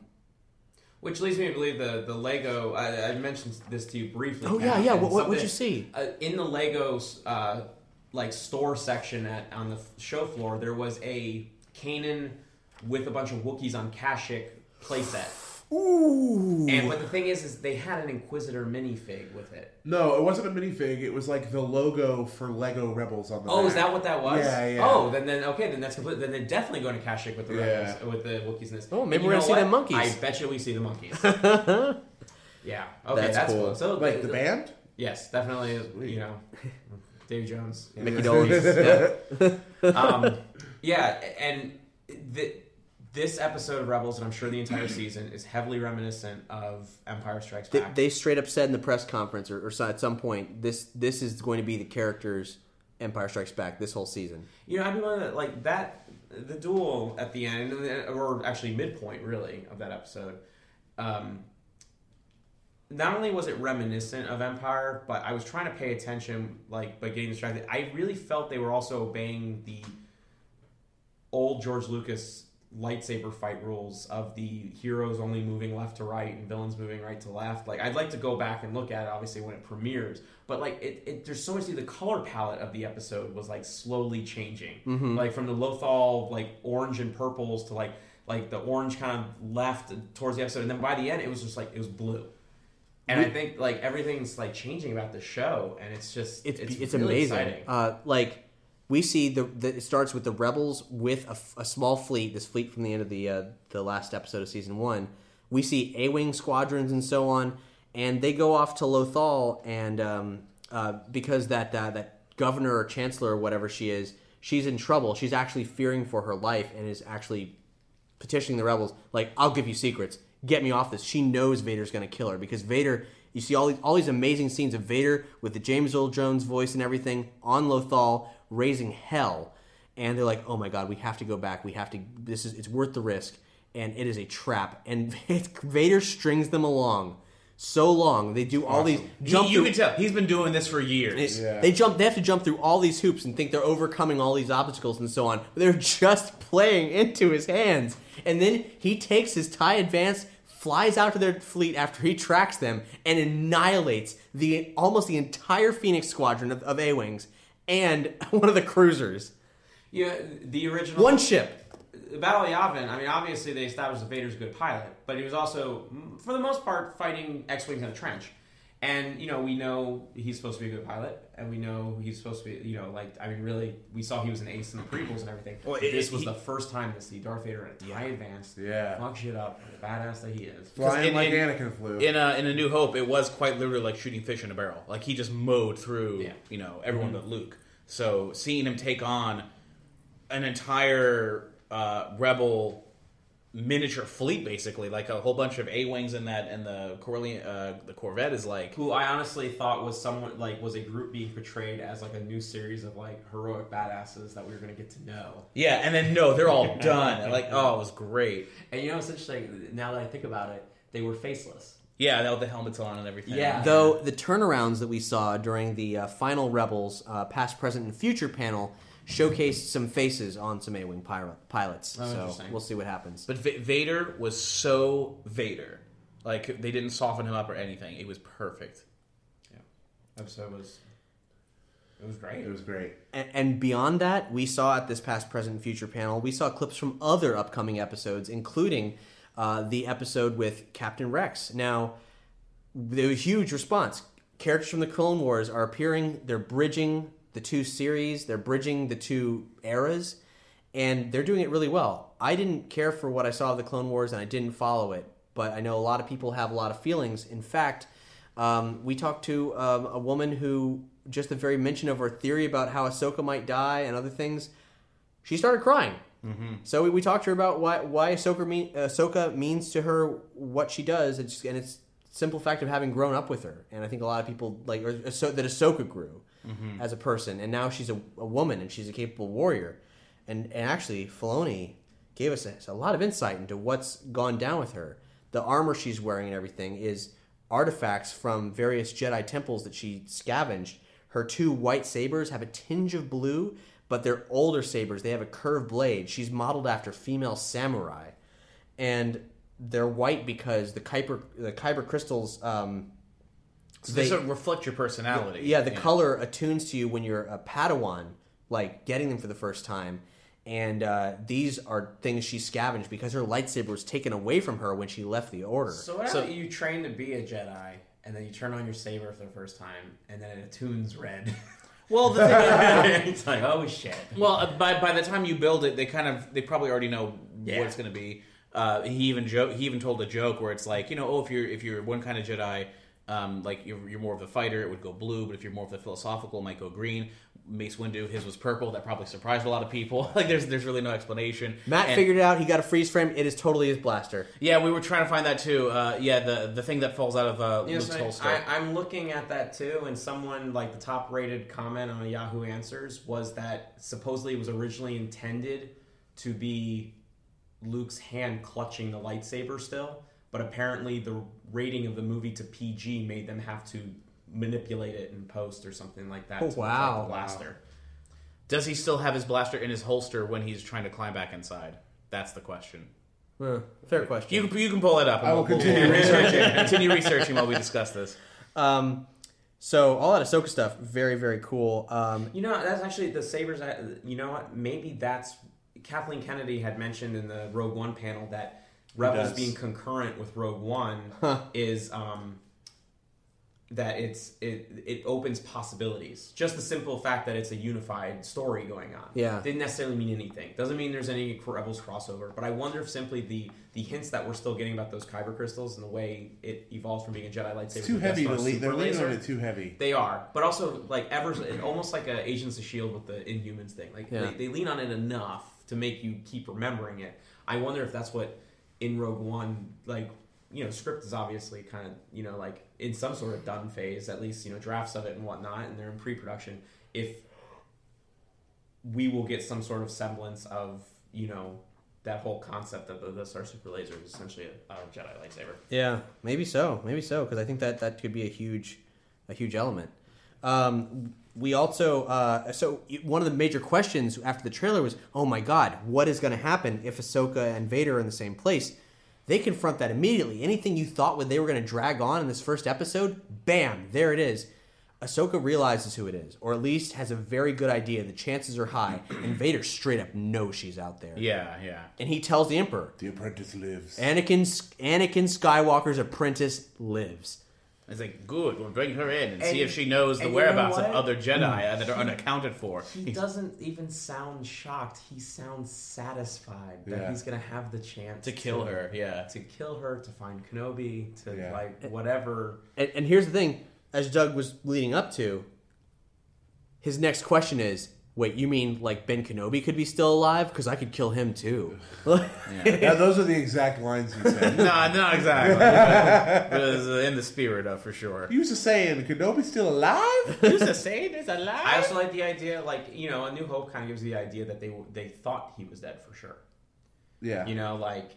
Which leads me to believe the the Lego. I, I mentioned this to you briefly. Oh, Kat, yeah, yeah. and What- what- what'd something- you see? Uh, in the Legos uh, like store section at on the show floor, there was a Kanan with a bunch of Wookiees on Kashyyyk playset. ooh, And but the thing is, is they had an Inquisitor minifig with it. no, it wasn't a minifig. It was like the logo for Lego Rebels on the. Oh, is that what that was? Yeah, yeah. Oh, then then okay, then that's complete. Then they're definitely going to Kashyyyk with the Yeah. rebels, with the Wookiees in this. Oh, maybe And we're gonna know see the monkeys. I bet you we see the monkeys. yeah. Okay, That's that's, cool. cool. So like the band? Yes, definitely. You know, Dave Jones. Micky Dolenz. yeah. um, yeah, and the, this episode of Rebels, and I'm sure the entire season, is heavily reminiscent of Empire Strikes They, Back. they straight up said in the press conference, or, or at some point, this this is going to be the characters Empire Strikes Back this whole season. you know, I'd be willing to like that. The duel at the end, or actually midpoint, really, of that episode. Um, not only was it reminiscent of Empire, but I was trying to pay attention, like, but getting distracted. I really felt they were also obeying the old George Lucas lightsaber fight rules of the heroes only moving left to right and villains moving right to left. Like, I'd like to go back and look at it, obviously, when it premieres. But like, it, it there's so much. The color palette of the episode was like slowly changing, like from the Lothal like orange and purples to like like the orange kind of left towards the episode, and then by the end, it was just like it was blue. And I think like everything's like changing about the show, and it's just it's it's, it's, really amazing. exciting. Uh, like we see the, the it starts with the rebels with a small fleet. This fleet from the end of the uh, the last episode of season one. We see A wing squadrons and so on, and they go off to Lothal, and um, uh, because that uh, that governor or chancellor or whatever she is, she's in trouble. She's actually fearing for her life and is actually petitioning the rebels like i'll give you secrets get me off this she knows vader's going to kill her because vader you see all these, all these amazing scenes of vader with the james earl jones voice and everything on lothal raising hell and they're like oh my god we have to go back we have to this is it's worth the risk and it is a trap and vader strings them along so long they do all these You, jump you through- can tell he's been doing this for years. they- They jump. They have to jump through all these hoops and think they're overcoming all these obstacles and so on. But they're just playing into his hands. And then he takes his Tie Advance, flies out to their fleet after he tracks them, and annihilates the almost the entire Phoenix squadron of, of A wings and one of the cruisers. Yeah, the original One ship. Battle of Yavin. I mean, obviously they established that Vader's a good pilot, but he was also, mm, for the most part, fighting X-wings in a trench. And you know, we know he's supposed to be a good pilot, and we know he's supposed to be, you know, like I mean, really, we saw he was an ace in the prequels and everything. Well, it- this it- was he- the first time to see Darth Vader in a tie advanced, Yeah. fuck shit up, badass that he is. Flying in- like in- Anakin flew. In a, in a New Hope, it was quite literally like shooting fish in a barrel. Like he just mowed through, Yeah. you know, everyone but Luke. So seeing him take on an entire uh, rebel miniature fleet, basically, like a whole bunch of A wings in that, and the Corellian, uh, the Corvette is like, Who I honestly thought was someone like was a group being portrayed as like a new series of like heroic badasses that we were going to get to know. yeah, and then no, they're all done. like, oh, it was great. And you know, it's interesting. Now that I think about it, they were faceless. Yeah, they had the helmets on and everything. Yeah. Though the turnarounds that we saw during the uh, final Rebels uh, past, present, and future panel showcased some faces on some A-wing pilots. Oh, so we'll see what happens. But Va- Vader was so Vader. Like they didn't soften him up or anything. It was perfect. Yeah, episode was it was great. It was great. And, and beyond that, we saw at this past, present, and future panel, we saw clips from other upcoming episodes, including uh, the episode with Captain Rex. Now, there was a huge response. Characters from the Clone Wars are appearing. They're bridging the two series. They're bridging the two eras, and they're doing it really well. I didn't care for what I saw of the Clone Wars, and I didn't follow it. But I know a lot of people have a lot of feelings. In fact, um, we talked to um, a woman who just the very mention of her theory about how Ahsoka might die and other things, she started crying. So we, we talked to her about why why Ahsoka, mean, Ahsoka means to her what she does, and, just, and it's simple fact of having grown up with her. And I think a lot of people like or, Ahso- that Ahsoka grew as a person, and now she's a, a woman and she's a capable warrior. And and actually, Filoni gave us a, a lot of insight into what's gone down with her. The armor she's wearing and everything is artifacts from various Jedi temples that she scavenged. Her two white sabers have a tinge of blue, but they're older sabers. They have a curved blade. She's modeled after female samurai, and they're white because the kyber the kyber crystals. Um, So they, sort of reflect your personality. yeah, the color attunes to you when you're a Padawan, like getting them for the first time. And uh, these are things she scavenged because her lightsaber was taken away from her when she left the Order. So what about you train to be a Jedi, and then you turn on your saber for the first time, and then it attunes red. Well, the thing it's like, oh shit. Well, uh, by by the time you build it, they kind of they probably already know Yeah. what it's going to be. Uh, he even joke he even told a joke where it's like you know oh if you're if you're one kind of Jedi. Um, like you're, you're more of the fighter, it would go blue. But if you're more of the philosophical, it might go green. Mace Windu, his was purple. That probably surprised a lot of people. like there's there's really no explanation. Matt And- figured it out. He got a freeze frame. It is totally his blaster. Yeah, we were trying to find that too. Uh, yeah, the the thing that falls out of uh, You Luke's so holster. I, I'm looking at that too, and someone like the top rated comment on Yahoo Answers was that supposedly it was originally intended to be Luke's hand clutching the lightsaber still, but but apparently the rating of the movie to PG made them have to manipulate it in post or something like that. Oh, to look like wow. blaster. Does he still have his blaster in his holster when he's trying to climb back inside? That's the question. Uh, fair question. You can, you can pull it up. I will we'll- continue we'll- researching. continue researching while we discuss this. Um, so all that Ahsoka stuff, very very cool. Um, You know, that's actually the sabers. You know what? Maybe that's Kathleen Kennedy had mentioned in the Rogue One panel that Rebels being concurrent with Rogue One is um, that it's it it opens possibilities. Just the simple fact that it's a unified story going on. Yeah. didn't necessarily mean anything. Doesn't mean there's any Rebels crossover. But I wonder if simply the the hints that we're still getting about those kyber crystals and the way it evolves from being a Jedi lightsaber It's too to heavy to. They're leaning on it too heavy. They are, but also like ever, almost like a Agents of Shield with the Inhumans thing. Like Yeah. they, they lean on it enough to make you keep remembering it. I wonder if that's what in Rogue One, like you know, script is obviously kind of you know like in some sort of done phase, at least you know drafts of it and whatnot, and they're in pre-production. If we will get some sort of semblance of you know that whole concept of the, the Star Super Laser is essentially a, a Jedi lightsaber. Yeah, maybe so, maybe so, because I think that that could be a huge, a huge element. Um, we also, uh, so one of the major questions after the trailer was, oh my god, what is going to happen if Ahsoka and Vader are in the same place? They confront that immediately. Anything you thought they were going to drag on in this first episode, bam, there it is. Ahsoka realizes who it is, or at least has a very good idea. The chances are high, and Vader straight up knows she's out there. Yeah, yeah. And he tells the Emperor, The apprentice lives. Anakin Anakin Skywalker's apprentice lives. It's like, good, we'll bring her in and, And- see if she knows the and you know whereabouts of other Jedi hmm. that are unaccounted for. He doesn't even sound shocked. He sounds satisfied that Yeah. he's gonna have the chance To kill her, yeah. to kill her, to find Kenobi, to Yeah. like whatever. And, and here's the thing: as Doug was leading up to, his next question is, "Wait, you mean like Ben Kenobi could be still alive? Because I could kill him too." Yeah, those are the exact lines he said. no, not exactly. but, but it's in the spirit of for sure. He was just saying, Kenobi's still alive? Who's to say there's a lie? I also like the idea, like you know, A New Hope kind of gives the idea that they they thought he was dead for sure. Yeah. You know, like,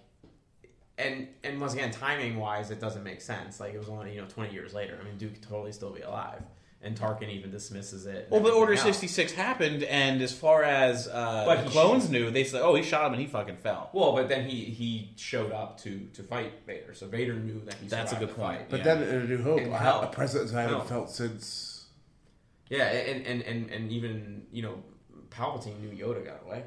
and and once again, timing wise, it doesn't make sense. Like it was only you know twenty years later. I mean, Duke could totally still be alive, and Tarkin even dismisses it. and Well, but Order 66 happened, and as far as uh, But the he clones knew, they said, oh, he shot him and he fucking fell. Well, but then he he showed up to to fight Vader, so Vader knew that he. That's a good point. fight. But Yeah. then in A New Hope, In I- hell. a presence I haven't Hell. felt since. Yeah, and, and and and even you know, Palpatine knew Yoda got away.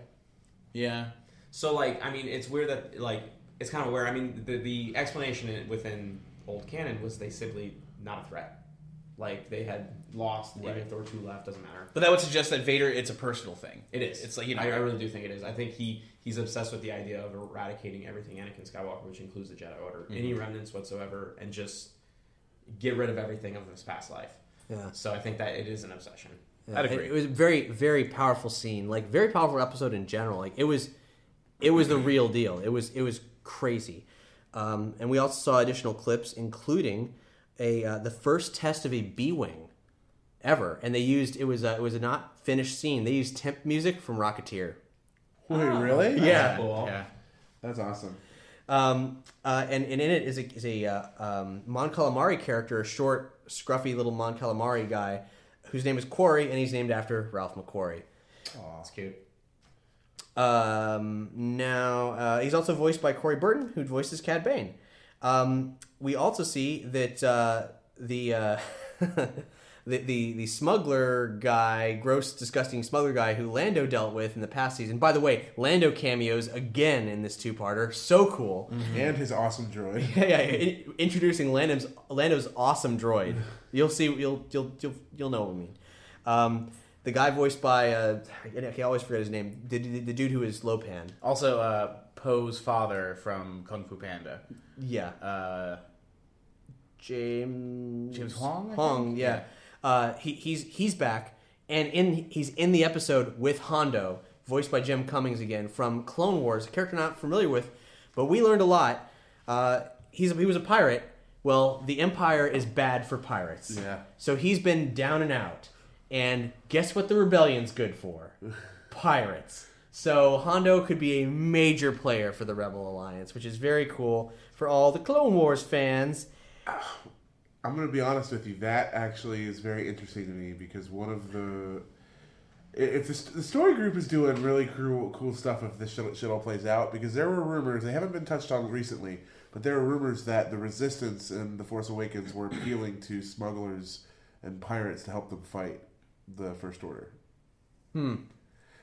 Yeah. So like, I mean, it's weird that like it's kind of weird. I mean, the the explanation within old canon was they simply not a threat. Like they had lost, even Right. if there were two left, doesn't matter. But that would suggest that Vader, it's a personal thing. It is. It's like, you know. I, I really do think it is. I think he he's obsessed with the idea of eradicating everything Anakin Skywalker, which includes the Jedi Order, Mm-hmm. any remnants whatsoever, and just get rid of everything of his past life. Yeah. So I think that it is an obsession. Yeah, I'd it- agree. It, was a very, very powerful scene. Like very powerful episode in general. Like it was, it was the real deal. It was, it was crazy. Um, and we also saw additional clips, including a uh, the first test of a B wing ever. And they used it was a, it was a not finished scene. They used temp music from Rocketeer. Wait, really? Yeah. Cool. Yeah. That's awesome. Um, uh, and, and in it is a, is a uh, um, Mon Calamari character, a short, scruffy little Mon Calamari guy, whose name is Quarrie, and he's named after Ralph McQuarrie. Oh, that's cute. Um, now uh, he's also voiced by Corey Burton, who voices Cad Bane. Um, we also see that uh, the, uh, the the the smuggler guy, gross, disgusting smuggler guy, who Lando dealt with in the past season. By the way, Lando cameos again in this two-parter. So cool. And his awesome droid. Yeah, yeah, yeah. In- introducing Lando's Lando's awesome droid. You'll see. You'll you'll you'll you'll know what I mean. Um, the guy voiced by uh, I I always forget his name. The, the, the dude who is Lopan. Also, uh, Po's father from Kung Fu Panda. Yeah, Uh, James James Hong, Hong, think? yeah. Uh, he, he's he's back, and in he's in the episode with Hondo, voiced by Jim Cummings again from Clone Wars, a character not familiar with, but we learned a lot. Uh, he's he was a pirate. Well, the Empire is bad for pirates. Yeah. So he's been down and out, and guess what the rebellion's good for? Pirates. So Hondo could be a major player for the Rebel Alliance, which is very cool for all the Clone Wars fans. I'm going to be honest with you. That actually is very interesting to me because one of the if the, the story group is doing really cool cool stuff if this shit, shit all plays out because there were rumors they haven't been touched on recently, but there were rumors that the Resistance and the Force Awakens were appealing to smugglers and pirates to help them fight the First Order. Hmm.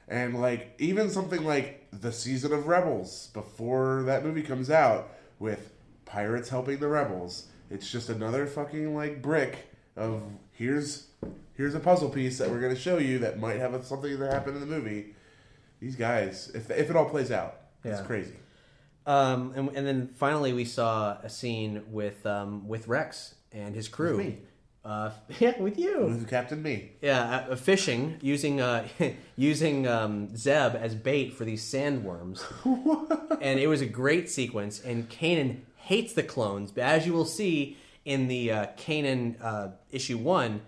And like even something like the season of Rebels before that movie comes out with pirates helping the rebels. It's just another fucking like brick of here's here's a puzzle piece that we're going to show you that might have something that happened in the movie. These guys, if if it all plays out, it's crazy. Um, and, and then finally, we saw a scene with um, with Rex and his crew. me. Uh, yeah, with you. With Captain Me. Yeah, uh, fishing using uh, using um, Zeb as bait for these sandworms, and it was a great sequence. And Kanan hates the clones, but as you will see in the uh, Kanan uh, issue one,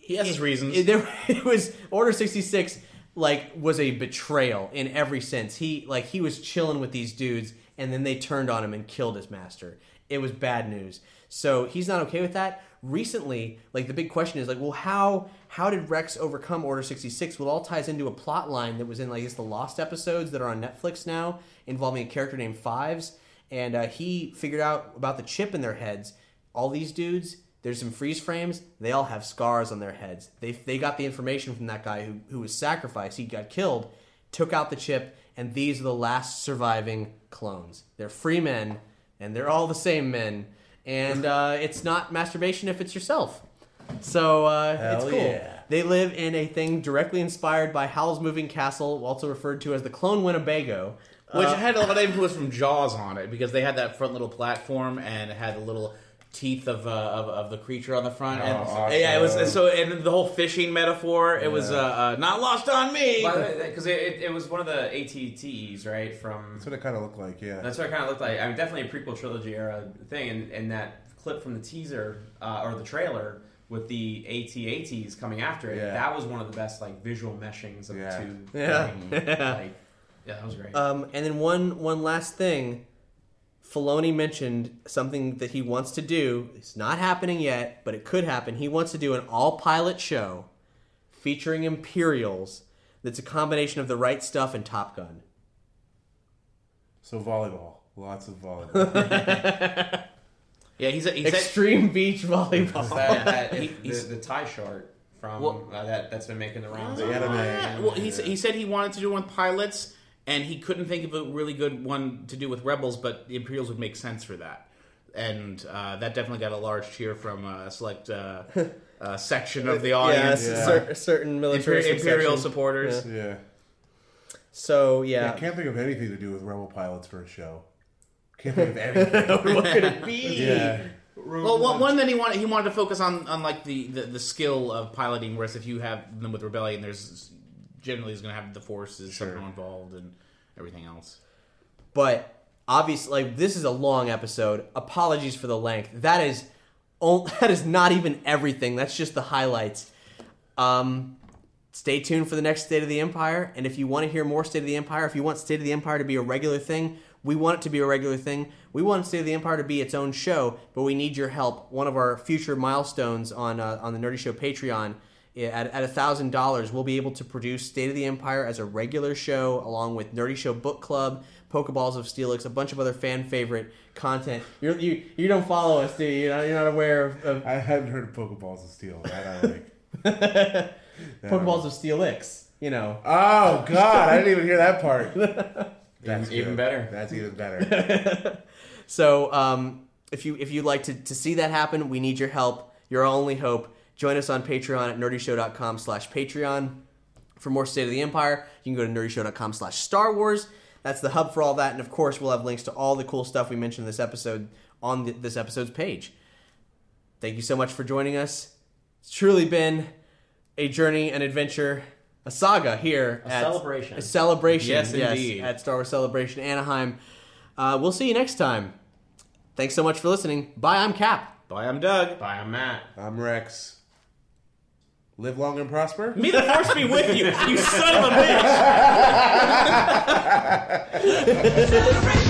He has his reasons. it, there, it was Order sixty six. Like was a betrayal in every sense. He like he was chilling with these dudes, and then they turned on him and killed his master. It was bad news. So he's not okay with that. Recently, like the big question is like, well, how how did Rex overcome Order sixty six? Well, it all ties into a plot line that was in like I guess the Lost episodes that are on Netflix now, involving a character named Fives, and uh, he figured out about the chip in their heads. All these dudes, there's some freeze frames. They all have scars on their heads. They they got the information from that guy who who was sacrificed. He got killed, took out the chip, and these are the last surviving clones. They're free men, and they're all the same men. And uh, it's not masturbation if it's yourself. So uh, it's cool. yeah. They live in a thing directly inspired by Howl's Moving Castle, also referred to as the Clone Winnebago. Which had a lot of influence from Jaws on it because they had that front little platform and it had the little teeth of uh, of, of the creature on the front. and, awesome. Yeah, it was so and the whole fishing metaphor. It was uh, uh, not lost on me. Because it, it, it was one of the AT-TEs, right? From That's what it kind of looked like. Yeah. That's what it kind of looked like. I mean, definitely a prequel trilogy era thing, and, and that clip from the teaser uh, or the trailer with the AT-ATs coming after it. Yeah. That was one of the best like visual meshings of Yeah. the two. Yeah. Like, like, yeah, that was great. Um, and then one one last thing, Filoni mentioned something that he wants to do. It's not happening yet, but it could happen. He wants to do an all pilot show featuring Imperials. That's a combination of the right stuff and Top Gun. So volleyball, lots of volleyball. yeah, he's he said Extreme beach volleyball. that, that, He- he's- the, the tie short from Well- uh, that that's been making the rounds. The anime. Yeah, Well, he, sa- he said he wanted to do one with pilots, and he couldn't think of a really good one to do with rebels, but the Imperials would make sense for that. And uh, that definitely got a large cheer from uh, a select uh, uh, section of the Yeah, audience. c- cer- certain military Imper- Imperial section. supporters. yeah. So I yeah, I can't think of anything to do with rebel pilots for a show. Can't think of anything. what could it be? yeah. Well, one, one that he wanted he wanted to focus on on like the, the, the skill of piloting, whereas if you have them with rebellion, there's generally is going to have the forces somehow involved and everything else. but obviously like, this is a long episode. Apologies for the length. That is that is not even everything. That's just the highlights. Um stay tuned for the next state of the empire. And if you want to hear more state of the empire if you want state of the empire to be a regular thing we want it to be a regular thing. We want state of the empire to be its own show but we need your help. One of our future milestones on uh, on the nerdy show patreon at, at a thousand dollars we'll be able to produce state of the empire as a regular show along with nerdy show book club pokeballs of steelix a bunch of other fan favorite content You're, you you don't follow us do you you're not, you're not aware of, of I haven't heard of Pokeballs of Steel. That I like. pokeballs of steelix you know Oh God, I didn't even hear that part. That's even good. better. That's even better. So um, if you if you'd like to, to see that happen, we need your help. Your only hope. Join us on Patreon at nerdyshow.com slash Patreon. For more State of the Empire, you can go to nerdyshow.com slash Star Wars. That's the hub for all that. And of course, we'll have links to all the cool stuff we mentioned in this episode on the, this episode's page. Thank you so much for joining us. It's truly been a journey, an adventure, a saga here. A at, celebration. A celebration. Yes, indeed. At Star Wars Celebration Anaheim. Uh, we'll see you next time. Thanks so much for listening. Bye, I'm Cap. Bye, I'm Doug. Bye, I'm Matt. I'm Rex. Live long and prosper. May the force be with you, you son of a bitch.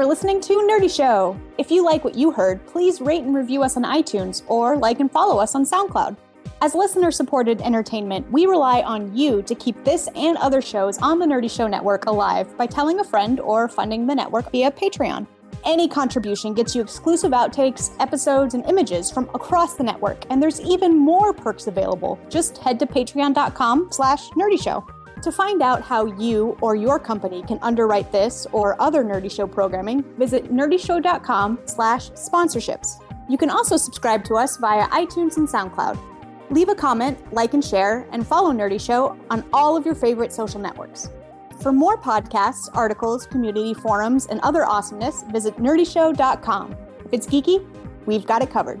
for listening to Nerdy Show. If you like what you heard, please rate and review us on iTunes or like and follow us on SoundCloud. As listener supported entertainment, we rely on you to keep this and other shows on the Nerdy Show Network alive by telling a friend or funding the network via Patreon. Any contribution gets you exclusive outtakes, episodes, and images from across the network, and there's even more perks available. Just head to patreon.com slash nerdyshow. To find out how you or your company can underwrite this or other Nerdy Show programming, visit nerdyshow.com slash sponsorships. You can also subscribe to us via iTunes and SoundCloud. Leave a comment, like and share, and follow Nerdy Show on all of your favorite social networks. For more podcasts, articles, community forums, and other awesomeness, visit nerdyshow.com. If it's geeky, we've got it covered.